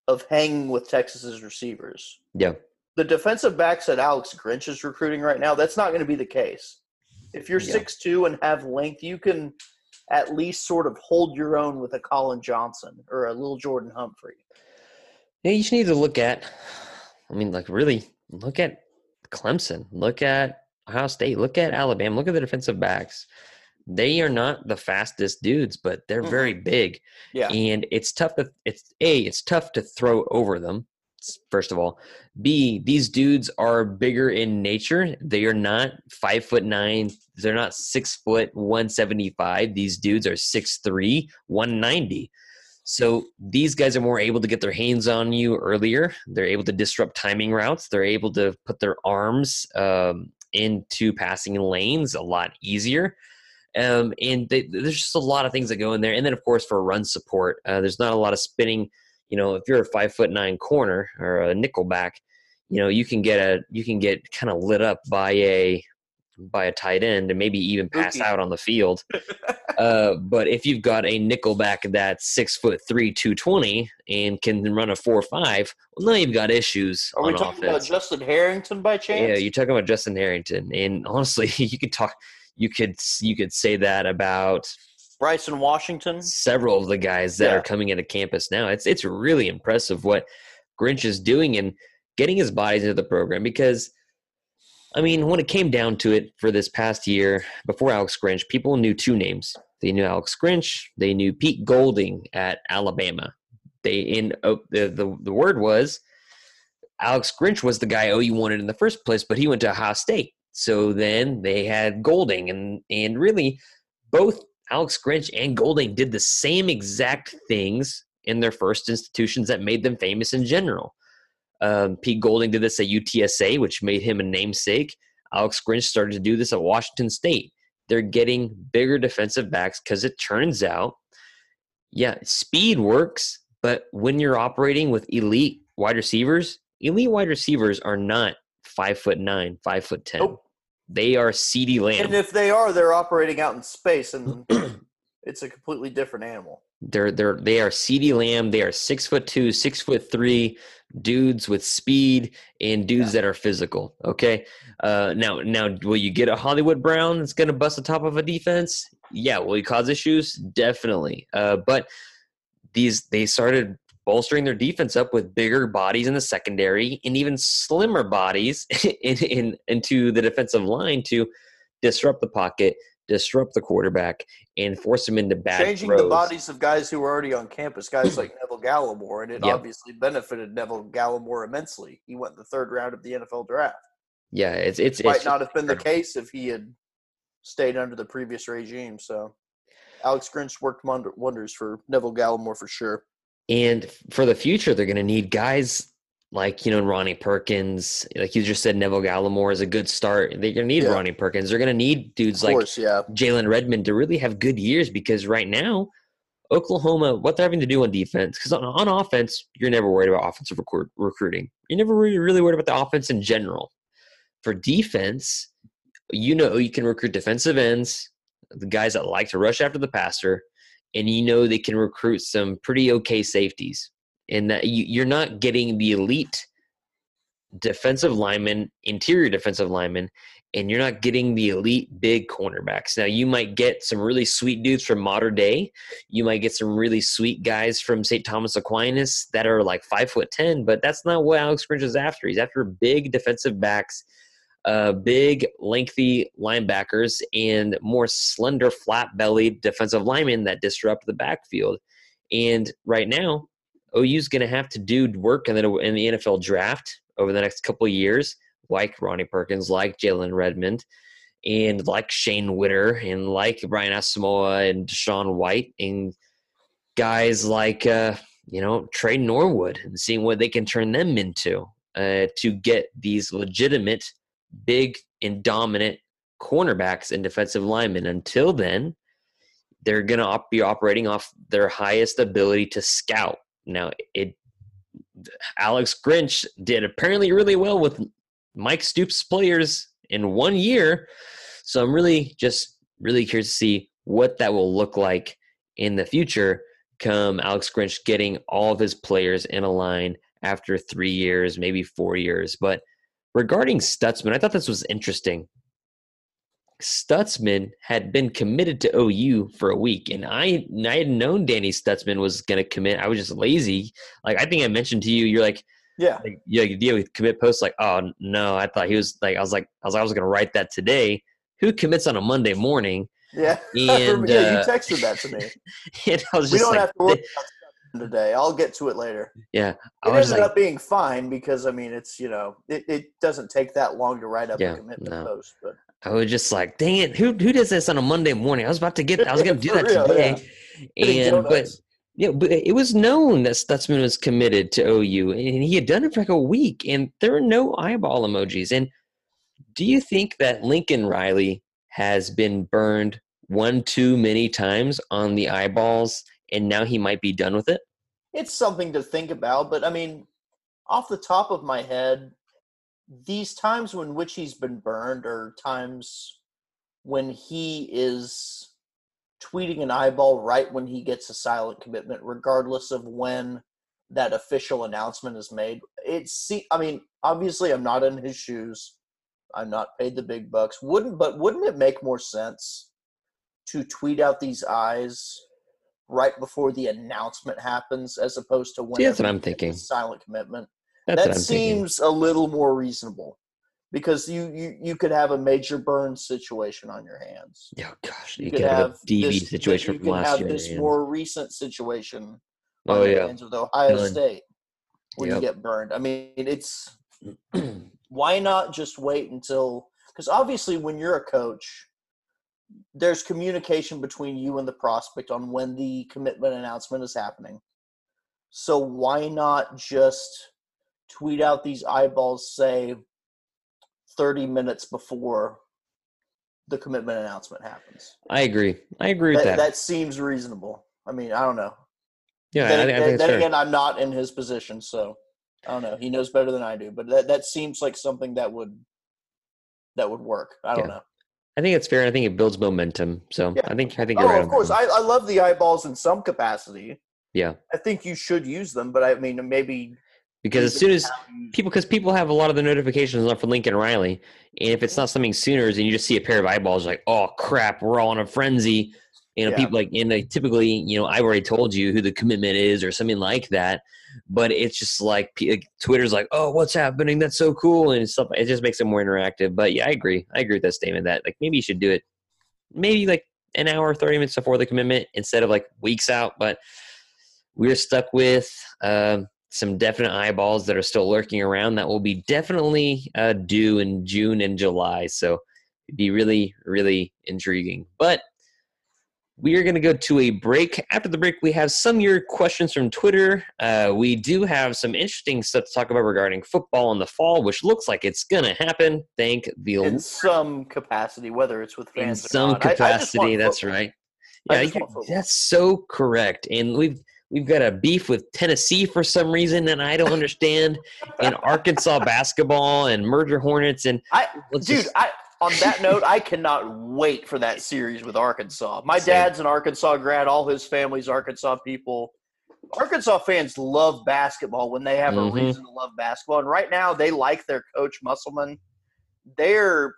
[SPEAKER 3] of hanging with Texas's receivers.
[SPEAKER 2] yeah,
[SPEAKER 3] the defensive backs that Alex Grinch is recruiting right now, that's not going to be the case. If you're
[SPEAKER 2] Yeah.
[SPEAKER 3] six two and have length, you can at least sort of hold your own with a Collin Johnson or a little Jordan Humphrey.
[SPEAKER 2] yeah. You just need to look at. I mean, like really look at Clemson, look at Ohio State, look at Alabama, look at the defensive backs. They are not the fastest dudes, but they're
[SPEAKER 3] Mhm.
[SPEAKER 2] very big.
[SPEAKER 3] Yeah.
[SPEAKER 2] and it's tough to it's a it's tough to throw over them first of all b these dudes are bigger in nature they are not five foot nine they're not six foot 175 these dudes are six three one ninety. so these guys are more able to get their hands on you earlier they're able to disrupt timing routes they're able to put their arms um, into passing lanes a lot easier um, and they, there's just a lot of things that go in there. And then, of course, for run support, uh, there's not a lot of spinning. You know, if you're a five foot nine corner or a nickel back, you know, you can get a you can get kind of lit up by a by a tight end and maybe even pass out on the field. uh, but if you've got a nickel back that's six foot three, two twenty, and can run a four five, well, now you've got issues
[SPEAKER 3] Are we talking
[SPEAKER 2] offense.
[SPEAKER 3] about Justin Harrington by chance?
[SPEAKER 2] Yeah, you're talking about Justin Harrington, and honestly, you could talk, you could you could say that about
[SPEAKER 3] Bryson Washington.
[SPEAKER 2] several of the guys that
[SPEAKER 3] Yeah.
[SPEAKER 2] are coming into campus now. It's it's really impressive what Grinch is doing and getting his bodies into the program because. I mean, when it came down to it for this past year, before Alex Grinch, people knew two names. They knew Alex Grinch. They knew Pete Golding at Alabama. They in oh, the, the the word was Alex Grinch was the guy OU wanted in the first place, but he went to Ohio State. So then they had Golding, and and really both Alex Grinch and Golding did the same exact things in their first institutions that made them famous in general. Um, Pete Golding did this at UTSA, which made him a namesake. Alex Grinch started to do this at Washington State. They're getting bigger defensive backs because it turns out, yeah, speed works, but when you're operating with elite wide receivers, elite wide receivers are not five foot nine, five foot ten.
[SPEAKER 3] Nope.
[SPEAKER 2] They are CD Lamb.
[SPEAKER 3] And if they are, they're operating out in space, and it's a completely different animal.
[SPEAKER 2] They're they're they are CD Lamb. They are six foot two, six foot three dudes with speed and dudes that are physical. Okay. Uh, now now will you get a Hollywood Brown that's going to bust the top of a defense? Yeah. Will he cause issues? Definitely. Uh, but these they started bolstering their defense up with bigger bodies in the secondary and even slimmer bodies in, in into the defensive line to disrupt the pocket, disrupt the quarterback, and force him into bad
[SPEAKER 3] Changing
[SPEAKER 2] throws.
[SPEAKER 3] the bodies of guys who were already on campus, guys like Neville Gallimore, and it
[SPEAKER 2] Yep.
[SPEAKER 3] obviously benefited Neville Gallimore immensely. He went in the third round of the NFL draft.
[SPEAKER 2] Yeah, it's it's,
[SPEAKER 3] Might
[SPEAKER 2] it's
[SPEAKER 3] not have been the case if he had stayed under the previous regime. So Alex Grinch worked wonders for Neville Gallimore for sure.
[SPEAKER 2] And for the future, they're going to need guys like you know Ronnie Perkins, like you just said, Neville Gallimore is a good start. They're going to need
[SPEAKER 3] Yeah.
[SPEAKER 2] Ronnie Perkins. They're going to need dudes
[SPEAKER 3] Of
[SPEAKER 2] like
[SPEAKER 3] course, yeah.
[SPEAKER 2] Jalen Redmond to really have good years because right now, Oklahoma, what they're having to do on defense, because on, on offense, you're never worried about offensive recruit, recruiting. You're never really, really worried about the offense in general. For defense, you know you can recruit defensive ends, the guys that like to rush after the passer, and you know they can recruit some pretty okay safeties. And that you, you're not getting the elite defensive lineman, interior defensive lineman, and you're not getting the elite big cornerbacks. Now, you might get some really sweet dudes from Mater Dei. You might get some really sweet guys from St. Thomas Aquinas that are like five foot ten, but that's not what Alex Grinch is after. He's after big defensive backs, uh, big, lengthy linebackers, and more slender, flat bellied defensive linemen that disrupt the backfield. And right now, OU's going to have to do work in the, in the NFL draft over the next couple years like Ronnie Perkins, like Jalen Redmond, and like Shane Witter, and like Brian Asamoah and DaShaun White, and guys like uh, you know Tre Norwood, and seeing what they can turn them into uh, to get these legitimate, big and dominant cornerbacks and defensive linemen. Until then, they're going to op- be operating off their highest ability to scout. Now, it Alex Grinch did apparently really well with Mike Stoops players in one year. So I'm really just really curious to see what that will look like in the future come Alex Grinch getting all of his players in a line after three years, maybe four years. But regarding Stutzman, I thought this was interesting. Stutzman had been committed to OU for a week, and I I had known Danny Stutzman was going to commit. I was just lazy. Like I think I mentioned to you, you're like,
[SPEAKER 3] yeah.
[SPEAKER 2] Like, yeah, with commit posts like, oh no, I thought he was like, I was like, I was, I was gonna write that today. Who commits on a Monday morning?
[SPEAKER 3] Yeah,
[SPEAKER 2] and,
[SPEAKER 3] yeah,
[SPEAKER 2] uh,
[SPEAKER 3] you texted that to me.
[SPEAKER 2] and I was
[SPEAKER 3] we
[SPEAKER 2] just
[SPEAKER 3] don't
[SPEAKER 2] like,
[SPEAKER 3] have to worry today. I'll get to it later.
[SPEAKER 2] yeah, I
[SPEAKER 3] It
[SPEAKER 2] was
[SPEAKER 3] ended
[SPEAKER 2] like,
[SPEAKER 3] up being fine because I mean, it's you know, it, it doesn't take that long to write up
[SPEAKER 2] Yeah,
[SPEAKER 3] a commitment
[SPEAKER 2] no.
[SPEAKER 3] post, but
[SPEAKER 2] I was just like, dang it, who who does this on a Monday morning? I was about to get, I was gonna do that
[SPEAKER 3] real,
[SPEAKER 2] today,
[SPEAKER 3] Getting
[SPEAKER 2] and but yeah, but it was known that Stutzman was committed to OU, and he had done it for like a week, and there were no eyeball emojis. And do you think that Lincoln Riley has been burned one too many times on the eyeballs, and now he might be done with it?
[SPEAKER 3] it's something to think about. But I mean, off the top of my head, these times when which he's been burned are times when he is tweeting an eyeball right when he gets a silent commitment, regardless of when that official announcement is made. It's I mean, obviously, I'm not in his shoes. I'm not paid the big bucks. Wouldn't, but wouldn't it make more sense to tweet out these eyes right before the announcement happens, as opposed to when
[SPEAKER 2] See, that's what I'm thinking.
[SPEAKER 3] silent commitment?
[SPEAKER 2] That's
[SPEAKER 3] that
[SPEAKER 2] I'm thinking.
[SPEAKER 3] seems a little more reasonable because you, you you could have a major burn situation on your hands.
[SPEAKER 2] Oh gosh,
[SPEAKER 3] You,
[SPEAKER 2] you,
[SPEAKER 3] could
[SPEAKER 2] could have,
[SPEAKER 3] have
[SPEAKER 2] a DV
[SPEAKER 3] this,
[SPEAKER 2] situation
[SPEAKER 3] You
[SPEAKER 2] from last
[SPEAKER 3] have
[SPEAKER 2] year.
[SPEAKER 3] this more recent situation on
[SPEAKER 2] oh yeah,
[SPEAKER 3] hands with Ohio
[SPEAKER 2] Done.
[SPEAKER 3] State when
[SPEAKER 2] Yep.
[SPEAKER 3] you get burned. I mean, it's why not just wait until because obviously when you're a coach there's communication between you and the prospect on when the commitment announcement is happening so why not just tweet out these eyeballs say 30 minutes before the commitment announcement happens
[SPEAKER 2] I agree. I agree with
[SPEAKER 3] that,
[SPEAKER 2] that.
[SPEAKER 3] that seems reasonable i mean i don't know
[SPEAKER 2] yeah,
[SPEAKER 3] then,
[SPEAKER 2] I, I
[SPEAKER 3] then- then again, I'm not in his position, so I don't know. He knows better than I do, but that that seems like something that would that would work. I don't
[SPEAKER 2] Yeah.
[SPEAKER 3] know.
[SPEAKER 2] I think it's fair. I think it builds momentum. So
[SPEAKER 3] Yeah.
[SPEAKER 2] I think I think you're
[SPEAKER 3] Oh,
[SPEAKER 2] right.
[SPEAKER 3] of course. I, I love the eyeballs in some capacity.
[SPEAKER 2] yeah,
[SPEAKER 3] I think you should use them, but I mean, maybe
[SPEAKER 2] because as soon as people, because people have a lot of the notifications on for Lincoln Riley, and if it's mm-hmm. not something sooner, and you just see a pair of eyeballs, like, oh crap, we're all in a frenzy. You know,
[SPEAKER 3] Yeah.
[SPEAKER 2] people like, and like, typically, you know, I've already told you who the commitment is or something like that. But it's just like, Twitter's like, oh, what's happening? That's so cool and stuff. It just makes it more interactive. But yeah, I agree. I agree with that statement that like maybe you should do it maybe like an hour, thirty minutes before the commitment instead of like weeks out. But we're stuck with um, some definite eyeballs that are still lurking around that will be definitely uh, due in June and July. So it'd be really, really intriguing. But we are going to go to a break. After the break, we have some of your questions from Twitter. Uh, we do have some interesting stuff to talk about regarding football in the fall, which looks like it's going to happen. Thank the
[SPEAKER 3] in
[SPEAKER 2] Lord.
[SPEAKER 3] some capacity, whether it's with
[SPEAKER 2] In
[SPEAKER 3] fans or
[SPEAKER 2] some
[SPEAKER 3] not. I- I
[SPEAKER 2] capacity, that's right. Yeah, you- that's so correct. And we've we've got a beef with Tennessee for some reason, and I don't understand. and Arkansas basketball and Merger Hornets, and
[SPEAKER 3] I, dude,
[SPEAKER 2] just-
[SPEAKER 3] I on that note, I cannot wait for that series with Arkansas. My
[SPEAKER 2] Same.
[SPEAKER 3] dad's an Arkansas grad. All his family's Arkansas people. Arkansas fans love basketball when they have
[SPEAKER 2] Mhm.
[SPEAKER 3] a reason to love basketball, and right now they like their coach Musselman. They're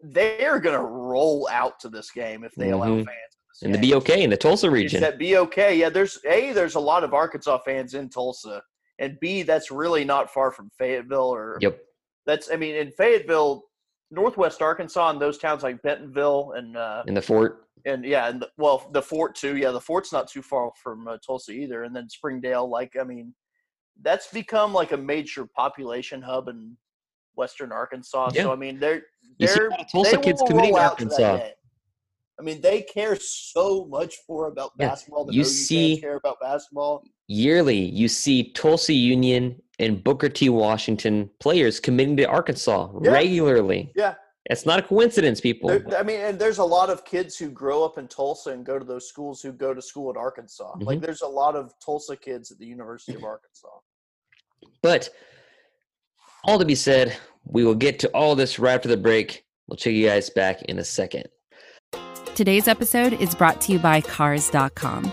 [SPEAKER 3] they're gonna roll out to this game if they allow
[SPEAKER 2] Mhm.
[SPEAKER 3] fans. in
[SPEAKER 2] the. BOK in the Tulsa region.
[SPEAKER 3] that be okay? Yeah, there's a there's a lot of Arkansas fans in Tulsa, and B that's really not far from Fayetteville or
[SPEAKER 2] Yep.
[SPEAKER 3] that's I mean in Fayetteville, Northwest Arkansas, and those towns like Bentonville and uh,
[SPEAKER 2] In the fort.
[SPEAKER 3] and yeah, and the, well the fort too. Yeah, the fort's not too far from uh, Tulsa either, and then Springdale. Like I mean, that's become like a major population hub in Western Arkansas.
[SPEAKER 2] Yeah.
[SPEAKER 3] So I mean, they're
[SPEAKER 2] You see a
[SPEAKER 3] they're
[SPEAKER 2] Tulsa
[SPEAKER 3] they
[SPEAKER 2] kids committing to
[SPEAKER 3] out to that
[SPEAKER 2] Arkansas.
[SPEAKER 3] I mean, they care so much more about
[SPEAKER 2] Yeah,
[SPEAKER 3] basketball than
[SPEAKER 2] you
[SPEAKER 3] OU
[SPEAKER 2] see-
[SPEAKER 3] care about basketball.
[SPEAKER 2] Yearly, you see Tulsa Union and Booker T. Washington players committing to Arkansas
[SPEAKER 3] Yeah.
[SPEAKER 2] regularly.
[SPEAKER 3] Yeah,
[SPEAKER 2] It's not a coincidence, people.
[SPEAKER 3] There- I mean, and there's a lot of kids who grow up in Tulsa and go to those schools who go to school at Arkansas. Like,
[SPEAKER 2] Mhm.
[SPEAKER 3] there's a lot of Tulsa kids at the University of Arkansas.
[SPEAKER 2] But all to be said, we will get to all this right after the break. We'll check you guys back in a second.
[SPEAKER 4] Today's episode is brought to you by Cars.com.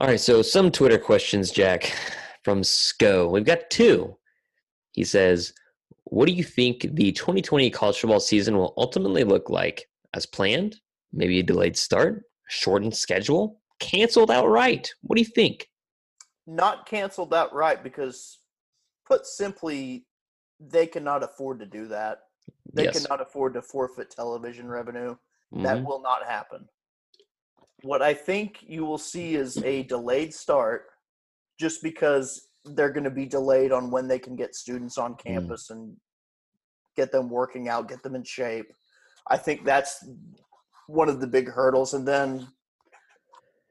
[SPEAKER 2] All right, so some Twitter questions, Jack, from Sco. We've got two. He says, What do you think the 2020 college football season will ultimately look like? As planned? Maybe a delayed start? Shortened schedule? Canceled outright? What do you think?
[SPEAKER 3] Not canceled outright because, put simply, they cannot afford to do that. They
[SPEAKER 2] Yes.
[SPEAKER 3] cannot afford to forfeit television revenue.
[SPEAKER 2] Mhm.
[SPEAKER 3] That will not happen. What I think you will see is a delayed start just because they're going to be delayed on when they can get students on campus and get them working out, get them in shape. I think that's one of the big hurdles. And then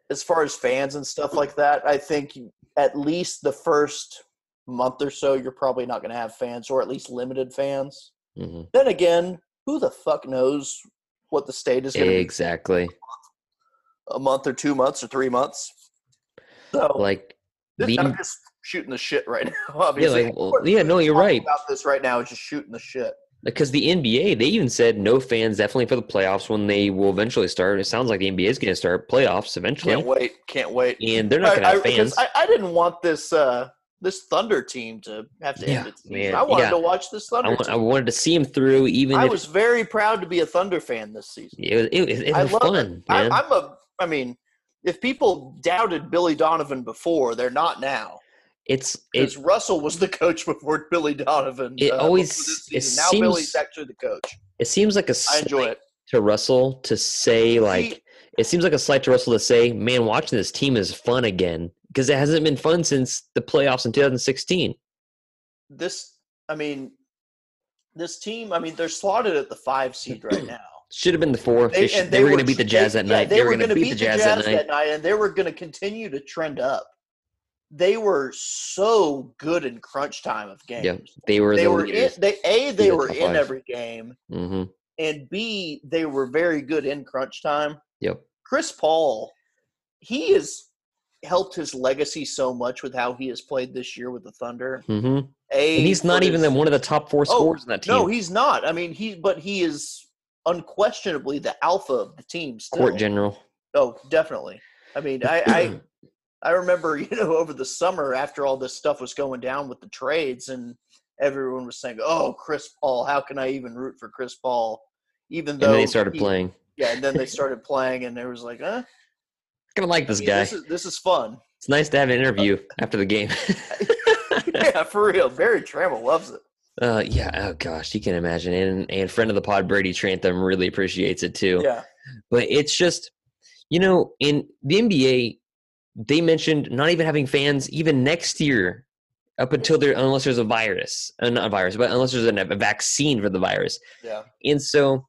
[SPEAKER 3] as far as fans and stuff like that, I think at least the first month or so, you're probably not going to have fans or at least limited fans.
[SPEAKER 2] Mhm.
[SPEAKER 3] Then again, who the fuck knows what the state is going to be
[SPEAKER 2] Exactly.
[SPEAKER 3] A month or two months or three months. So
[SPEAKER 2] Like,
[SPEAKER 3] this,
[SPEAKER 2] the,
[SPEAKER 3] I'm just shooting the shit right now. Obviously,
[SPEAKER 2] like, well, yeah, no, you're right.
[SPEAKER 3] About this right now is just shooting the shit.
[SPEAKER 2] because the NBA, they even said no fans definitely for the playoffs when they will eventually start. It sounds like the NBA is going to start playoffs eventually.
[SPEAKER 3] Can't wait. Can't wait.
[SPEAKER 2] And they're not going to have fans.
[SPEAKER 3] I, I didn't want this uh, this Thunder team to have to
[SPEAKER 2] Yeah,
[SPEAKER 3] end its season.
[SPEAKER 2] man,
[SPEAKER 3] I wanted
[SPEAKER 2] yeah.
[SPEAKER 3] to watch this
[SPEAKER 2] I,
[SPEAKER 3] Thunder
[SPEAKER 2] I wanted to see him through, even
[SPEAKER 3] I
[SPEAKER 2] if
[SPEAKER 3] was very proud to be a Thunder fan this season.
[SPEAKER 2] it was, it, was- it
[SPEAKER 3] I
[SPEAKER 2] was
[SPEAKER 3] love
[SPEAKER 2] fun,
[SPEAKER 3] I. I'm a. I mean, if people doubted Billy Donovan before, they're not now.
[SPEAKER 2] it's it,
[SPEAKER 3] Russell was the coach before Billy Donovan.
[SPEAKER 2] It
[SPEAKER 3] uh,
[SPEAKER 2] always- it
[SPEAKER 3] now Billy's
[SPEAKER 2] seems-
[SPEAKER 3] actually the coach.
[SPEAKER 2] it seems like a
[SPEAKER 3] I enjoy
[SPEAKER 2] slight
[SPEAKER 3] it.
[SPEAKER 2] to Russell to say like
[SPEAKER 3] He-
[SPEAKER 2] it seems like a slight to Russell to say, man, watching this team is fun again because it hasn't been fun since the playoffs in 2016.
[SPEAKER 3] this I mean this team, I mean, they're slotted at the five seed right now.
[SPEAKER 2] Should have been the four. They, should-
[SPEAKER 3] and
[SPEAKER 2] they were going to beat the Jazz
[SPEAKER 3] they-
[SPEAKER 2] that
[SPEAKER 3] yeah,
[SPEAKER 2] night.
[SPEAKER 3] They,
[SPEAKER 2] They, were
[SPEAKER 3] were
[SPEAKER 2] going to
[SPEAKER 3] gonna
[SPEAKER 2] beat the Jazz, that night.
[SPEAKER 3] and they were going to continue to trend up. They were so good in crunch time of games.
[SPEAKER 2] Yeah, they were
[SPEAKER 3] They
[SPEAKER 2] the
[SPEAKER 3] were in, they a they were in
[SPEAKER 2] five.
[SPEAKER 3] every game,
[SPEAKER 2] hmm
[SPEAKER 3] and b they were very good in crunch time.
[SPEAKER 2] Yep.
[SPEAKER 3] Chris Paul, he has helped his legacy so much with how he has played this year with the Thunder.
[SPEAKER 2] Mm-hmm.
[SPEAKER 3] A
[SPEAKER 2] And he's not even
[SPEAKER 3] his-
[SPEAKER 2] one of the top four
[SPEAKER 3] Oh,
[SPEAKER 2] scorers in that team.
[SPEAKER 3] No, he's not. I mean, he but he is unquestionably the alpha of the team. Still.
[SPEAKER 2] court general.
[SPEAKER 3] Oh, definitely. I mean, I, I I remember you know over the summer after all this stuff was going down with the trades and everyone was saying, "Oh, Chris Paul, how can I even root for Chris Paul?" Even though
[SPEAKER 2] they started
[SPEAKER 3] he-
[SPEAKER 2] playing.
[SPEAKER 3] Yeah, and then they started playing, and there was like, "Huh,
[SPEAKER 2] of like this guy.
[SPEAKER 3] This is, this is fun."
[SPEAKER 2] It's nice to have an interview after the game.
[SPEAKER 3] yeah, for real. Berry Tramel loves it.
[SPEAKER 2] Uh, yeah. Oh gosh, you can imagine. And and friend of the pod, Brady Trantham, really appreciates it too.
[SPEAKER 3] Yeah,
[SPEAKER 2] But it's just, you know, in the NBA, they mentioned not even having fans even next year, up until there, unless there's a virus, uh, not a virus, but unless there's a, a vaccine for the virus.
[SPEAKER 3] yeah.
[SPEAKER 2] And so,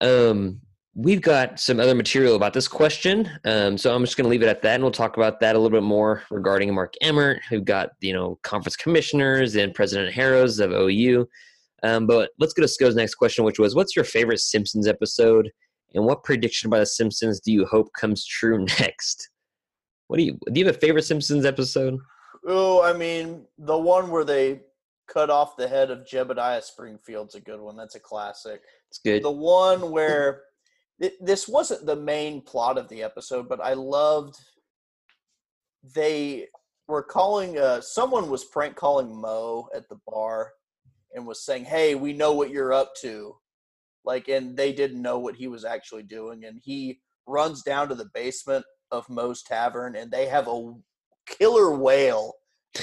[SPEAKER 2] um, we've got some other material about this question, um, so I'm just going to leave it at that, and we'll talk about that a little bit more regarding Mark Emmert. We've got you know conference commissioners and President Harroz of OU. Um, but let's go to Sco's next question, which was, "What's your favorite Simpsons episode, and what prediction by the Simpsons do you hope comes true next?" What do you do? You have a favorite Simpsons episode?
[SPEAKER 3] Oh, I mean, the one where they cut off the head of Jebediah Springfield's a good one. That's a classic.
[SPEAKER 2] It's good.
[SPEAKER 3] The one where th- this wasn't the main plot of the episode, but I loved they were calling uh someone was prank calling Moe at the bar and was saying, "Hey, we know what you're up to." Like and they didn't know what he was actually doing and he runs down to the basement of Moe's tavern and they have a killer whale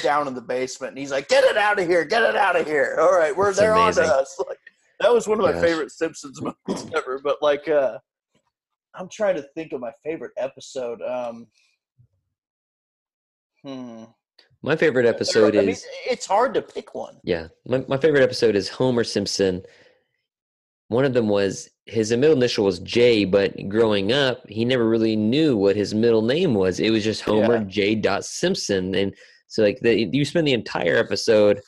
[SPEAKER 3] down in the basement and he's like, "Get it out of here! Get it out of here!" All right, we're
[SPEAKER 2] That's
[SPEAKER 3] there on to us. Like, that was one of my
[SPEAKER 2] Gosh.
[SPEAKER 3] favorite Simpsons moments ever. But like, uh I'm trying to think of my favorite episode. Um, hmm.
[SPEAKER 2] My favorite episode
[SPEAKER 3] I mean,
[SPEAKER 2] is
[SPEAKER 3] it's hard to pick one.
[SPEAKER 2] Yeah, my my favorite episode is Homer Simpson. One of them was his middle initial was J, but growing up, he never really knew what his middle name was. It was just Homer
[SPEAKER 3] Yeah.
[SPEAKER 2] J. Dot Simpson, and so like the, you spend the entire episode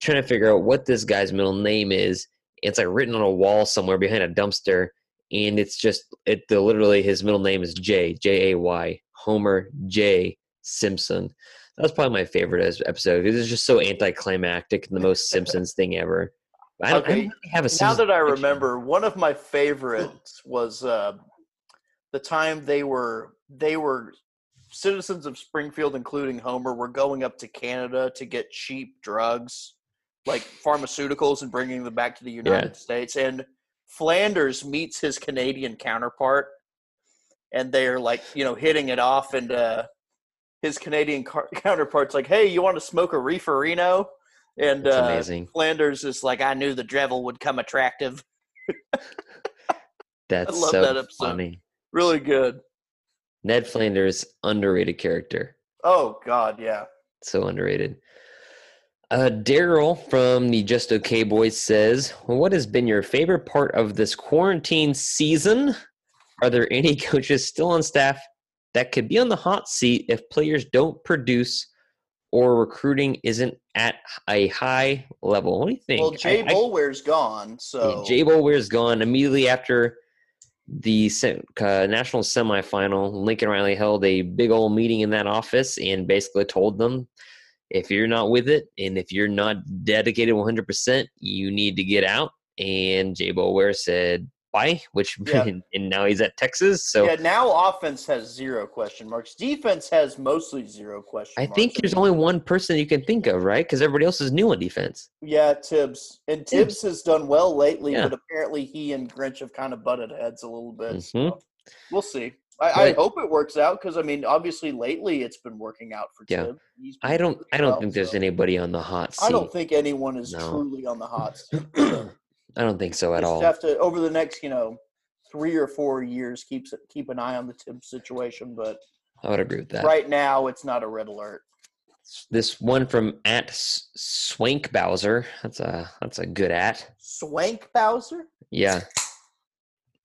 [SPEAKER 2] trying to figure out what this guy's middle name is. It's like written on a wall somewhere behind a dumpster, and it's just it. The, literally, his middle name is J J A Y Homer J Simpson. That was probably my favorite episode It was just so anticlimactic and the most Simpsons thing ever. I don't, I don't really have a
[SPEAKER 3] Now that I remember, one of my favorites was uh, the time they were they were citizens of Springfield, including Homer, were going up to Canada to get cheap drugs, like pharmaceuticals, and bringing them back to the United States. And Flanders meets his Canadian counterpart, and they're like, you know, hitting it off, and uh, his Canadian car- counterpart's like, "Hey, you want to smoke a reeferino?" And
[SPEAKER 2] That's
[SPEAKER 3] uh,
[SPEAKER 2] amazing.
[SPEAKER 3] Flanders is like, "I knew the Drevel would come attractive."
[SPEAKER 2] That's so
[SPEAKER 3] that
[SPEAKER 2] funny.
[SPEAKER 3] Really good.
[SPEAKER 2] Ned Flanders, underrated character.
[SPEAKER 3] Oh God, yeah.
[SPEAKER 2] So underrated. Uh, Daryl from the Just Okay Boys says, well, "What has been your favorite part of this quarantine season? Are there any coaches still on staff that could be on the hot seat if players don't produce or recruiting isn't at a high level? What do you think?"
[SPEAKER 3] Well, Jay
[SPEAKER 2] I- I-
[SPEAKER 3] Boulware's gone, so
[SPEAKER 2] Yeah, Jay Boulware's gone immediately after the uh, national semifinal. Lincoln Riley held a big old meeting in that office and basically told them, if you're not with it and if you're not dedicated 100%, you need to get out. And Jay Boulware said bye, which
[SPEAKER 3] Yeah.
[SPEAKER 2] and now he's at Texas. So
[SPEAKER 3] yeah. Now offense has zero question marks. Defense has mostly zero question.
[SPEAKER 2] I
[SPEAKER 3] marks.
[SPEAKER 2] think there's only one person you can think of, right? Because everybody else is new on defense.
[SPEAKER 3] yeah, Tibbs and Tibbs has done well lately,
[SPEAKER 2] Yeah.
[SPEAKER 3] but apparently he and Grinch have kind of butted heads a little bit.
[SPEAKER 2] Mhm.
[SPEAKER 3] So we'll see. I, I hope it works out because I mean, obviously lately it's been working out for
[SPEAKER 2] Yeah.
[SPEAKER 3] He's
[SPEAKER 2] I don't. I don't think there's
[SPEAKER 3] so.
[SPEAKER 2] anybody on the hot seat.
[SPEAKER 3] I don't think anyone is
[SPEAKER 2] No.
[SPEAKER 3] truly on the hot seat.
[SPEAKER 2] I don't think so at
[SPEAKER 3] just
[SPEAKER 2] all.
[SPEAKER 3] have to over the next you know three or four years keeps keep an eye on the Tibbs situation. But
[SPEAKER 2] I would agree with that.
[SPEAKER 3] right now, it's not a red alert.
[SPEAKER 2] this one from at Swank Bowser. That's a that's a good at.
[SPEAKER 3] Swank Bowser,
[SPEAKER 2] Yeah,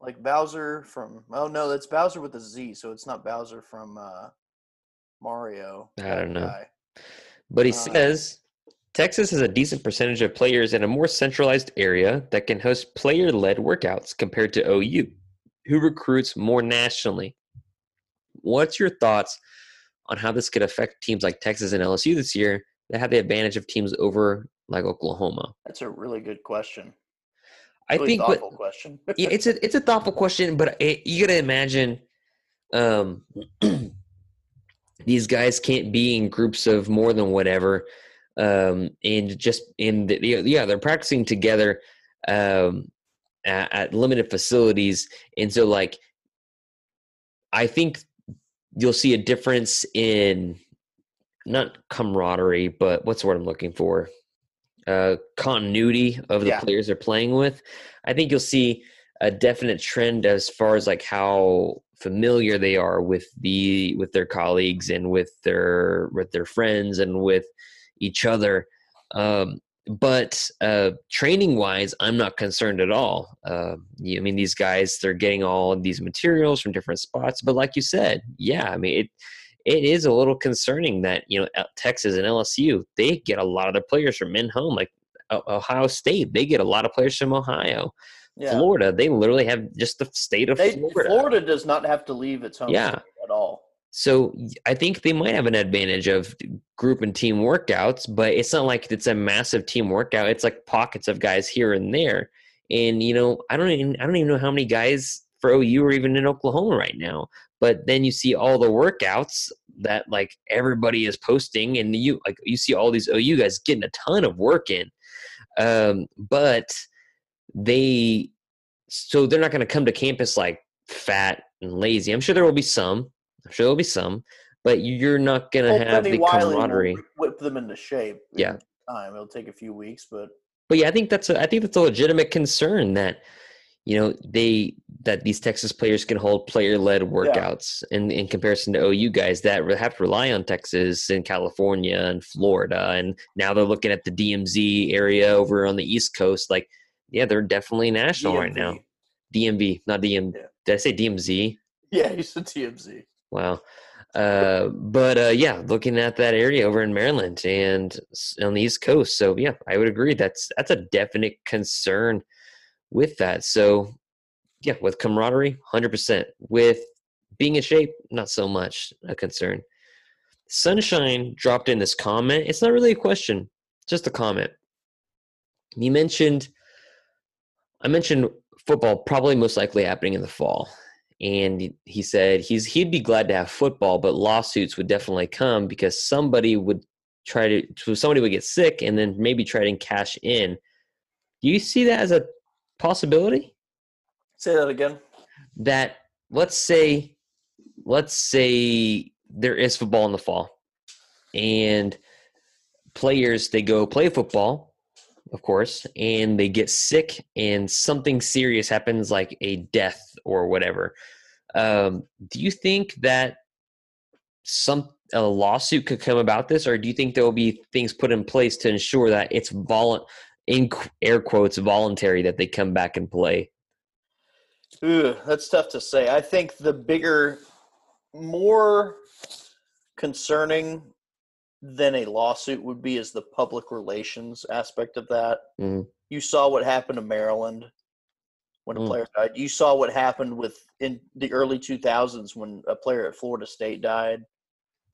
[SPEAKER 3] like Bowser from oh no, that's Bowser with a Z, so it's not Bowser from uh, Mario.
[SPEAKER 2] I don't know.
[SPEAKER 3] guy.
[SPEAKER 2] but he
[SPEAKER 3] Uh,
[SPEAKER 2] says Texas has a decent percentage of players in a more centralized area that can host player-led workouts compared to OU, who recruits more nationally. What's your thoughts on how this could affect teams like Texas and LSU this year that have the advantage of teams over like Oklahoma?
[SPEAKER 3] That's a really good question.
[SPEAKER 2] I
[SPEAKER 3] Really
[SPEAKER 2] think, but
[SPEAKER 3] question.
[SPEAKER 2] yeah, it's a it's a thoughtful question, but it, you gotta imagine, um, these guys can't be in groups of more than whatever, um, and just in the yeah they're practicing together, um, at, at limited facilities, and so like, I think you'll see a difference in not camaraderie, but what's the word I'm looking for? Uh, continuity of the
[SPEAKER 3] Yeah.
[SPEAKER 2] players they're playing with. I think you'll see a definite trend as far as like how familiar they are with the with their colleagues and with their with their friends and with each other. Um, but uh, training wise, I'm not concerned at all. Uh, I mean, these guys, they're getting all of these materials from different spots. But like you said, yeah, I mean, it it is a little concerning that you know Texas and LSU they get a lot of their players from in home, like Ohio State, they get a lot of players from Ohio. Yeah. Florida, they literally have just the state of they, Florida.
[SPEAKER 3] Florida does not have to leave its home yeah. at all.
[SPEAKER 2] So I think they might have an advantage of group and team workouts, but it's not like it's a massive team workout. It's like pockets of guys here and there. And you know, I don't even I don't even know how many guys for OU are even in Oklahoma right now. But then you see all the workouts that like everybody is posting, and you like you see all these OU guys getting a ton of work in. Um, but they so they're not going to come to campus like fat and lazy. I'm sure there will be some. I'm sure there'll be some, but you're not going to have the Wiley camaraderie.
[SPEAKER 3] Whip them into shape.
[SPEAKER 2] Yeah.
[SPEAKER 3] Time. It'll take a few weeks, but
[SPEAKER 2] but yeah, I think that's a I think that's a legitimate concern that you know they that these Texas players can hold player led workouts yeah. in in comparison to OU guys that have to rely on Texas and California and Florida and now they're looking at the DMZ area over on the East Coast like yeah they're definitely national DMV. right now DMV not DM yeah. did I say DMZ
[SPEAKER 3] yeah you said DMZ
[SPEAKER 2] wow uh, but uh, yeah looking at that area over in Maryland and on the East Coast so yeah I would agree that's that's a definite concern with that. So, yeah, with camaraderie, 100%. With being in shape, not so much a concern. Sunshine dropped in this comment. It's not really a question, just a comment. He mentioned, I mentioned football probably most likely happening in the fall. And he said he's he'd be glad to have football, but lawsuits would definitely come because somebody would try to somebody would get sick and then maybe try to cash in. Do you see that as a possibility?
[SPEAKER 3] Say that again.
[SPEAKER 2] That let's say let's say there is football in the fall and players they go play football of course and they get sick and something serious happens like a death or whatever um, do you think that some a lawsuit could come about this or do you think there will be things put in place to ensure that it's vol- in air quotes voluntary that they come back and play?
[SPEAKER 3] Ooh, that's tough to say. I think the bigger, more concerning than a lawsuit would be is the public relations aspect of that. Mm. You saw what happened to Maryland when a mm. player died. You saw what happened with in the early 2000s when a player at Florida State died.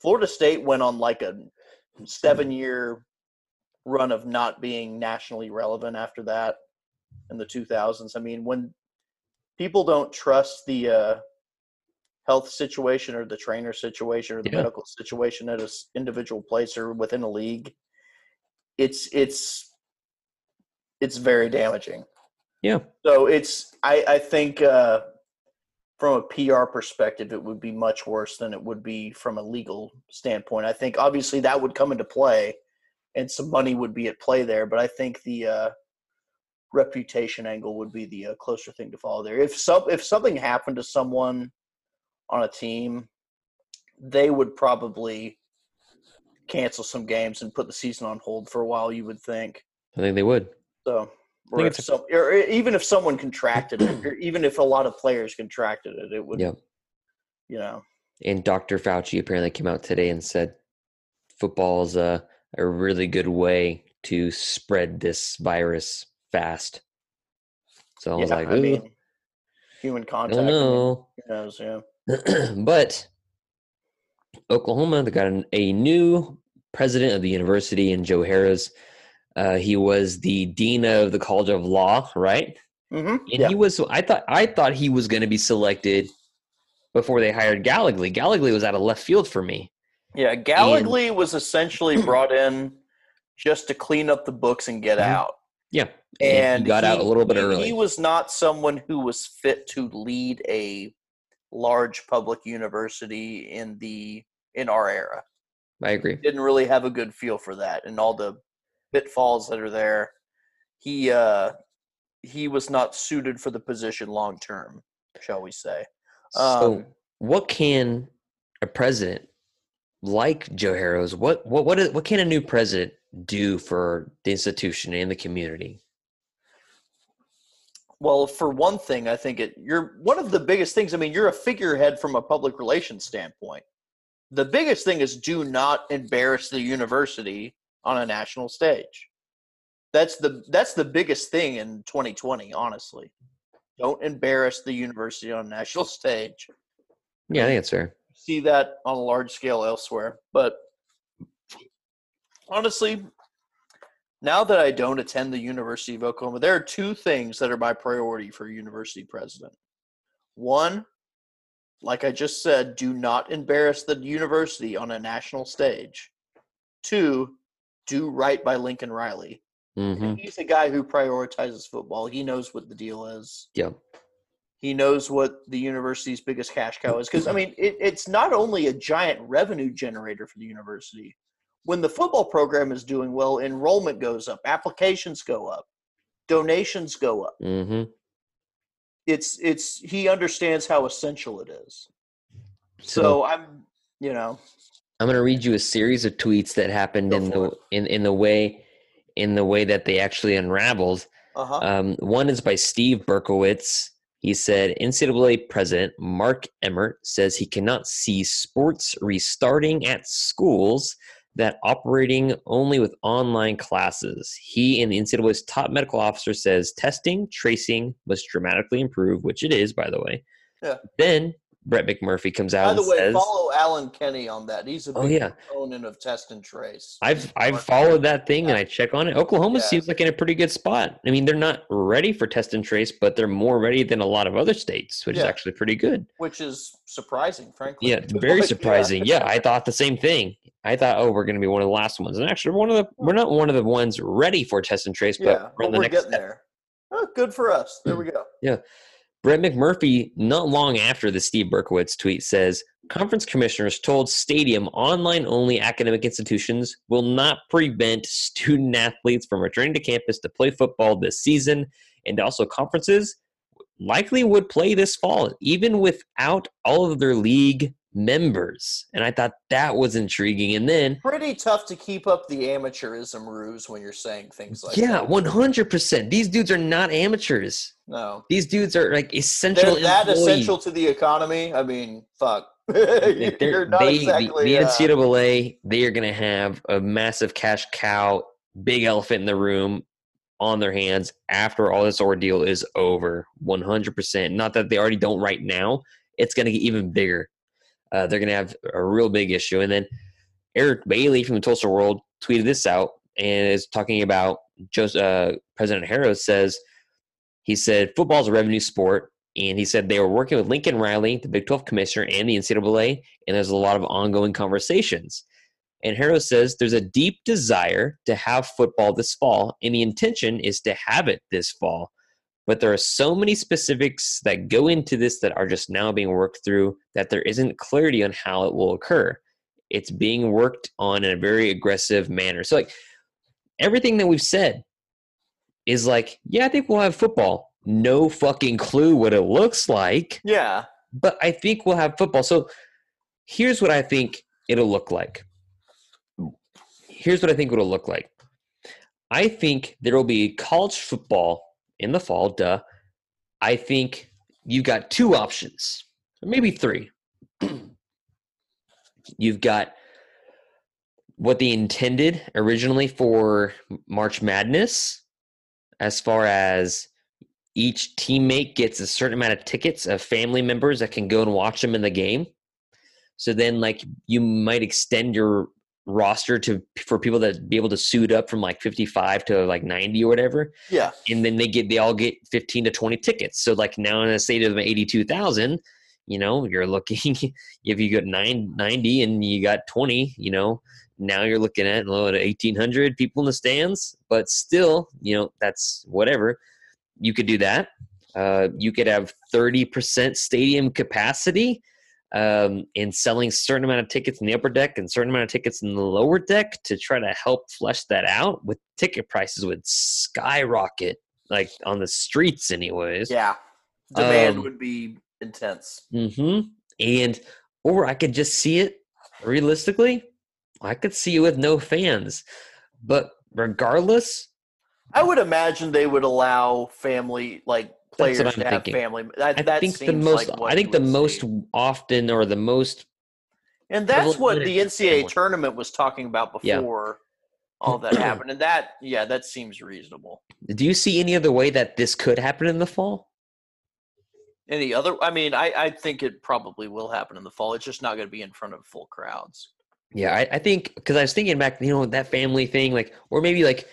[SPEAKER 3] Florida State went on like a seven year run of not being nationally relevant after that in the 2000s. I mean, when people don't trust the uh, health situation or the trainer situation or the yeah. medical situation at an individual place or within a league, it's it's it's very damaging.
[SPEAKER 2] Yeah.
[SPEAKER 3] So it's I I think uh, from a PR perspective, it would be much worse than it would be from a legal standpoint. I think obviously that would come into play and some money would be at play there. But I think the uh, reputation angle would be the uh, closer thing to follow there. If some if something happened to someone on a team, they would probably cancel some games and put the season on hold for a while. You would think.
[SPEAKER 2] I think they would.
[SPEAKER 3] So, or, if some, or even if someone contracted it, or even if a lot of players contracted it, it would.
[SPEAKER 2] Yeah.
[SPEAKER 3] You know.
[SPEAKER 2] And Dr. Fauci apparently came out today and said football is a a really good way to spread this virus fast. So I was yeah, like, I mean,
[SPEAKER 3] human contact. I who knows, yeah.
[SPEAKER 2] but Oklahoma, they got an, a new president of the university in Joe Harroz. Uh, he was the dean of the College of Law, right? Mm-hmm. And yeah. he was. I thought. I thought he was going to be selected before they hired Gallogly. Gallogly was out of left field for me.
[SPEAKER 3] Yeah, and, was essentially brought in just to clean up the books and get mm-hmm. out.
[SPEAKER 2] Yeah, and, and he got he, out a little bit early.
[SPEAKER 3] He was not someone who was fit to lead a large public university in the in our era.
[SPEAKER 2] I agree.
[SPEAKER 3] Didn't really have a good feel for that and all the pitfalls that are there. He uh he was not suited for the position long term, shall we say.
[SPEAKER 2] Um, so what can a president like Joe Harroz, what what what is, what can a new president do for the institution and the community?
[SPEAKER 3] Well, for one thing, I think it you're one of the biggest things. I mean, you're a figurehead from a public relations standpoint. The biggest thing is do not embarrass the university on a national stage. That's the that's the biggest thing in 2020, honestly. Don't embarrass the university on a national stage.
[SPEAKER 2] Yeah, I think that's fair.
[SPEAKER 3] See that on a large scale elsewhere, but honestly, now that I don't attend the University of Oklahoma, there are two things that are my priority for university president. One, like I just said, do not embarrass the university on a national stage. Two, do right by Lincoln Riley.
[SPEAKER 2] Mm-hmm.
[SPEAKER 3] He's a guy who prioritizes football. He knows what the deal is.
[SPEAKER 2] Yep.
[SPEAKER 3] He knows what the university's biggest cash cow is. Because, I mean, it, it's not only a giant revenue generator for the university. When the football program is doing well, enrollment goes up, applications go up, donations go up.
[SPEAKER 2] Mm-hmm.
[SPEAKER 3] It's it's he understands how essential it is. So, I'm you know
[SPEAKER 2] I'm going to read you a series of tweets that happened in the in in the way in the way that they actually unraveled.
[SPEAKER 3] uh huh
[SPEAKER 2] Um, one is by Steve Berkowitz. He said NCAA President Mark Emmert says he cannot see sports restarting at schools that operating only with online classes. He and the NCAA's top medical officer says testing, tracing must dramatically improve, which it is, by the way.
[SPEAKER 3] Yeah.
[SPEAKER 2] Then Brett McMurphy comes out
[SPEAKER 3] By the way,
[SPEAKER 2] says,
[SPEAKER 3] follow Alan Kenny on that. He's a oh, big
[SPEAKER 2] "Oh yeah,
[SPEAKER 3] proponent of test and trace.
[SPEAKER 2] I've I've followed that thing and I check on it. Oklahoma
[SPEAKER 3] Yeah.
[SPEAKER 2] seems like in a pretty good spot. I mean, they're not ready for test and trace, but they're more ready than a lot of other states, which is actually pretty good.
[SPEAKER 3] which is surprising, frankly.
[SPEAKER 2] Yeah, very surprising. Yeah, I thought the same thing. I thought, oh, we're going to be one of the last ones, and actually, we're one of the we're not one of the ones ready for test and trace, but
[SPEAKER 3] yeah,
[SPEAKER 2] we're on the
[SPEAKER 3] we're
[SPEAKER 2] next
[SPEAKER 3] getting
[SPEAKER 2] step.
[SPEAKER 3] there. Oh, good for us. There we go.
[SPEAKER 2] Brett McMurphy, not long after the Steve Berkowitz tweet, says conference commissioners told stadium online only academic institutions will not prevent student athletes from returning to campus to play football this season, and also conferences likely would play this fall, even without all of their league members. And I thought that was intriguing. And then
[SPEAKER 3] Pretty tough to keep up the amateurism ruse when you're saying things like
[SPEAKER 2] yeah,
[SPEAKER 3] that.
[SPEAKER 2] one hundred percent. These dudes are not amateurs.
[SPEAKER 3] No.
[SPEAKER 2] These dudes are like essential.
[SPEAKER 3] They're that
[SPEAKER 2] employees.
[SPEAKER 3] essential to the economy. I mean, fuck.
[SPEAKER 2] They're-
[SPEAKER 3] not
[SPEAKER 2] they,
[SPEAKER 3] exactly.
[SPEAKER 2] the, the
[SPEAKER 3] uh,
[SPEAKER 2] NCAA, they are going to have a massive cash cow, big elephant in the room on their hands after all this ordeal is over. 100%. Not that they already don't right now. It's going to get even bigger. Uh, they're going to have a real big issue. And then Eric Bailey from the Tulsa World tweeted this out and is talking about just uh, President Harroz says he said football's a revenue sport. And he said they were working with Lincoln Riley, the Big 12 commissioner, and the NCAA, and there's a lot of ongoing conversations. And Harroz says there's a deep desire to have football this fall, and the intention is to have it this fall. But there are so many specifics that go into this that are just now being worked through that there isn't clarity on how it will occur. It's being worked on in a very aggressive manner. So, like, everything that we've said is like, yeah, I think we'll have football. No fucking clue what it looks like
[SPEAKER 3] Yeah.
[SPEAKER 2] but I think we'll have football. So here's what I think it'll look like. Here's what I think it'll look like. I think there will be college football in the fall, duh. I think you've got two options, maybe three. you've got what they intended originally for March Madness, as far as each teammate gets a certain amount of tickets of family members that can go and watch them in the game. So then, like, you might extend your roster to for people that be able to suit up from like 55 to like 90 or whatever.
[SPEAKER 3] Yeah.
[SPEAKER 2] and then they get they all get 15 to 20 tickets. So like now in a state of 82,000 you know you're looking if you got 9 90 and you got 20 you know now you're looking at what, 1800 people in the stands. But still you know that's whatever. You could do that. Uh, you could have 30% stadium capacity um, and selling certain amount of tickets in the upper deck and certain amount of tickets in the lower deck to try to help flesh that out with ticket prices would skyrocket like on the streets anyways
[SPEAKER 3] Yeah. Demand
[SPEAKER 2] Um,
[SPEAKER 3] would be intense.
[SPEAKER 2] mm-hmm and or i could just see it realistically, I could see it with no fans. But regardless,
[SPEAKER 3] I would imagine they would allow family like
[SPEAKER 2] That's
[SPEAKER 3] players
[SPEAKER 2] what I'm
[SPEAKER 3] to have
[SPEAKER 2] thinking.
[SPEAKER 3] family. That,
[SPEAKER 2] I
[SPEAKER 3] that
[SPEAKER 2] think the most
[SPEAKER 3] like
[SPEAKER 2] I think the most
[SPEAKER 3] see.
[SPEAKER 2] often or the most
[SPEAKER 3] and that's what the NCAA tournament was talking about
[SPEAKER 2] Yeah.
[SPEAKER 3] before all that happened. And that, yeah, that seems reasonable.
[SPEAKER 2] do you see any other way that this could happen in the fall?
[SPEAKER 3] Any other? I mean, I, I think it probably will happen in the fall. It's just not going to be in front of full crowds.
[SPEAKER 2] Yeah, I, I think because I was thinking back, you know, that family thing, like, or maybe like,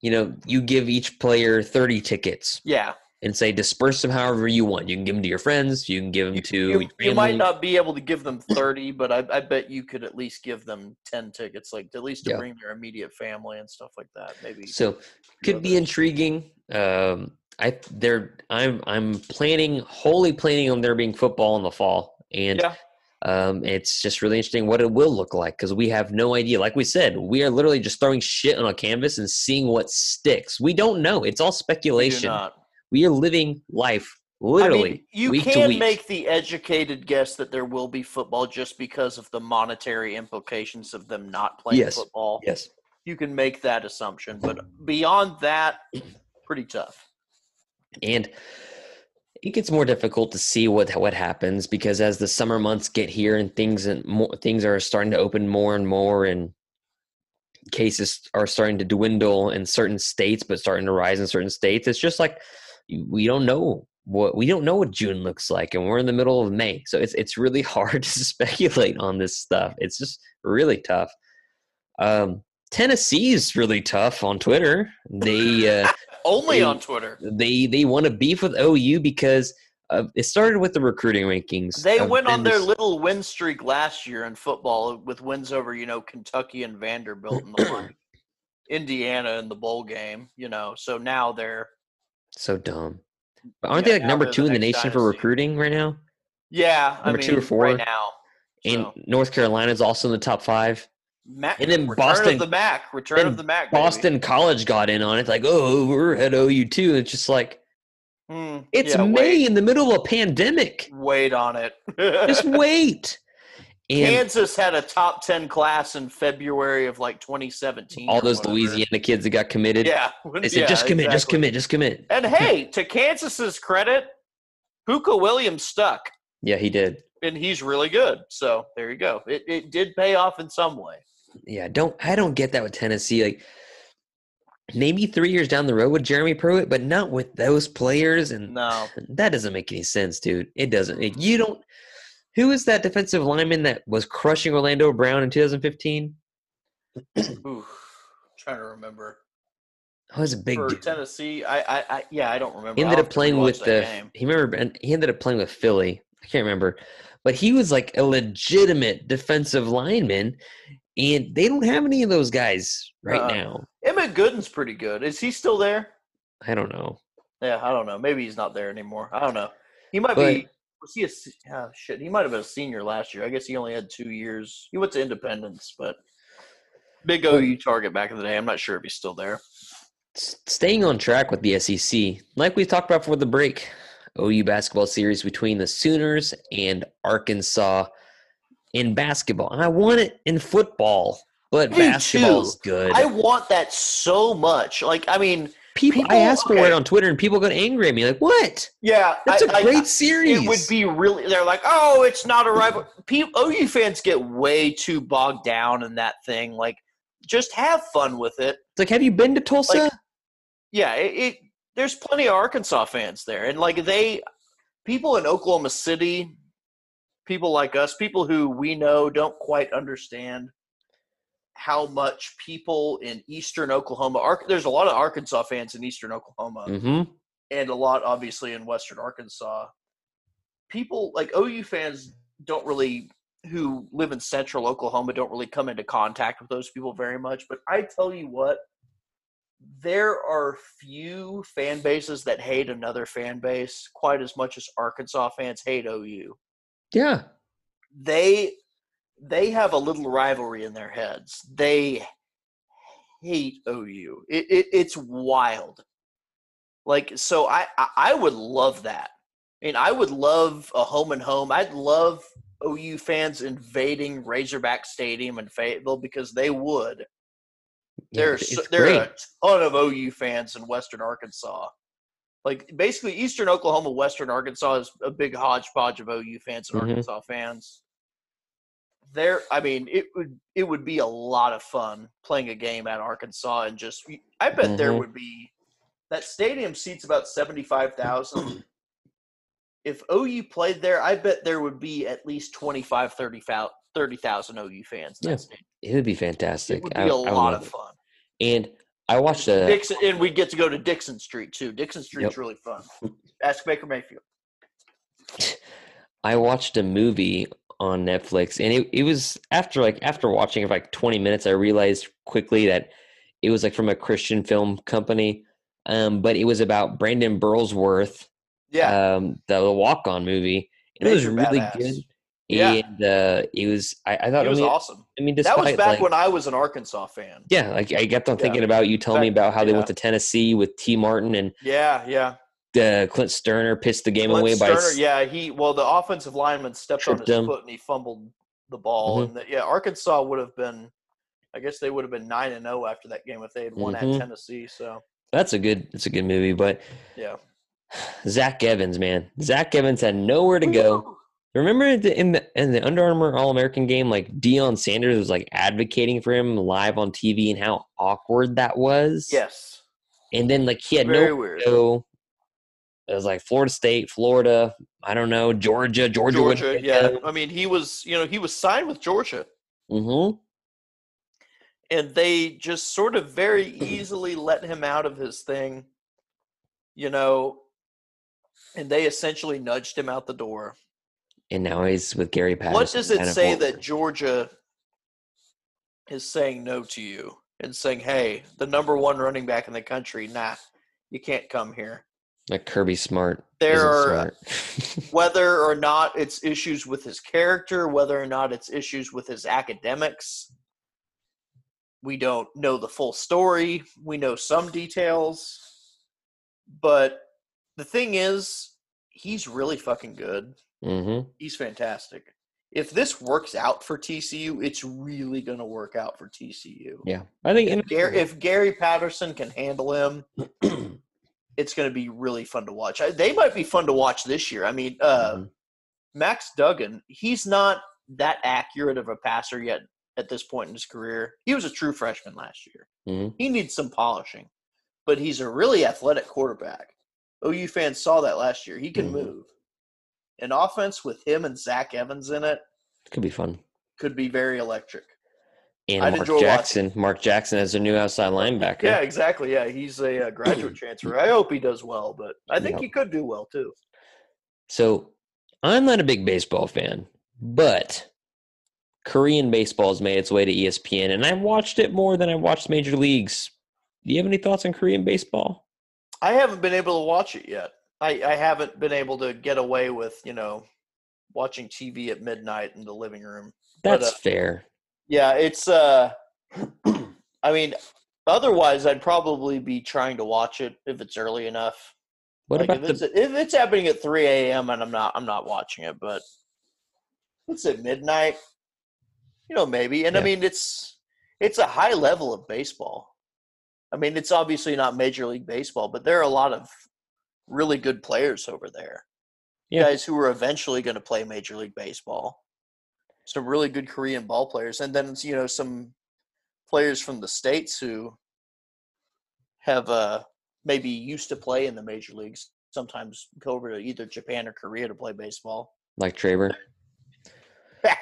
[SPEAKER 2] you know, you give each player 30 tickets
[SPEAKER 3] Yeah,
[SPEAKER 2] and say disperse them however you want. You can give them to your friends, you can give them to
[SPEAKER 3] you, you might not be able to give them thirty, but I, I bet you could at least give them ten tickets, like at least to
[SPEAKER 2] Yeah.
[SPEAKER 3] bring their immediate family and stuff like that. Maybe
[SPEAKER 2] So could be intriguing. Um, I there I'm I'm planning wholly planning on there being football in the fall, and
[SPEAKER 3] Yeah.
[SPEAKER 2] um, it's just really interesting what it will look like because we have no idea. Like we said, we are literally just throwing shit on a canvas and seeing what sticks. We don't know. It's all speculation. We are living life literally
[SPEAKER 3] I mean, you
[SPEAKER 2] week to
[SPEAKER 3] can
[SPEAKER 2] week.
[SPEAKER 3] make the educated guess that there will be football just because of the monetary implications of them not playing
[SPEAKER 2] Yes.
[SPEAKER 3] football.
[SPEAKER 2] yes.
[SPEAKER 3] You can make that assumption, but beyond that, pretty tough.
[SPEAKER 2] and it gets more difficult to see what what happens because as the summer months get here and things and more things are starting to open more and more and cases are starting to dwindle in certain states but starting to rise in certain states it's just like we don't know what we don't know what June looks like and we're in the middle of May so it's it's really hard to speculate on this stuff it's just really tough um Tennessee's really tough on Twitter they uh
[SPEAKER 3] Only
[SPEAKER 2] They-
[SPEAKER 3] on Twitter.
[SPEAKER 2] they they want to beef with OU because uh, it started with the recruiting rankings.
[SPEAKER 3] They went on their little win streak last year in football with wins over, you know, Kentucky and Vanderbilt and the like. Indiana in the bowl game, you know. So now they're
[SPEAKER 2] so dumb. But aren't
[SPEAKER 3] Yeah,
[SPEAKER 2] they like number
[SPEAKER 3] the
[SPEAKER 2] two in the nation for recruiting right now?
[SPEAKER 3] yeah, I
[SPEAKER 2] Number
[SPEAKER 3] mean,
[SPEAKER 2] two or four?
[SPEAKER 3] right now.
[SPEAKER 2] And
[SPEAKER 3] So,
[SPEAKER 2] North Carolina's also in the top five.
[SPEAKER 3] Mac,
[SPEAKER 2] and then
[SPEAKER 3] return
[SPEAKER 2] Boston-
[SPEAKER 3] of the Mac, return of the Mac. baby.
[SPEAKER 2] Boston College got in on it, like, oh, we're at OU too. It's just like
[SPEAKER 3] Hmm,
[SPEAKER 2] it's
[SPEAKER 3] yeah,
[SPEAKER 2] May
[SPEAKER 3] Wait,
[SPEAKER 2] in the middle of a pandemic.
[SPEAKER 3] wait on it.
[SPEAKER 2] Just wait. And
[SPEAKER 3] Kansas had a top ten class in February of like 2017.
[SPEAKER 2] all those
[SPEAKER 3] whatever.
[SPEAKER 2] Louisiana kids that got committed.
[SPEAKER 3] Yeah,
[SPEAKER 2] They said,
[SPEAKER 3] yeah,
[SPEAKER 2] just commit, just commit, just commit.
[SPEAKER 3] And hey, to Kansas's credit, Pooka Williams stuck,
[SPEAKER 2] Yeah, he did.
[SPEAKER 3] and he's really good. So there you go. It it did pay off in some way.
[SPEAKER 2] Yeah, don't I don't get that with Tennessee. Like maybe three years down the road with Jeremy Pruitt, but not with those players. And
[SPEAKER 3] No,
[SPEAKER 2] that doesn't make any sense, dude. It doesn't. You don't. Who is that defensive lineman that was crushing Orlando Brown in 2015?
[SPEAKER 3] Ooh, trying to remember
[SPEAKER 2] Oh, was a big
[SPEAKER 3] for
[SPEAKER 2] dude.
[SPEAKER 3] Tennessee. I, I, I yeah, I don't remember.
[SPEAKER 2] He ended up playing with the.
[SPEAKER 3] game.
[SPEAKER 2] He remember, he ended up playing with Philly. I can't remember, but he was like a legitimate defensive lineman, and they don't have any of those guys right
[SPEAKER 3] Uh-uh.
[SPEAKER 2] now.
[SPEAKER 3] Emmit Gooden's pretty good. Is he still there?
[SPEAKER 2] I don't know.
[SPEAKER 3] Yeah, I don't know. Maybe he's not there anymore. I don't know. He might
[SPEAKER 2] But-
[SPEAKER 3] be. Was he a oh, shit? He might have been a senior last year. I guess he only had two years. He went to Independence, but big OU target back in the day. I'm not sure if he's still there.
[SPEAKER 2] Staying on track with the SEC, like we talked about before the break, OU basketball series between the Sooners and Arkansas in basketball. And I want it in football, but
[SPEAKER 3] Me too.
[SPEAKER 2] basketball's good.
[SPEAKER 3] I want that so much. Like, I mean,
[SPEAKER 2] people,
[SPEAKER 3] people-
[SPEAKER 2] I ask for it on Twitter, and people get angry at me. Like, what?
[SPEAKER 3] yeah,
[SPEAKER 2] That's a
[SPEAKER 3] a
[SPEAKER 2] great series.
[SPEAKER 3] It would be really. They're like, oh, it's not a rival. People, OU fans get way too bogged down in that thing. Like, just have fun with it.
[SPEAKER 2] It's like, have you been to Tulsa?
[SPEAKER 3] Like, Yeah, it, it. There's plenty of Arkansas fans there, and like they, people in Oklahoma City, people like us, people who we know don't quite understand how much people in Eastern Oklahoma. Ar- there's a lot of Arkansas fans in Eastern Oklahoma
[SPEAKER 2] mm-hmm.
[SPEAKER 3] and a lot obviously in western arkansas people like ou fans don't really who live in central oklahoma don't really come into contact with those people very much but i tell you what there are few fan bases that hate another fan base quite as much as arkansas fans hate ou
[SPEAKER 2] Yeah.
[SPEAKER 3] they they have a little rivalry in their heads. They hate OU. It, it it's wild. Like so, I, I would love that. I mean, I would love a home and home. I'd love OU fans invading Razorback Stadium in Fayetteville because they would.
[SPEAKER 2] Yeah,
[SPEAKER 3] There's
[SPEAKER 2] it's
[SPEAKER 3] there are a ton of OU fans in Western Arkansas. Like basically, Eastern Oklahoma, Western Arkansas is a big hodgepodge of OU fans and
[SPEAKER 2] Mhm.
[SPEAKER 3] Arkansas fans. There, I mean, it would it would be a lot of fun playing a game at Arkansas and just. I bet there
[SPEAKER 2] Mhm.
[SPEAKER 3] would be that stadium seats about seventy five thousand. if OU played there, I bet there would be at least 25, 30,000 30,000 OU fans. that
[SPEAKER 2] Yeah. It would be fantastic.
[SPEAKER 3] It would be
[SPEAKER 2] I-
[SPEAKER 3] a
[SPEAKER 2] I
[SPEAKER 3] lot of
[SPEAKER 2] it.
[SPEAKER 3] fun.
[SPEAKER 2] And I watched a
[SPEAKER 3] Dixon, and we get to go to Dixon Street too. Dixon Street's
[SPEAKER 2] Yep.
[SPEAKER 3] really fun. Ask Baker Mayfield.
[SPEAKER 2] I watched a movie on Netflix, and it, it was after like after watching it for like 20 minutes, I realized quickly that it was like from a Christian film company, um, but it was about Brandon Burlsworth,
[SPEAKER 3] Yeah,
[SPEAKER 2] um, the, the Walk On movie. It was really
[SPEAKER 3] badass.
[SPEAKER 2] good.
[SPEAKER 3] Yeah.
[SPEAKER 2] And uh, it was I, I thought
[SPEAKER 3] it was
[SPEAKER 2] I mean,
[SPEAKER 3] awesome.
[SPEAKER 2] I mean,
[SPEAKER 3] That was back
[SPEAKER 2] like,
[SPEAKER 3] when I was an Arkansas fan.
[SPEAKER 2] yeah, like I kept on
[SPEAKER 3] Yeah.
[SPEAKER 2] thinking about you telling me about how they
[SPEAKER 3] yeah.
[SPEAKER 2] went to Tennessee with Tee Martin and
[SPEAKER 3] Yeah, yeah.
[SPEAKER 2] Uh, Clint Stoerner pissed the game
[SPEAKER 3] Clint
[SPEAKER 2] away by
[SPEAKER 3] Stoerner,
[SPEAKER 2] s-
[SPEAKER 3] yeah, he well the offensive lineman stepped on his
[SPEAKER 2] him.
[SPEAKER 3] foot and he fumbled the ball.
[SPEAKER 2] Mhm.
[SPEAKER 3] And the, yeah, Arkansas would have been I guess they would have been nine and zero after that game if they had won
[SPEAKER 2] Mhm.
[SPEAKER 3] at Tennessee. So
[SPEAKER 2] That's a good. It's a good movie, but
[SPEAKER 3] yeah,
[SPEAKER 2] Zach Evans, man, Zach Evans had nowhere to go. Remember the, in the in the Under Armour All American game, like Deion Sanders was like advocating for him live on TV, and how awkward that was.
[SPEAKER 3] Yes,
[SPEAKER 2] And then like he had
[SPEAKER 3] very
[SPEAKER 2] no. It was like Florida State, Florida, I don't know, Georgia, Georgia,
[SPEAKER 3] Georgia, yeah. I mean, he was you know he was signed with Georgia.
[SPEAKER 2] Mm-hmm.
[SPEAKER 3] and they just sort of very easily let him out of his thing, you know, and they essentially nudged him out the door.
[SPEAKER 2] And now he's with Gary Patterson.
[SPEAKER 3] what does it say that Georgia is saying no to you and saying, "Hey, the number one running back in the country, nah, you can't come here."
[SPEAKER 2] Like Kirby Smart?
[SPEAKER 3] There are
[SPEAKER 2] smart.
[SPEAKER 3] whether or not it's issues with his character, whether or not it's issues with his academics. We don't know the full story. We know some details. But the thing is, he's really fucking good.
[SPEAKER 2] mm-hmm.
[SPEAKER 3] He's fantastic. If this works out for TCU, it's really going to work out for TCU.
[SPEAKER 2] Yeah, I think.
[SPEAKER 3] If Gary, if Gary Patterson can handle him, it's going to be really fun to watch. I, they might be fun to watch this year. I mean, uh,
[SPEAKER 2] Mhm.
[SPEAKER 3] Max Duggan, he's not that accurate of a passer yet at this point in his career. He was a true freshman last year.
[SPEAKER 2] Mhm.
[SPEAKER 3] He needs some polishing, but he's a really athletic quarterback. OU fans saw that last year. He can
[SPEAKER 2] Mhm.
[SPEAKER 3] move. An offense with him and Zach Evans in it
[SPEAKER 2] could be fun.
[SPEAKER 3] could be very electric.
[SPEAKER 2] And
[SPEAKER 3] I'd
[SPEAKER 2] Mark. Jackson. Mark Jackson as a new outside linebacker.
[SPEAKER 3] Yeah, exactly. Yeah, he's a, uh graduate transfer. I hope he does well, but I think
[SPEAKER 2] Yep.
[SPEAKER 3] he could do well too.
[SPEAKER 2] So I'm not a big baseball fan, but Korean baseball has made its way to ESPN, and I've watched it more than I've watched major leagues. Do you have any thoughts on Korean baseball?
[SPEAKER 3] I haven't been able to watch it yet. I, I haven't been able to get away with, you know, watching TV at midnight in the living room. But,
[SPEAKER 2] That's
[SPEAKER 3] uh,
[SPEAKER 2] fair.
[SPEAKER 3] Yeah, it's uh I mean, otherwise I'd probably be trying to watch it if it's early enough.
[SPEAKER 2] What
[SPEAKER 3] like
[SPEAKER 2] about
[SPEAKER 3] if it's
[SPEAKER 2] the?
[SPEAKER 3] if it's happening at three AM and I'm not I'm not watching it, but it's at midnight. You know, maybe. And I mean it's it's a high level of baseball. I mean, it's obviously not major league baseball, but there are a lot of really good players over there.
[SPEAKER 2] Yeah.
[SPEAKER 3] Guys who are eventually going to play major league baseball. Some really good Korean ball players and then you know some players from the states who have uh maybe used to play in the major leagues sometimes go over to either Japan or Korea to play baseball.
[SPEAKER 2] Like Traber?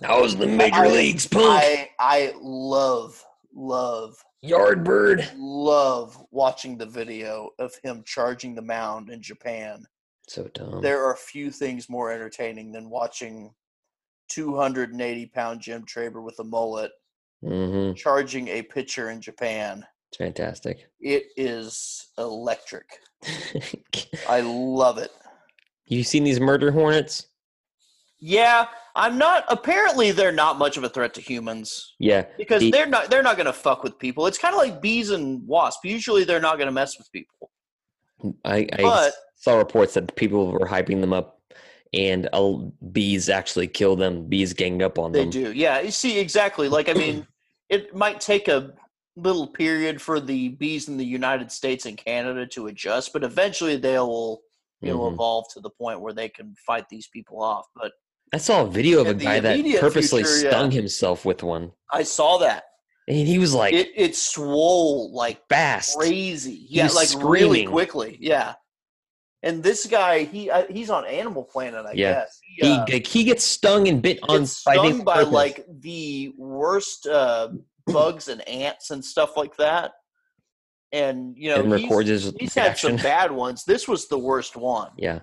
[SPEAKER 2] That was the major
[SPEAKER 3] I-
[SPEAKER 2] leagues, punk.
[SPEAKER 3] I I love love
[SPEAKER 2] Yardbird.
[SPEAKER 3] love watching the video of him charging the mound in Japan.
[SPEAKER 2] So dumb.
[SPEAKER 3] There are few things more entertaining than watching 280 pound Jim Traber with a mullet
[SPEAKER 2] hmm
[SPEAKER 3] charging a pitcher in Japan.
[SPEAKER 2] It's fantastic.
[SPEAKER 3] It is electric. I love it.
[SPEAKER 2] you seen these murder hornets?
[SPEAKER 3] Yeah, I'm not. Apparently, they're not much of a threat to humans
[SPEAKER 2] Yeah.
[SPEAKER 3] because
[SPEAKER 2] The-
[SPEAKER 3] they're not. They're not going to fuck with people. It's kind of like bees and wasps. Usually, they're not going to mess with people.
[SPEAKER 2] I, I
[SPEAKER 3] But-
[SPEAKER 2] saw reports that people were hyping them up and bees actually kill them. Bees gang up on
[SPEAKER 3] They
[SPEAKER 2] them.
[SPEAKER 3] They do. Yeah. You see, exactly. Like, I mean, it might take a little period for the bees in the United States and Canada to adjust, but eventually they will, you know,
[SPEAKER 2] Mhm.
[SPEAKER 3] evolve to the point where they can fight these people off. But
[SPEAKER 2] I saw a video of a guy that purposely
[SPEAKER 3] future, yeah.
[SPEAKER 2] stung himself with one,
[SPEAKER 3] I saw that.
[SPEAKER 2] and he was like
[SPEAKER 3] it, it swole like
[SPEAKER 2] fast.
[SPEAKER 3] crazy. Yeah, like really quickly. Yeah. And this guy, he uh, he's on Animal Planet, I
[SPEAKER 2] Yeah.
[SPEAKER 3] guess.
[SPEAKER 2] He
[SPEAKER 3] uh,
[SPEAKER 2] like, he gets stung and bit on by,
[SPEAKER 3] stung by like the worst uh, bugs and ants and stuff like that. And you know,
[SPEAKER 2] and
[SPEAKER 3] he's,
[SPEAKER 2] his
[SPEAKER 3] he's had some bad ones. This was the worst one.
[SPEAKER 2] Yeah,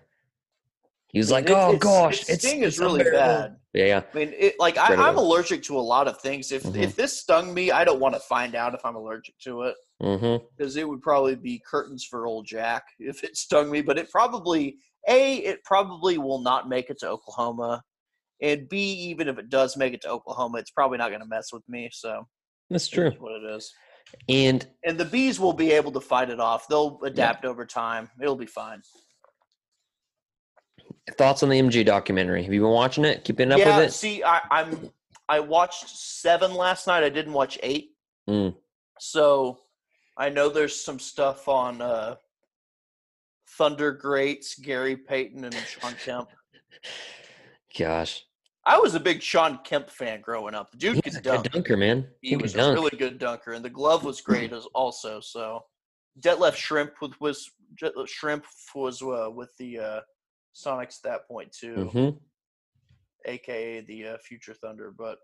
[SPEAKER 2] he was like,
[SPEAKER 3] it-
[SPEAKER 2] "Oh
[SPEAKER 3] it's-
[SPEAKER 2] gosh,
[SPEAKER 3] its
[SPEAKER 2] it's
[SPEAKER 3] sting is really
[SPEAKER 2] unbearable."
[SPEAKER 3] bad.
[SPEAKER 2] Yeah, yeah,
[SPEAKER 3] I mean, it, like I, I'm allergic to a lot of things. If
[SPEAKER 2] Mhm.
[SPEAKER 3] if this stung me, I don't want to find out if I'm allergic to it.
[SPEAKER 2] Mm-hmm.
[SPEAKER 3] because it would probably be curtains for old Jack if it stung me. But it probably a it probably will not make it to Oklahoma, and b even if it does make it to Oklahoma, it's probably not going to mess with me. So
[SPEAKER 2] that's true.
[SPEAKER 3] what it is.
[SPEAKER 2] And
[SPEAKER 3] And the bees will be able to fight it off. They'll adapt over time. It'll be fine.
[SPEAKER 2] thoughts on the MJ documentary? Have you been watching it? Keeping up
[SPEAKER 3] yeah.
[SPEAKER 2] with it?
[SPEAKER 3] See, I, I'm I watched seven last night. I didn't watch eight.
[SPEAKER 2] Mm.
[SPEAKER 3] So I know there's some stuff on uh, Thunder Greats, Gary Payton, and Shawn Kemp.
[SPEAKER 2] Gosh,
[SPEAKER 3] I was a big Shawn Kemp fan growing up. The dude
[SPEAKER 2] he
[SPEAKER 3] could
[SPEAKER 2] was a
[SPEAKER 3] dunk.
[SPEAKER 2] good dunker, man.
[SPEAKER 3] He
[SPEAKER 2] He,
[SPEAKER 3] was a
[SPEAKER 2] dunk.
[SPEAKER 3] really good dunker, and the glove was great as also. So Detlef Schrempf with was Schrempf was uh, with the uh, Sonics at that point too,
[SPEAKER 2] Mhm.
[SPEAKER 3] aka the uh, Future Thunder. But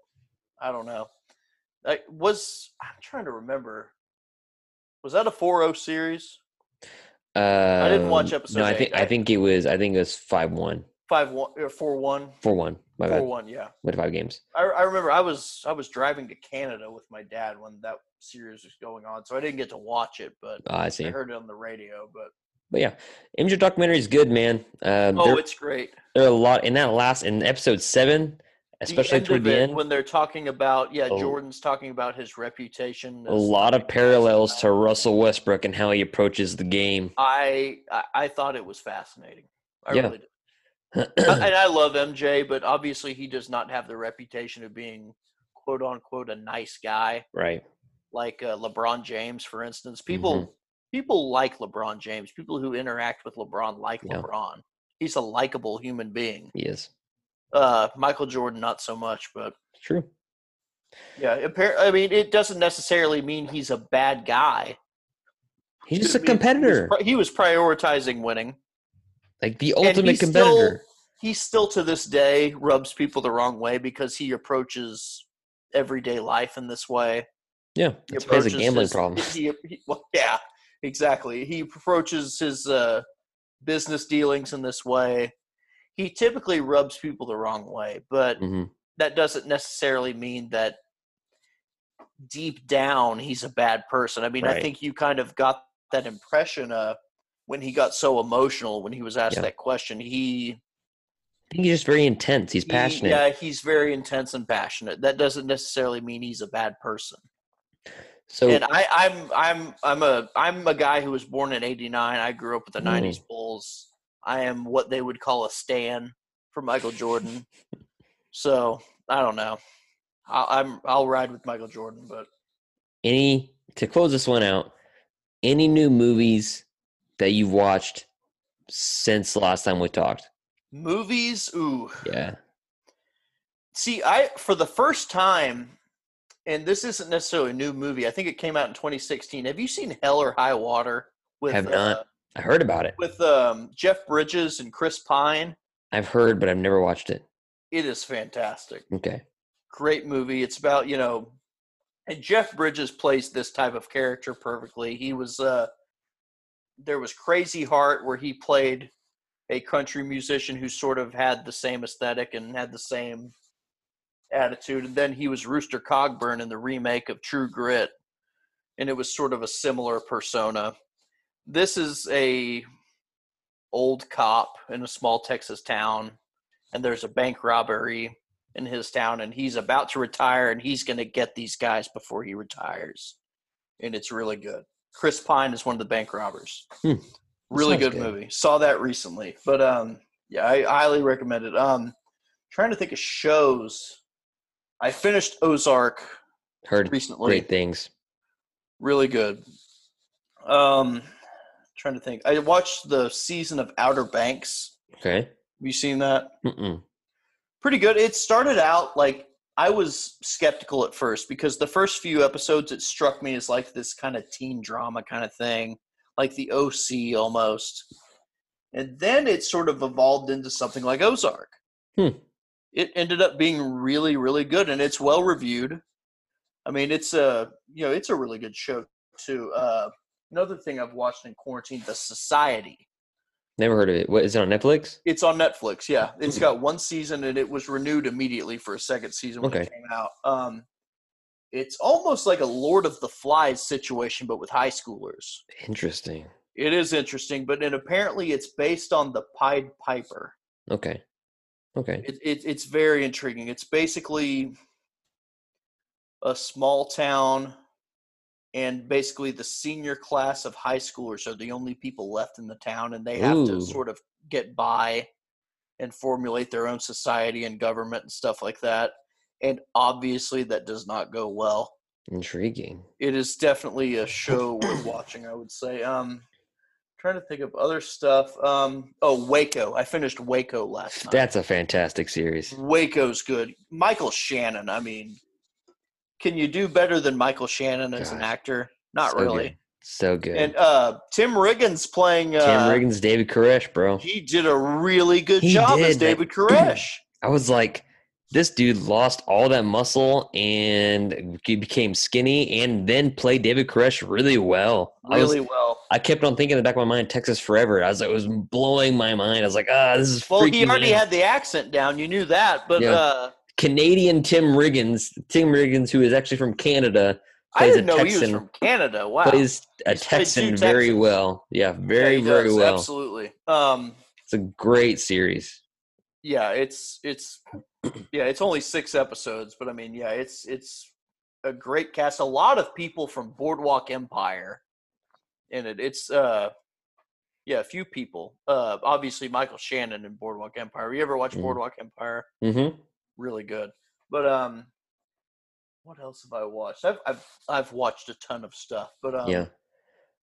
[SPEAKER 3] I don't know. I was I'm trying to remember. Was that a 4-0 series?
[SPEAKER 2] Uh, I
[SPEAKER 3] didn't watch episode
[SPEAKER 2] No, I think I
[SPEAKER 3] I-
[SPEAKER 2] think it was. I think it was five one,
[SPEAKER 3] Five one or four one?
[SPEAKER 2] four one. My bad.
[SPEAKER 3] Four one, yeah.
[SPEAKER 2] With five games.
[SPEAKER 3] I, I remember I was I was driving to Canada with my dad when that series was going on, so I didn't get to watch it, but
[SPEAKER 2] Ah, I see.
[SPEAKER 3] I heard it on the radio. But
[SPEAKER 2] But yeah, MJ documentary is good, man. Um,
[SPEAKER 3] oh, it's great.
[SPEAKER 2] there are a lot in that last in episode seven, especially
[SPEAKER 3] end
[SPEAKER 2] toward the end.
[SPEAKER 3] when they're talking about yeah,
[SPEAKER 2] Oh.
[SPEAKER 3] Jordan's talking about his reputation.
[SPEAKER 2] a lot of parallels to Russell Westbrook and how he approaches the game.
[SPEAKER 3] I, I I thought it was fascinating. I
[SPEAKER 2] Yeah.
[SPEAKER 3] really did. And I love MJ, but obviously he does not have the reputation of being quote unquote a nice guy
[SPEAKER 2] right.
[SPEAKER 3] like uh, LeBron James, for instance. People
[SPEAKER 2] Mm-hmm.
[SPEAKER 3] people like LeBron James. People who interact with LeBron like
[SPEAKER 2] Yeah.
[SPEAKER 3] LeBron. He's a likable human being.
[SPEAKER 2] He is.
[SPEAKER 3] Uh, Michael Jordan, not so much, but
[SPEAKER 2] true.
[SPEAKER 3] yeah. Appar- I mean, it doesn't necessarily mean he's a bad guy.
[SPEAKER 2] He's just a
[SPEAKER 3] I mean, he was
[SPEAKER 2] competitor.
[SPEAKER 3] He was prioritizing winning.
[SPEAKER 2] Like the ultimate
[SPEAKER 3] he still-
[SPEAKER 2] competitor.
[SPEAKER 3] He still, to this day, rubs people the wrong way because he approaches everyday life in this way.
[SPEAKER 2] yeah.
[SPEAKER 3] He
[SPEAKER 2] That's why he has a gambling
[SPEAKER 3] his-
[SPEAKER 2] problem.
[SPEAKER 3] He, he- well, yeah, exactly. He approaches his uh, business dealings in this way. He typically rubs people the wrong way, but
[SPEAKER 2] hmm
[SPEAKER 3] that doesn't necessarily mean that deep down he's a bad person. I mean, I think you kind of got that impression uh, when he got so emotional when he was asked
[SPEAKER 2] Yeah.
[SPEAKER 3] that question. He
[SPEAKER 2] I think he's just very intense. He's
[SPEAKER 3] he-
[SPEAKER 2] passionate.
[SPEAKER 3] yeah, he's very intense and passionate. That doesn't necessarily mean he's a bad person.
[SPEAKER 2] so
[SPEAKER 3] and I, I'm I'm I'm a I'm a guy who was born in '89. I grew up with the
[SPEAKER 2] Mm.
[SPEAKER 3] '90s Bulls. I am what they would call a stan for Michael Jordan. so I don't know. I'll, I'm I'll ride with Michael Jordan, but
[SPEAKER 2] any to close this one out, any new movies that you've watched since the last time we talked?
[SPEAKER 3] movies, ooh.
[SPEAKER 2] Yeah.
[SPEAKER 3] See, I for the first time, and this isn't necessarily a new movie. I think it came out in 2016. Have you seen Hell or High Water with
[SPEAKER 2] Have not.
[SPEAKER 3] uh,
[SPEAKER 2] I heard about it.
[SPEAKER 3] with um, Jeff Bridges and Chris Pine?
[SPEAKER 2] I've heard, but I've never watched it.
[SPEAKER 3] It is fantastic.
[SPEAKER 2] Okay.
[SPEAKER 3] great movie. It's about you know, and Jeff Bridges plays this type of character perfectly. He was uh, there was Crazy Heart where he played a country musician who sort of had the same aesthetic and had the same attitude, and then he was Rooster Cogburn in the remake of True Grit, and it was sort of a similar persona. This is a old cop in a small Texas town, and there's a bank robbery in his town and he's about to retire and he's going to get these guys before he retires and it's really good chris pine is one of the bank robbers
[SPEAKER 2] Hmm.
[SPEAKER 3] really good,
[SPEAKER 2] good.
[SPEAKER 3] movie saw that recently but um Yeah, I highly recommend it. Um, trying to think of shows. I finished Ozark
[SPEAKER 2] Heard
[SPEAKER 3] recently.
[SPEAKER 2] great things.
[SPEAKER 3] Really good. Um, trying to think. I watched the season of Outer Banks.
[SPEAKER 2] Okay.
[SPEAKER 3] Have you seen that?
[SPEAKER 2] Mm-mm.
[SPEAKER 3] Pretty good. It started out like I was skeptical at first because the first few episodes it struck me as like this kind of teen drama kind of thing, like the OC almost. And then it sort of evolved into something like Ozark.
[SPEAKER 2] Hmm.
[SPEAKER 3] It ended up being really, really good, and it's well reviewed. I mean, it's a you know it's a really good show too. Uh, another thing I've watched in quarantine, The Society.
[SPEAKER 2] Never heard of it. What is it on Netflix?
[SPEAKER 3] It's on Netflix. Yeah, it's got one season, and it was renewed immediately for a second season when it
[SPEAKER 2] Okay.
[SPEAKER 3] came out. Um, it's almost like a Lord of the Flies situation, but with high schoolers.
[SPEAKER 2] Interesting.
[SPEAKER 3] It is interesting, but and apparently it's based on the Pied Piper.
[SPEAKER 2] Okay. Okay.
[SPEAKER 3] It, it, it's very intriguing. It's basically a small town, and basically the senior class of high schoolers are the only people left in the town, and they have
[SPEAKER 2] Ooh.
[SPEAKER 3] to sort of get by and formulate their own society and government and stuff like that. And obviously, that does not go well.
[SPEAKER 2] Intriguing.
[SPEAKER 3] It is definitely a show worth watching. I would say. Um, trying to think of other stuff. Um, oh, Waco. I finished Waco last night.
[SPEAKER 2] That's a fantastic series.
[SPEAKER 3] Waco's good. Michael Shannon. I mean, can you do better than Michael Shannon as an actor? Not
[SPEAKER 2] So
[SPEAKER 3] really.
[SPEAKER 2] good. So good.
[SPEAKER 3] And uh, Tim Riggins playing. Uh,
[SPEAKER 2] Tim Riggins, David Koresh, bro.
[SPEAKER 3] He did a really good
[SPEAKER 2] He
[SPEAKER 3] job as
[SPEAKER 2] did, that-
[SPEAKER 3] David Koresh.
[SPEAKER 2] I was like, this dude lost all that muscle and he became skinny and then played David Koresh really well. I was-
[SPEAKER 3] really well.
[SPEAKER 2] I kept on thinking in the back of my mind, Texas Forever. I was like, it was blowing my mind. I was like, ah, this is
[SPEAKER 3] Well, he already
[SPEAKER 2] out.
[SPEAKER 3] had the accent down. You knew that, but
[SPEAKER 2] Yeah.
[SPEAKER 3] uh,
[SPEAKER 2] Canadian Tim Riggins, Tim Riggins, who is actually from Canada,
[SPEAKER 3] I
[SPEAKER 2] plays
[SPEAKER 3] didn't
[SPEAKER 2] a
[SPEAKER 3] know he was
[SPEAKER 2] Texan.
[SPEAKER 3] from Canada. Wow,
[SPEAKER 2] plays a
[SPEAKER 3] He's
[SPEAKER 2] Texan very
[SPEAKER 3] Texans.
[SPEAKER 2] well. Yeah,
[SPEAKER 3] Yeah,
[SPEAKER 2] very,
[SPEAKER 3] he
[SPEAKER 2] very
[SPEAKER 3] does,
[SPEAKER 2] well.
[SPEAKER 3] Absolutely. Um,
[SPEAKER 2] It's a great series.
[SPEAKER 3] yeah, it's it's yeah, it's only six episodes, but I mean, yeah, it's it's a great cast. A lot of people from Boardwalk Empire in it. It's uh yeah, a few people. Uh obviously Michael Shannon in Boardwalk Empire. You ever watch
[SPEAKER 2] Mhm.
[SPEAKER 3] Boardwalk Empire?
[SPEAKER 2] Mm-hmm.
[SPEAKER 3] Really good. But um what else have I watched? I've I've I've watched a ton of stuff, but um
[SPEAKER 2] yeah.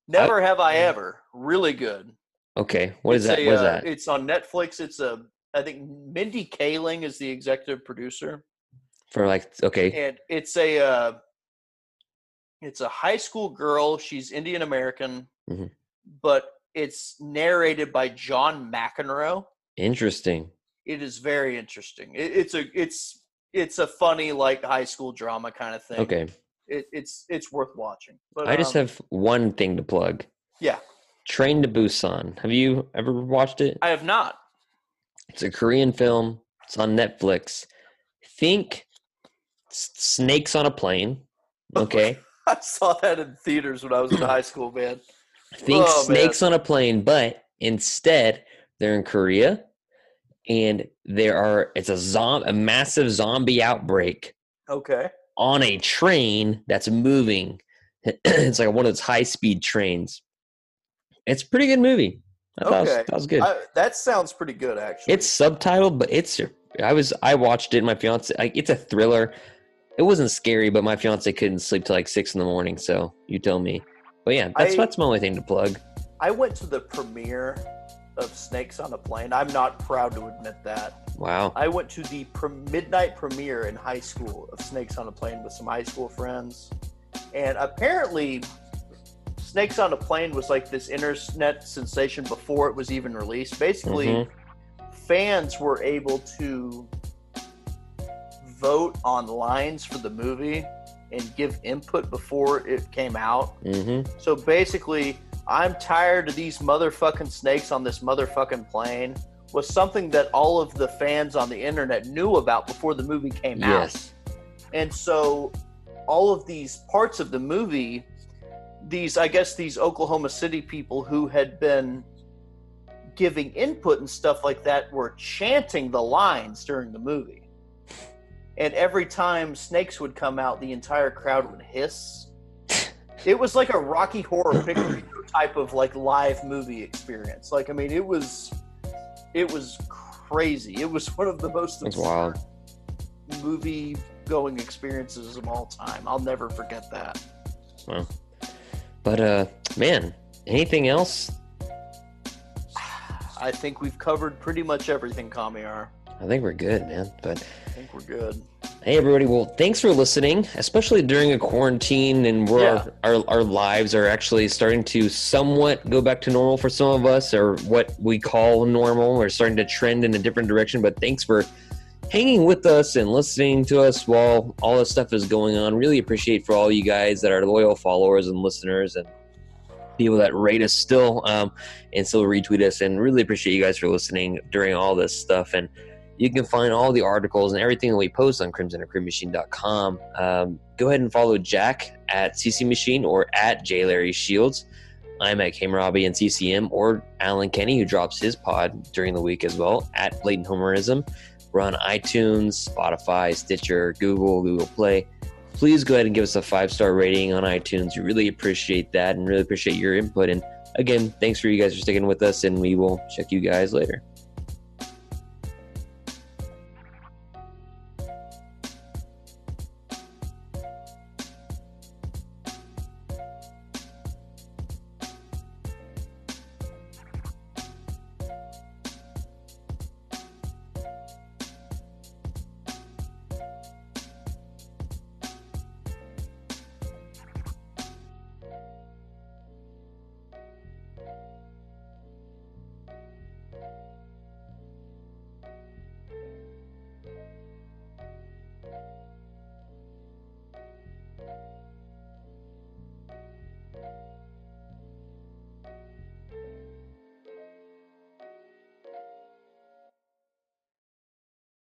[SPEAKER 3] Never Have I Ever. Really good.
[SPEAKER 2] Okay. What is
[SPEAKER 3] It's
[SPEAKER 2] that?
[SPEAKER 3] a,
[SPEAKER 2] what is
[SPEAKER 3] uh,
[SPEAKER 2] that?
[SPEAKER 3] It's on Netflix. It's a I think Mindy Kaling is the executive producer.
[SPEAKER 2] For like, okay.
[SPEAKER 3] and it's a uh, it's a high school girl. She's Indian American,
[SPEAKER 2] Mhm.
[SPEAKER 3] but it's narrated by John McEnroe.
[SPEAKER 2] Interesting.
[SPEAKER 3] It is very interesting. It, it's a it's it's a funny like high school drama kind of thing.
[SPEAKER 2] Okay.
[SPEAKER 3] it, it's it's worth watching. But
[SPEAKER 2] I just
[SPEAKER 3] um,
[SPEAKER 2] have one thing to plug.
[SPEAKER 3] yeah.
[SPEAKER 2] Train to Busan. Have you ever watched it?
[SPEAKER 3] I have not.
[SPEAKER 2] It's a Korean film. It's on Netflix. Think snakes on a plane. Okay.
[SPEAKER 3] I saw that in theaters when I was in high school, man.
[SPEAKER 2] Think
[SPEAKER 3] Oh, man.
[SPEAKER 2] snakes on a plane, but instead they're in Korea, and there are it's a zom a massive zombie outbreak
[SPEAKER 3] Okay.
[SPEAKER 2] on a train that's moving. it's like one of those high speed trains. It's a pretty good movie. I thought it was,
[SPEAKER 3] Okay.
[SPEAKER 2] that was good.
[SPEAKER 3] I, that sounds pretty good, actually.
[SPEAKER 2] It's subtitled, but it's. I was. I watched it. My fiance. Like, it's a thriller. It wasn't scary, but my fiance couldn't sleep till like six in the morning. So you tell me. But yeah, that's
[SPEAKER 3] I-
[SPEAKER 2] that's my only thing to plug.
[SPEAKER 3] I went to the premiere of Snakes on a Plane. I'm not proud to admit that.
[SPEAKER 2] Wow.
[SPEAKER 3] I went to the pre- midnight premiere in high school of Snakes on a Plane with some high school friends. And apparently, Snakes on a Plane was like this internet sensation before it was even released. Basically,
[SPEAKER 2] Mhm.
[SPEAKER 3] fans were able to vote on lines for the movie and give input before it came out.
[SPEAKER 2] Mm-hmm.
[SPEAKER 3] So basically, I'm tired of these motherfucking snakes on this motherfucking plane was something that all of the fans on the internet knew about before the movie came
[SPEAKER 2] Yes.
[SPEAKER 3] out. And so all of these parts of the movie, these I guess these Oklahoma City people who had been giving input and stuff like that were chanting the lines during the movie. And every time snakes would come out, the entire crowd would hiss. It was like a Rocky Horror Picture type of like live movie experience. Like I mean, it was It was crazy. It was one of the most
[SPEAKER 2] That's wild.
[SPEAKER 3] movie going experiences of all time. I'll never forget that.
[SPEAKER 2] Well, but uh, man, anything else?
[SPEAKER 3] I think we've covered pretty much everything, Kamiar.
[SPEAKER 2] I think we're good, man. But
[SPEAKER 3] think we're good.
[SPEAKER 2] Hey everybody! Well, thanks for listening, especially during a quarantine and where
[SPEAKER 3] Yeah.
[SPEAKER 2] our, our our lives are actually starting to somewhat go back to normal for some of us, or what we call normal. We're starting to trend in a different direction. But thanks for hanging with us and listening to us while all this stuff is going on. Really appreciate for all you guys that are loyal followers and listeners and people that rate us still um, and still retweet us. And really appreciate you guys for listening during all this stuff and. You can find all the articles and everything that we post on crimsonandcreammachine.com. Um, go ahead and follow Jack at CC Machine or at J. Larry Shields. I'm at Robbie and CCM or Alan Kenny, who drops his pod during the week as well, at Blatant Homerism. We're on iTunes, Spotify, Stitcher, Google, Google Play. Please go ahead and give us a five star rating on iTunes. We really appreciate that and really appreciate your input. And again, thanks for you guys for sticking with us, and we will check you guys later.